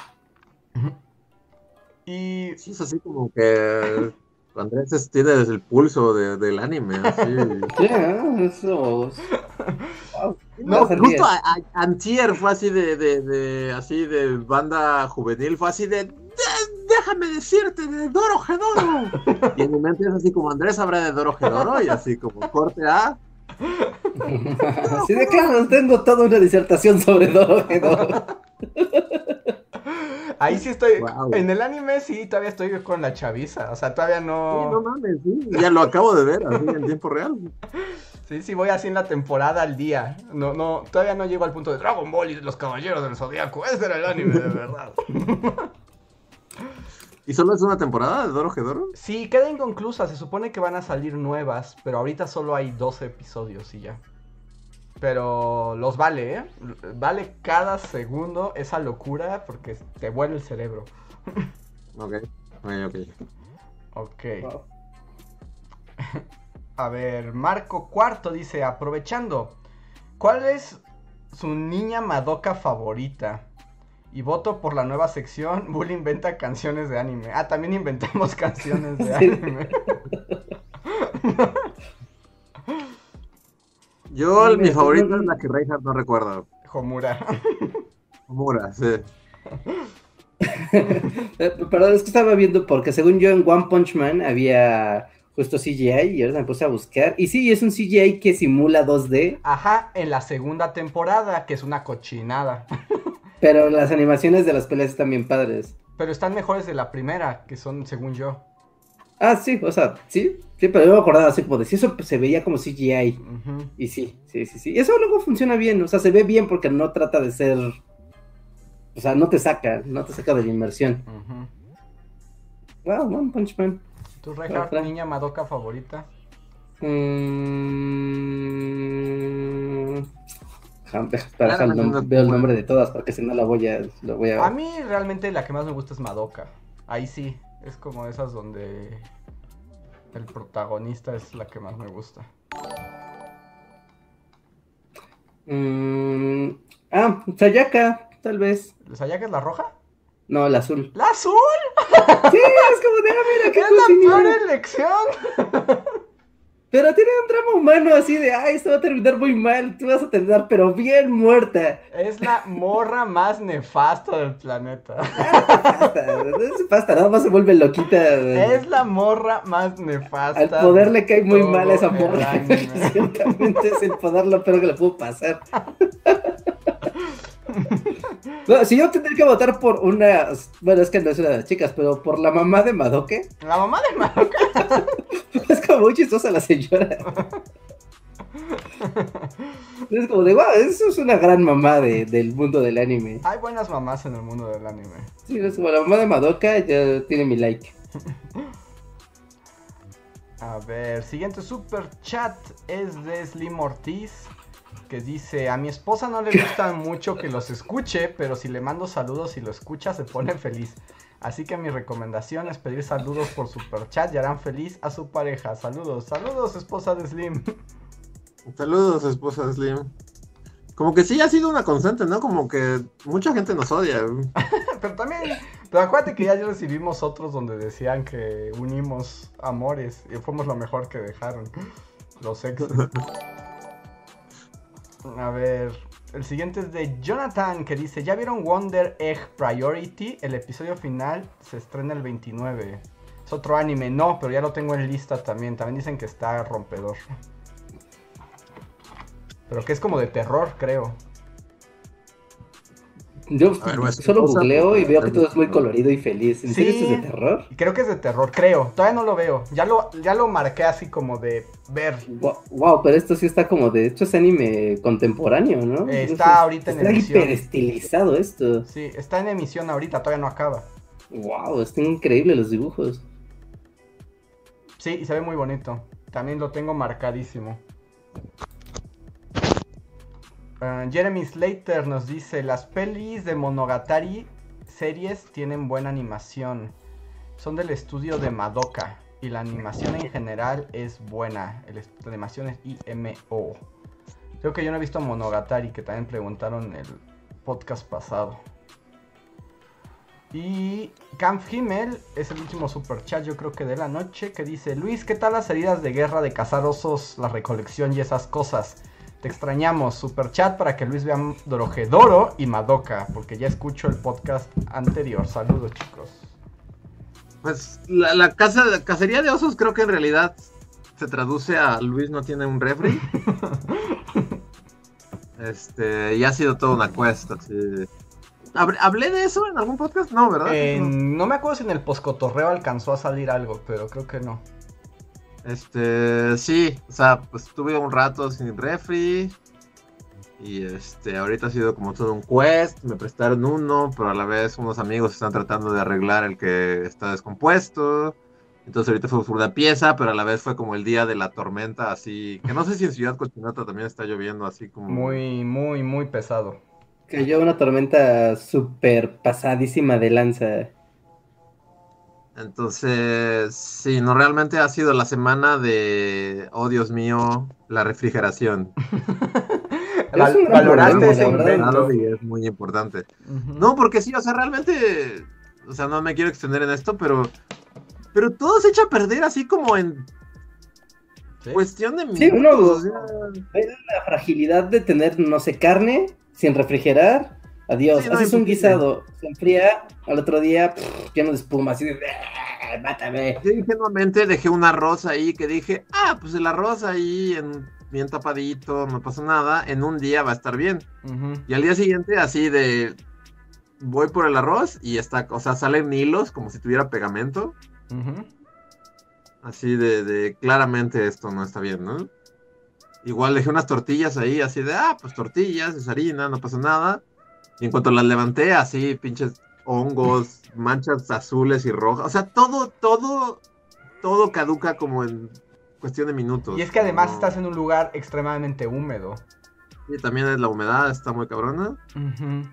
y Sí, es así como que... Andrés es- tiene el pulso de- del anime, así. [LAUGHS] Ya, eso. Wow. No, justo a, a- Antier fue así de, de, de- así de banda juvenil, fue así de, "De- déjame decirte de Doro Gedoro. [LAUGHS] Y en mi mente es así como Andrés habla de Doro Gedoro y así como corte A. [LAUGHS] Así de claro, tengo toda una disertación sobre Dorohedoro. ahí sí estoy. Wow. En el anime sí, todavía estoy con la chaviza. O sea, todavía Sí, no no. mames, sí, ya lo acabo de ver así en tiempo real. Sí, sí, voy así en la temporada al día. No, no, todavía no llego al punto de Dragon Ball y los caballeros del Zodiaco. Ese era el anime de verdad. [LAUGHS] ¿Y solo es una temporada de Doro Gedoro? Sí, queda inconclusa. Se supone que van a salir nuevas, pero ahorita solo hay 12 episodios y ya. Pero los vale, ¿eh? Vale cada segundo esa locura porque te vuelve el cerebro. Ok, ok, ok. Ok. Wow. A ver, Marco Cuarto dice, aprovechando, ¿cuál es su niña Madoka favorita? Y voto por la nueva sección, [LAUGHS] Bull inventa canciones de anime. Ah, también inventamos [LAUGHS] canciones de anime. [LAUGHS] Yo, Sí, mi favorita no- es la que Reinhardt no recuerda. Homura. Nomura, sí. Eh, Perdón, es que estaba viendo porque según yo en One Punch Man había justo CGI y ahora me puse a buscar. Y sí, es un CGI que simula 2D, Ajá, en la segunda temporada, que es una cochinada. Pero las animaciones de las peleas están bien padres. Pero están mejores de la primera, que son según yo. Ah, sí, o sea, sí, sí, pero yo me acordaba así como de si eso se veía como CGI. Y sí, sí, sí, sí. Y eso luego funciona bien, o sea, se ve bien porque no trata de ser. O sea, no te saca, no te saca de la inmersión. Ujú. Wow, One Punch Man. ¿Tu Reinhardt, niña Madoka favorita? Mm... Claro, no, no, veo el no. nombre de todas, porque si no la voy a, lo voy a... A mí realmente la que más me gusta es Madoka. Ahí sí, es como esas donde el protagonista es la que más me gusta. Mm, Ah, Sayaka, tal vez. ¿Sayaka es la roja? No, el azul. ¡La azul! [LAUGHS] Sí, es como de, ah, mira, qué [LAUGHS] ¡Es la peor elección! [LAUGHS] Pero tiene un drama humano así de, ay, esto va a terminar muy mal, tú vas a terminar, pero bien muerta. Es la morra más nefasta del planeta. [LAUGHS] Basta, nada más se vuelve loquita. Es la morra más nefasta. Al poder le cae muy mal a esa morra. [LAUGHS] Ciertamente es el poder lo peor que le pudo pasar. [LAUGHS] No, si yo tendría que votar por una. Bueno, es que no es una de las chicas, pero por la mamá de Madoke, La mamá de Madoka. [LAUGHS] es como muy chistosa la señora. Es como de, wow, eso es una gran mamá de- del mundo del anime. Hay buenas mamás en el mundo del anime. Sí, es como la mamá de Madoka, ya tiene mi like. A ver, siguiente super chat es de Slim Ortiz. Que dice, a mi esposa no le gusta mucho que los escuche, pero si le mando saludos y lo escucha se pone feliz. Así que mi recomendación es pedir saludos por super chat y harán feliz a su pareja. Saludos, saludos esposa de Slim. Saludos, esposa Slim. Como que sí ha sido una constante, ¿no? Como que mucha gente nos odia. [LAUGHS] Pero también, pero acuérdate que ya recibimos otros donde decían que unimos amores y fuimos lo mejor que dejaron. Los ex. [LAUGHS] A ver, el siguiente es de Jonathan que dice, ¿ya vieron Wonder Egg Priority? El episodio final se estrena el 29. Es otro anime, no, pero ya lo tengo en lista también. También dicen que está rompedor. Pero que es como de terror, creo. Yo ver, solo googleo y veo que todo es muy colorido y feliz. ¿En serio Sí. esto es de terror? Creo que es de terror, creo. Todavía no lo veo. Ya lo, ya lo marqué así como de ver. Wow, pero esto sí está como de. Esto es anime contemporáneo, ¿no? Eh, está Entonces, ahorita en Está emisión. hiperestilizado esto. Sí, está en emisión ahorita, todavía no acaba. Wow, están increíbles los dibujos. Sí, y se ve muy bonito. También lo tengo marcadísimo. Ah, Jeremy Slater nos dice, las pelis de Monogatari series tienen buena animación. Son del estudio de Madoka. Y la animación en general es buena. El est- la animación es IMO. Creo que yo no he visto Monogatari, que también preguntaron en el podcast pasado. Y Camp Himmel es el último super chat, yo creo que de la noche, que dice: Luis, ¿qué tal las heridas de guerra de cazar osos, la recolección y esas cosas? Te extrañamos. Super chat para que Luis vea Dorojedoro y Madoka, porque ya escucho el podcast anterior. Saludos, chicos. Pues la, la casa, la cacería de osos creo que en realidad se traduce a Luis no tiene un refri. [LAUGHS] este, y ha sido toda una cuesta. ¿Hab- ¿Hablé de eso en algún podcast? No, ¿verdad? Eh, No. no me acuerdo si en el poscotorreo alcanzó a salir algo, pero creo que no. Este, sí, o sea, pues tuve un rato sin refri. Y este, ahorita ha sido como todo un quest. Me prestaron uno, pero a la vez unos amigos están tratando de arreglar el que está descompuesto. Entonces ahorita fue una pieza, pero a la vez fue como el día de la tormenta, así. Que no sé si en Ciudad Cochinota también está lloviendo, así como. Muy, muy, muy pesado. Cayó una tormenta súper pasadísima de lanza. Entonces, sí, no, realmente ha sido la semana de, oh Dios mío, la refrigeración. [LAUGHS] Es un gran valoraste ese invento. Y es muy importante. No, porque sí, o sea, realmente, o sea, no me quiero extender en esto, pero, pero todo se echa a perder así como en ¿Sí? cuestión de Sí, minutos. uno- o sea, Es la fragilidad de tener, no sé, carne sin refrigerar Adiós. Sí, no, Haces un guisado, se enfría, al otro día pff, lleno de espuma, así de "Ah, mátame. Yo ingenuamente dejé un arroz ahí que dije, ah, pues el arroz ahí en, bien tapadito, no pasa nada, en un día va a estar bien. Y al día siguiente, así de, voy por el arroz y está, o sea, salen hilos como si tuviera pegamento. Así de, de claramente esto no está bien, ¿no? Igual dejé unas tortillas ahí, así de, ah, pues tortillas, es harina, no pasa nada. Y en cuanto las levanté, así, pinches hongos, manchas azules y rojas. O sea, todo, todo, todo caduca como en cuestión de minutos. Y es que además No. estás en un lugar extremadamente húmedo. Y también es la humedad, está muy cabrona. Ujú.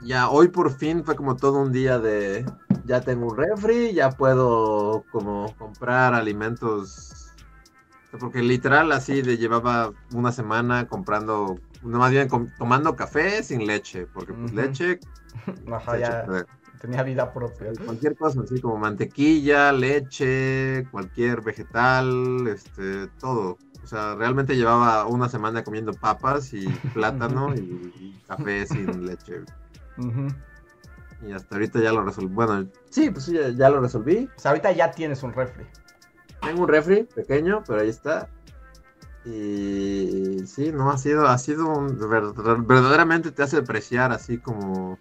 Ya hoy por fin fue como todo un día de, ya tengo un refri, ya puedo como comprar alimentos. Porque literal así de llevaba una semana comprando, no más bien tomando café sin leche, porque pues Ujú. leche, [LAUGHS] Ajá, leche, ya tenía vida propia. cualquier cosa, así como mantequilla, leche, cualquier vegetal, este, todo. O sea, realmente llevaba una semana comiendo papas y [LAUGHS] plátano y, y café sin leche. Y hasta ahorita ya lo resolví. Bueno, sí, pues ya, ya lo resolví. O sea, ahorita ya tienes un refri. Tengo un refri pequeño, pero ahí está. Y sí, no, ha sido, ha sido un, ver- verdaderamente te hace apreciar así como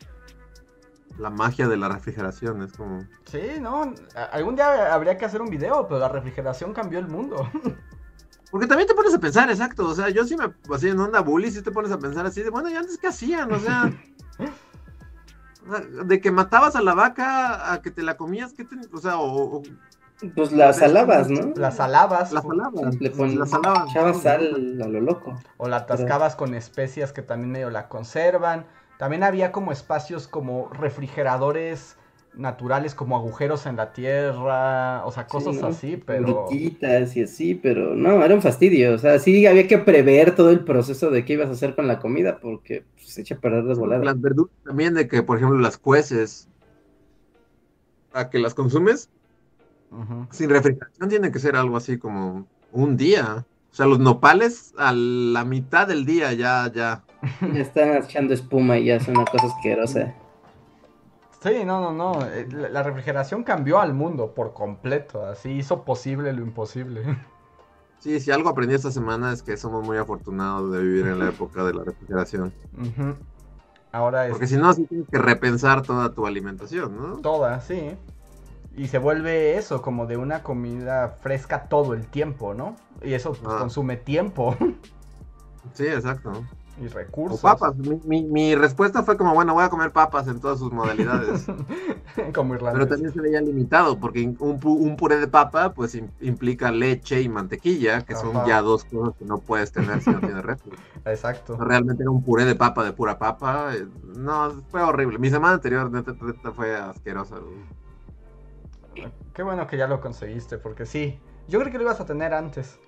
la magia de la refrigeración. Es como, Sí, no. Algún día habría que hacer un video, pero la refrigeración cambió el mundo. [LAUGHS] porque también te pones a pensar, exacto. O sea, yo sí me, así en onda bully, sí te pones a pensar así de, bueno, ¿y antes qué hacían? O sea, [LAUGHS] de que matabas a la vaca a que te la comías, ¿qué te, o sea, o, o Pues las alabas, ¿no? Las alabas la salabas, Le ponen, la salabas. echabas sal a lo loco. o la atascabas con especias que también medio la conservan. También había como espacios como refrigeradores naturales, como agujeros en la tierra, o sea, cosas así, pero... Brutitas y así, pero no, era un fastidio. O sea, sí había que prever todo el proceso de qué ibas a hacer con la comida, porque pues, se echa a perder de volada. Las verduras también de que, por ejemplo, las cueces, a que las consumes sin refrigeración tiene que ser algo así como un día. O sea, los nopales a la mitad del día ya, ya. [LAUGHS] Están echando espuma y ya es una cosa asquerosa. Sí, no, no, no. eh, La refrigeración cambió al mundo por completo. Así hizo posible lo imposible. [LAUGHS] Sí, si algo aprendí esta semana es que somos muy afortunados de vivir en la época de la refrigeración. Ujú. Ahora es Porque si no, sí tienes que repensar toda tu alimentación, ¿no? toda, sí. Y se vuelve eso, como de una comida fresca todo el tiempo, ¿no? Y eso pues, Ah. consume tiempo [LAUGHS] Sí, exacto. Y O recursos. papas. Mi, mi- mi respuesta fue como, bueno, voy a comer papas en todas sus modalidades. [LAUGHS] como Pero irlandés. también se veía limitado, porque un, pu- un puré de papa, pues im- implica leche y mantequilla, que son ya dos cosas que no puedes tener si no tienes refri. [LAUGHS] Exacto. Realmente era un puré de papa de pura papa. eh, No, fue horrible. Mi semana anterior neta, neta, fue asquerosa. güey. Qué bueno que ya lo conseguiste, porque sí. Yo creo que lo ibas a tener antes.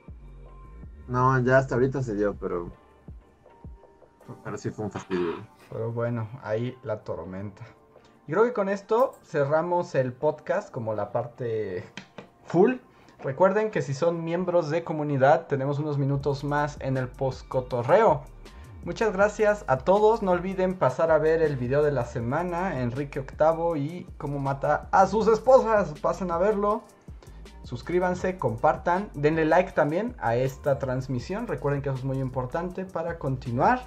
No, ya hasta ahorita se dio, pero. Pero sí fue un fastidio. Pero bueno, ahí la tormenta. Y creo que con esto cerramos el podcast como la parte full. Recuerden que si son miembros de comunidad, tenemos unos minutos más en el postcotorreo. Muchas gracias a todos. No olviden pasar a ver el video de la semana, Enrique VIII y cómo mata a sus esposas. Pasen a verlo. Suscríbanse, compartan, denle like también a esta transmisión. Recuerden que eso es muy importante para continuar.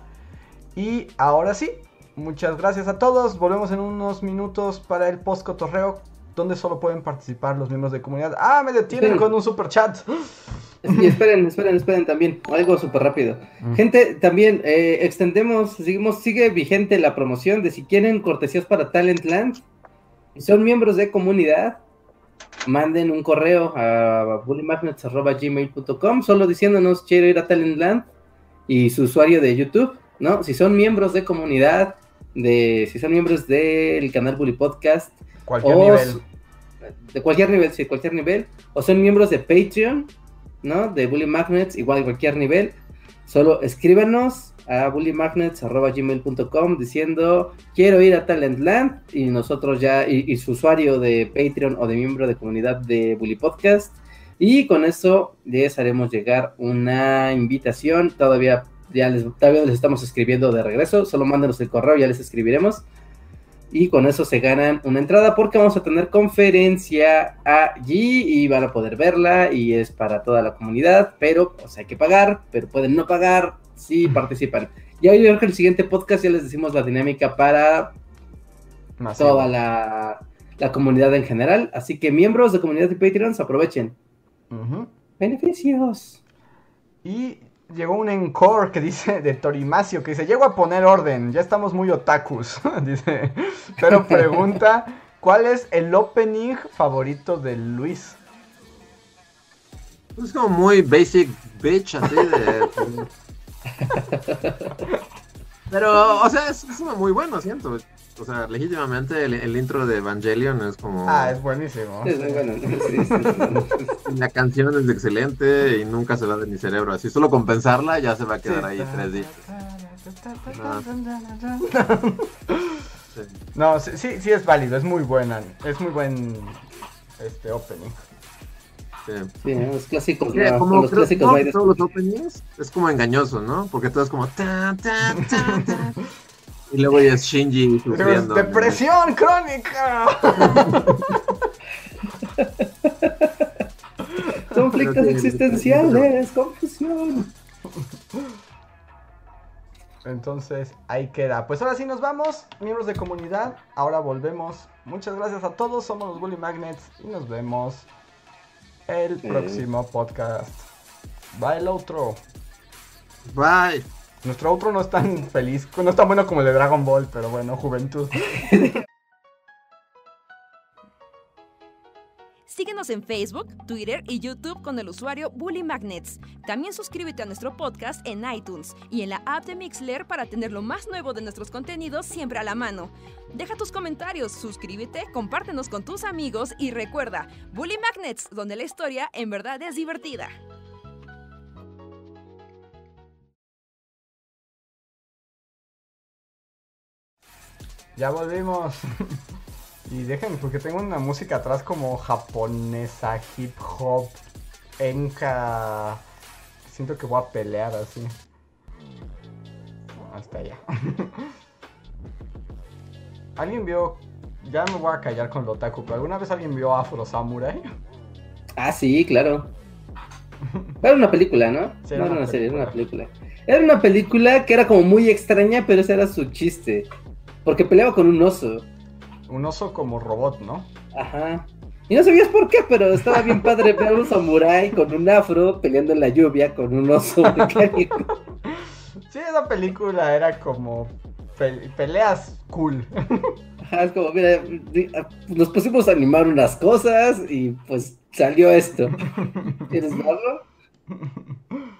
Y ahora sí, muchas gracias a todos. Volvemos en unos minutos para el post cotorreo, donde solo pueden participar los miembros de comunidad. Ah, me detienen Esperen. con un super chat. Y esperen, esperen, esperen también. Algo súper rápido. Gente, también eh, extendemos, seguimos, sigue vigente la promoción de si quieren cortesías para Talentland y son miembros de comunidad, manden un correo a bullymagnets.gmail.com solo diciéndonos quiero ir a Talentland y su usuario de YouTube, ¿no? Si son miembros de comunidad, de si son miembros del canal Bully Podcast, Cualquier o nivel. de cualquier nivel, sí, cualquier nivel, o son miembros de Patreon, ¿no? De Bully Magnets, igual de cualquier nivel, solo escríbanos a bullymagnets.gmail.com diciendo quiero ir a Talentland y nosotros ya, y, y su usuario de Patreon o de miembro de comunidad de Bully Podcast, y con eso les haremos llegar una invitación, todavía ya les, todavía les estamos escribiendo de regreso, solo mándenos el correo, ya les escribiremos. Y con eso se ganan una entrada porque vamos a tener conferencia allí y van a poder verla y es para toda la comunidad, pero pues, hay que pagar, pero pueden no pagar si participan. Y hoy creo que el siguiente podcast ya les decimos la dinámica para toda la, comunidad en general. Así que miembros de comunidad de Patreons aprovechen. Beneficios. Y llegó un encore que dice de Torimacio que dice, llego a poner orden, ya estamos muy otakus, [LAUGHS] dice, pero pregunta, ¿cuál es el opening favorito de Luis? Es como muy basic bitch, así de... [LAUGHS] pero, o sea, es, es muy bueno, siento. O sea, legítimamente el, intro de Evangelion es como. Ah, es buenísimo. Es bueno. la canción es excelente y nunca se va de mi cerebro. Así solo con pensarla ya se va a quedar ahí tres días. [LAUGHS] No, sí, sí es válido, es muy buena. Es muy buen este opening. Sí, los clásicos. como los clásicos todos los openings es como engañoso, ¿no? Porque todo es como. [LAUGHS] Y luego ya es Shinji sufriendo. ¡Depresión crónica! [LAUGHS] Conflictos existenciales, confusión. Entonces, ahí queda. Pues ahora sí nos vamos, miembros de comunidad. Ahora volvemos. Muchas gracias a todos. Somos los Bully Magnets y nos vemos el próximo podcast. Bye, el otro. Bye. Nuestro otro no es tan feliz, no es tan bueno como el de Dragon Ball, pero bueno, juventud. Síguenos en Facebook, Twitter y YouTube con el usuario Bully Magnets. También suscríbete a nuestro podcast en iTunes y en la app de Mixler para tener lo más nuevo de nuestros contenidos siempre a la mano. Deja tus comentarios, suscríbete, compártenos con tus amigos y recuerda, Bully Magnets, donde la historia en verdad es divertida. Ya volvimos. [LAUGHS] y déjenme, porque tengo una música atrás como japonesa, hip hop, enka. Siento que voy a pelear así. Hasta allá. [LAUGHS] ¿Alguien vio? Ya me voy a callar con lo otaku, pero ¿alguna vez alguien vio Afro Samurai? Ah, sí, claro. Era una película, ¿no? no era una serie, era una película. Era una película que era como muy extraña, pero ese era su chiste. Porque peleaba con un oso. Un oso como robot, ¿no? Ajá. Y no sabías por qué, pero estaba bien padre ver a un samurái con un afro peleando en la lluvia con un oso mecánico. Sí, esa película era como peleas cool. Ajá, es como, mira, nos pusimos a animar unas cosas y pues salió esto. ¿Quieres verlo?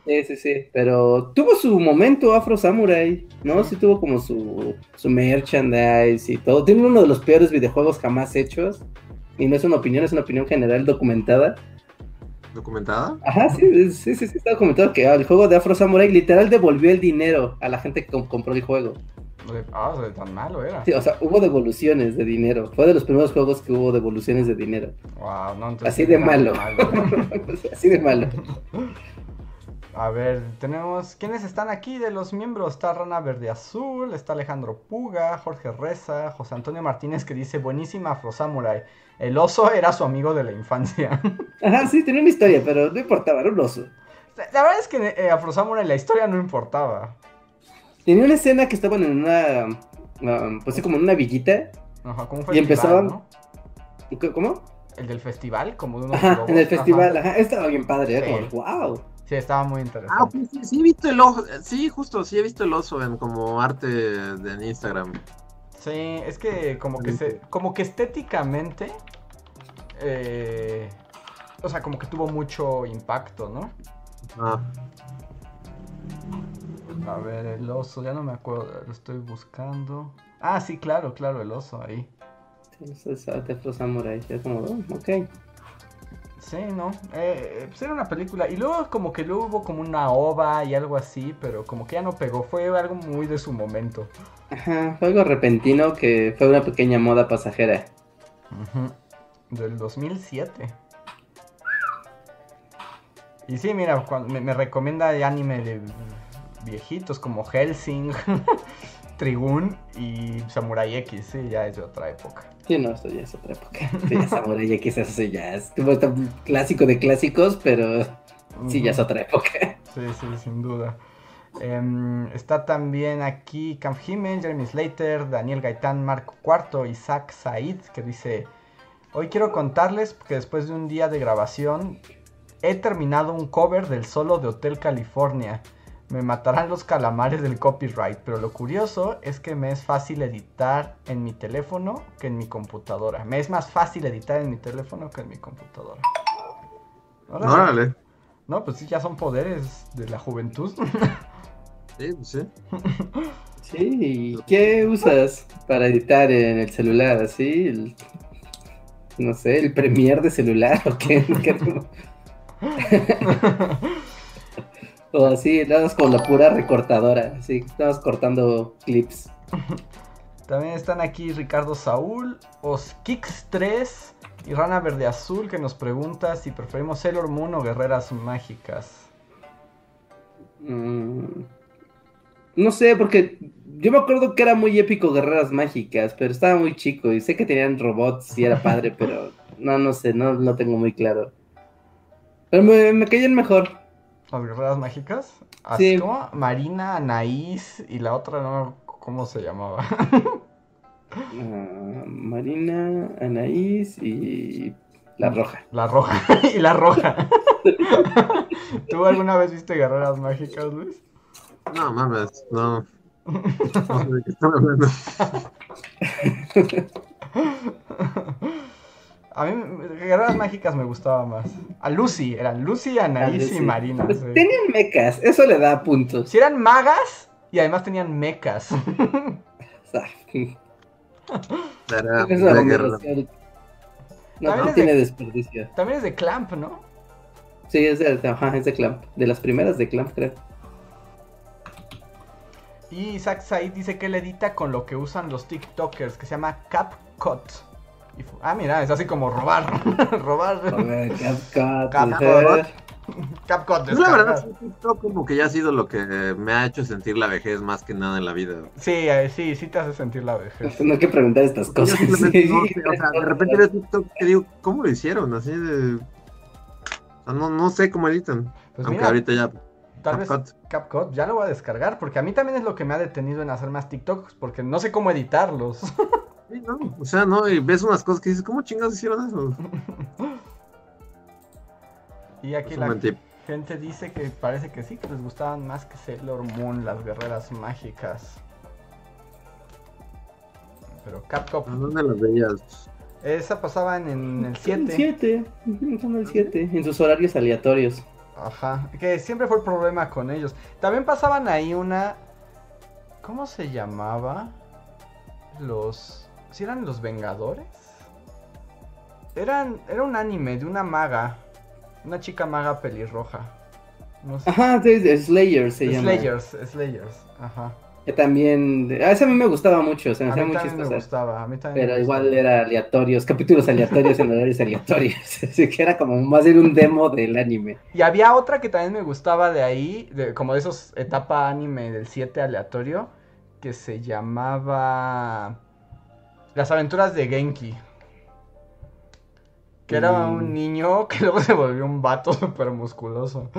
Sí, sí, sí. Pero tuvo su momento Afro Samurai, ¿no? Sí tuvo como su, su merchandise y todo. Tiene uno de los peores videojuegos jamás hechos. Y no es una opinión, es una opinión general documentada. ¿Documentada? Ajá, sí, sí, sí, sí, está documentado que el juego de Afro Samurai literal devolvió el dinero a la gente que compró el juego. Ah, tan malo era. Sí, o sea, hubo devoluciones de dinero. Fue de los primeros juegos que hubo devoluciones de dinero. Wow, no, Así de malo. [LAUGHS] Así de malo. A ver, tenemos. ¿Quiénes están aquí de los miembros? Está Rana Verde Azul, está Alejandro Puga, Jorge Reza, José Antonio Martínez que dice: Buenísima Afro Samurai. El oso era su amigo de la infancia. [LAUGHS] Ajá, sí, tenía una historia, pero no importaba, era un oso. La verdad es que eh, Afro Samurai la historia no importaba. Tenía una escena que estaban en una. Um, pues sí, como en una villita. Ajá, como un Y empezaban. ¿Cómo? El del festival, como de unos Ajá, en el festival, ajá. Estaba bien padre, como, wow. Sí, estaba muy interesante. Ah, pues sí, he visto el oso. Sí, justo, sí he visto el oso en como arte de, en Instagram. Sí, es que como que se, como que estéticamente, eh, o sea, como que tuvo mucho impacto, ¿no? Ah. A ver, el oso, ya no me acuerdo, lo estoy buscando. Ah, sí, claro, claro, el oso ahí. Sí, es Afro Samurai, es como, oh, ok. Sí, ¿no? Eh, pues era una película. Y luego como que luego hubo como una ova y algo así, pero como que ya no pegó. Fue algo muy de su momento. Ajá, fue algo repentino que fue una pequeña moda pasajera. Del 2007. Y sí, mira, cuando me, recomienda el anime de viejitos como Helsing, [LAUGHS] Trigun y Samurai X, sí, ya es de otra época. Sí, no, esto ya es otra época. Sí, Samurai X, eso sí, ya es está clásico de clásicos, pero sí, ya es otra época. Sí, sí, sin duda. Em, está también aquí Camp Himmel, Jeremy Slater, Daniel Gaitán, Marco Cuarto, Isaac Said, que dice, hoy quiero contarles que después de un día de grabación he terminado un cover del solo de Hotel California. Me matarán los calamares del copyright, pero lo curioso es que me es fácil editar en mi teléfono que en mi computadora. Me es más fácil editar en mi teléfono que en mi computadora. Órale. Órale. No, pues sí, ya son poderes de la juventud. Sí, pues sí. Sí, ¿y qué usas para editar en el celular? ¿Así? El- no sé, el Premiere de celular o qué? [LAUGHS] [LAUGHS] O así, nada más con la pura recortadora, así, más cortando clips. [LAUGHS] También están aquí Ricardo Saúl, Oskix3 y Rana Verde Azul que nos pregunta si preferimos Sailor Moon o Guerreras Mágicas. Mm, No sé, porque yo me acuerdo que era muy épico Guerreras Mágicas, pero estaba muy chico y sé que tenían robots y era padre, [LAUGHS] pero no, no sé, no lo tengo muy claro. Pero me, me caían mejor. ¿Las Guerreras Mágicas? Sí. Así como Marina, Anaís y la otra no, ¿cómo se llamaba? Ah, Marina, Anaís y la roja. La roja [LAUGHS] y la roja. ¿Tú alguna vez viste Guerreras Mágicas, Luis? No mames, no. [LAUGHS] No sé de qué están hablando. [LAUGHS] A mí Guerreras Mágicas me gustaba más. A Lucy, eran Lucy, Anaís y. Marina. Pues sí. Tenían mecas, eso le da puntos. Si eran magas y además tenían mecas. [LAUGHS] O sea, Era es una de guerra. combinación. No, También no es de- tiene desperdicio. También es de Clamp, ¿no? Sí, es de, ajá, es de Clamp. De las primeras de Clamp, creo. Y Isaac Said dice que él edita con lo que usan los TikTokers, que se llama CapCut. Y ah, mira, es así como robar. [LAUGHS] robar. Joder, CapCut. CapCut. ajá. CapCut Pues la verdad, TikTok como que ya ha sido lo que me ha hecho sentir la vejez más que nada en la vida. Sí, eh, sí, sí te hace sentir la vejez. No hay que preguntar estas cosas. simplemente no Sí. sé, o sea, de repente veo TikTok que digo, ¿cómo lo hicieron? Así de... o sea, no, no sé cómo editan. Pues aunque mira, ahorita ya... tal vez CapCut. CapCut ya lo voy a descargar, porque a mí también es lo que me ha detenido en hacer más TikToks, porque no sé cómo editarlos. [LAUGHS] No, o sea, no, y ves unas cosas que dices, ¿cómo chingados hicieron eso? [LAUGHS] y aquí Es un la gente dice que parece que sí, que les gustaban más que Sailor Moon, las guerreras mágicas. Pero CapCut, ¿A dónde las veías? esa pasaba en, en el El 7. 7. ujú, Son el 7. En sus horarios aleatorios. Ajá, que siempre fue el problema con ellos. También pasaban ahí una... ¿Cómo se llamaba? Los... ¿Si eran los Vengadores? Eran... Era un anime de una maga. Una chica maga pelirroja. No sé. Ajá, de Slayer se llama. Slayers, Slayers. Ajá. Que también. A ese a mí me gustaba mucho, se me hacía muy también me gustaba. A mí también Pero me igual gustaba. era aleatorios, capítulos aleatorios en horarios aleatorios. [LAUGHS] Así que era como más bien un demo del anime. Y había otra que también me gustaba de ahí, de, como de esos etapa anime del 7 aleatorio, que se llamaba Las aventuras de Genki. Que era Mm. un niño [LAUGHS] que luego se volvió un vato [LAUGHS] súper musculoso.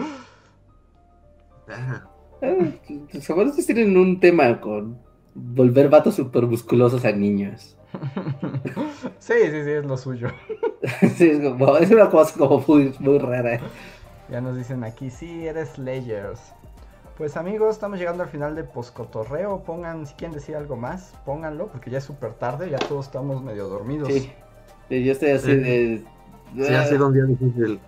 Seguro que tienen un tema con volver vatos super musculosos a niños. [LAUGHS] sí, sí, sí, es lo suyo. Sí, es, como- es una cosa como muy, muy rara. Ya nos dicen aquí, sí, eres Slayers. Pues amigos, estamos llegando al final de Poscotorreo. Pongan, si quieren decir algo más, pónganlo, porque ya es súper tarde, ya todos estamos medio dormidos. Sí. Sí, yo estoy así Sí. de. sí, ha sido un día difícil.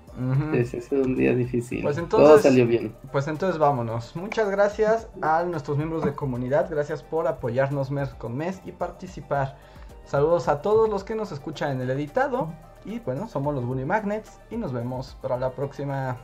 Sí, sí, ha sido un día difícil. Pues Todo entonces- salió bien. Pues entonces vámonos. Muchas gracias a nuestros miembros de comunidad. Gracias por apoyarnos mes con mes y participar. Saludos a todos los que nos escuchan en el editado. Y bueno, somos los Bully Magnets y nos vemos para la próxima.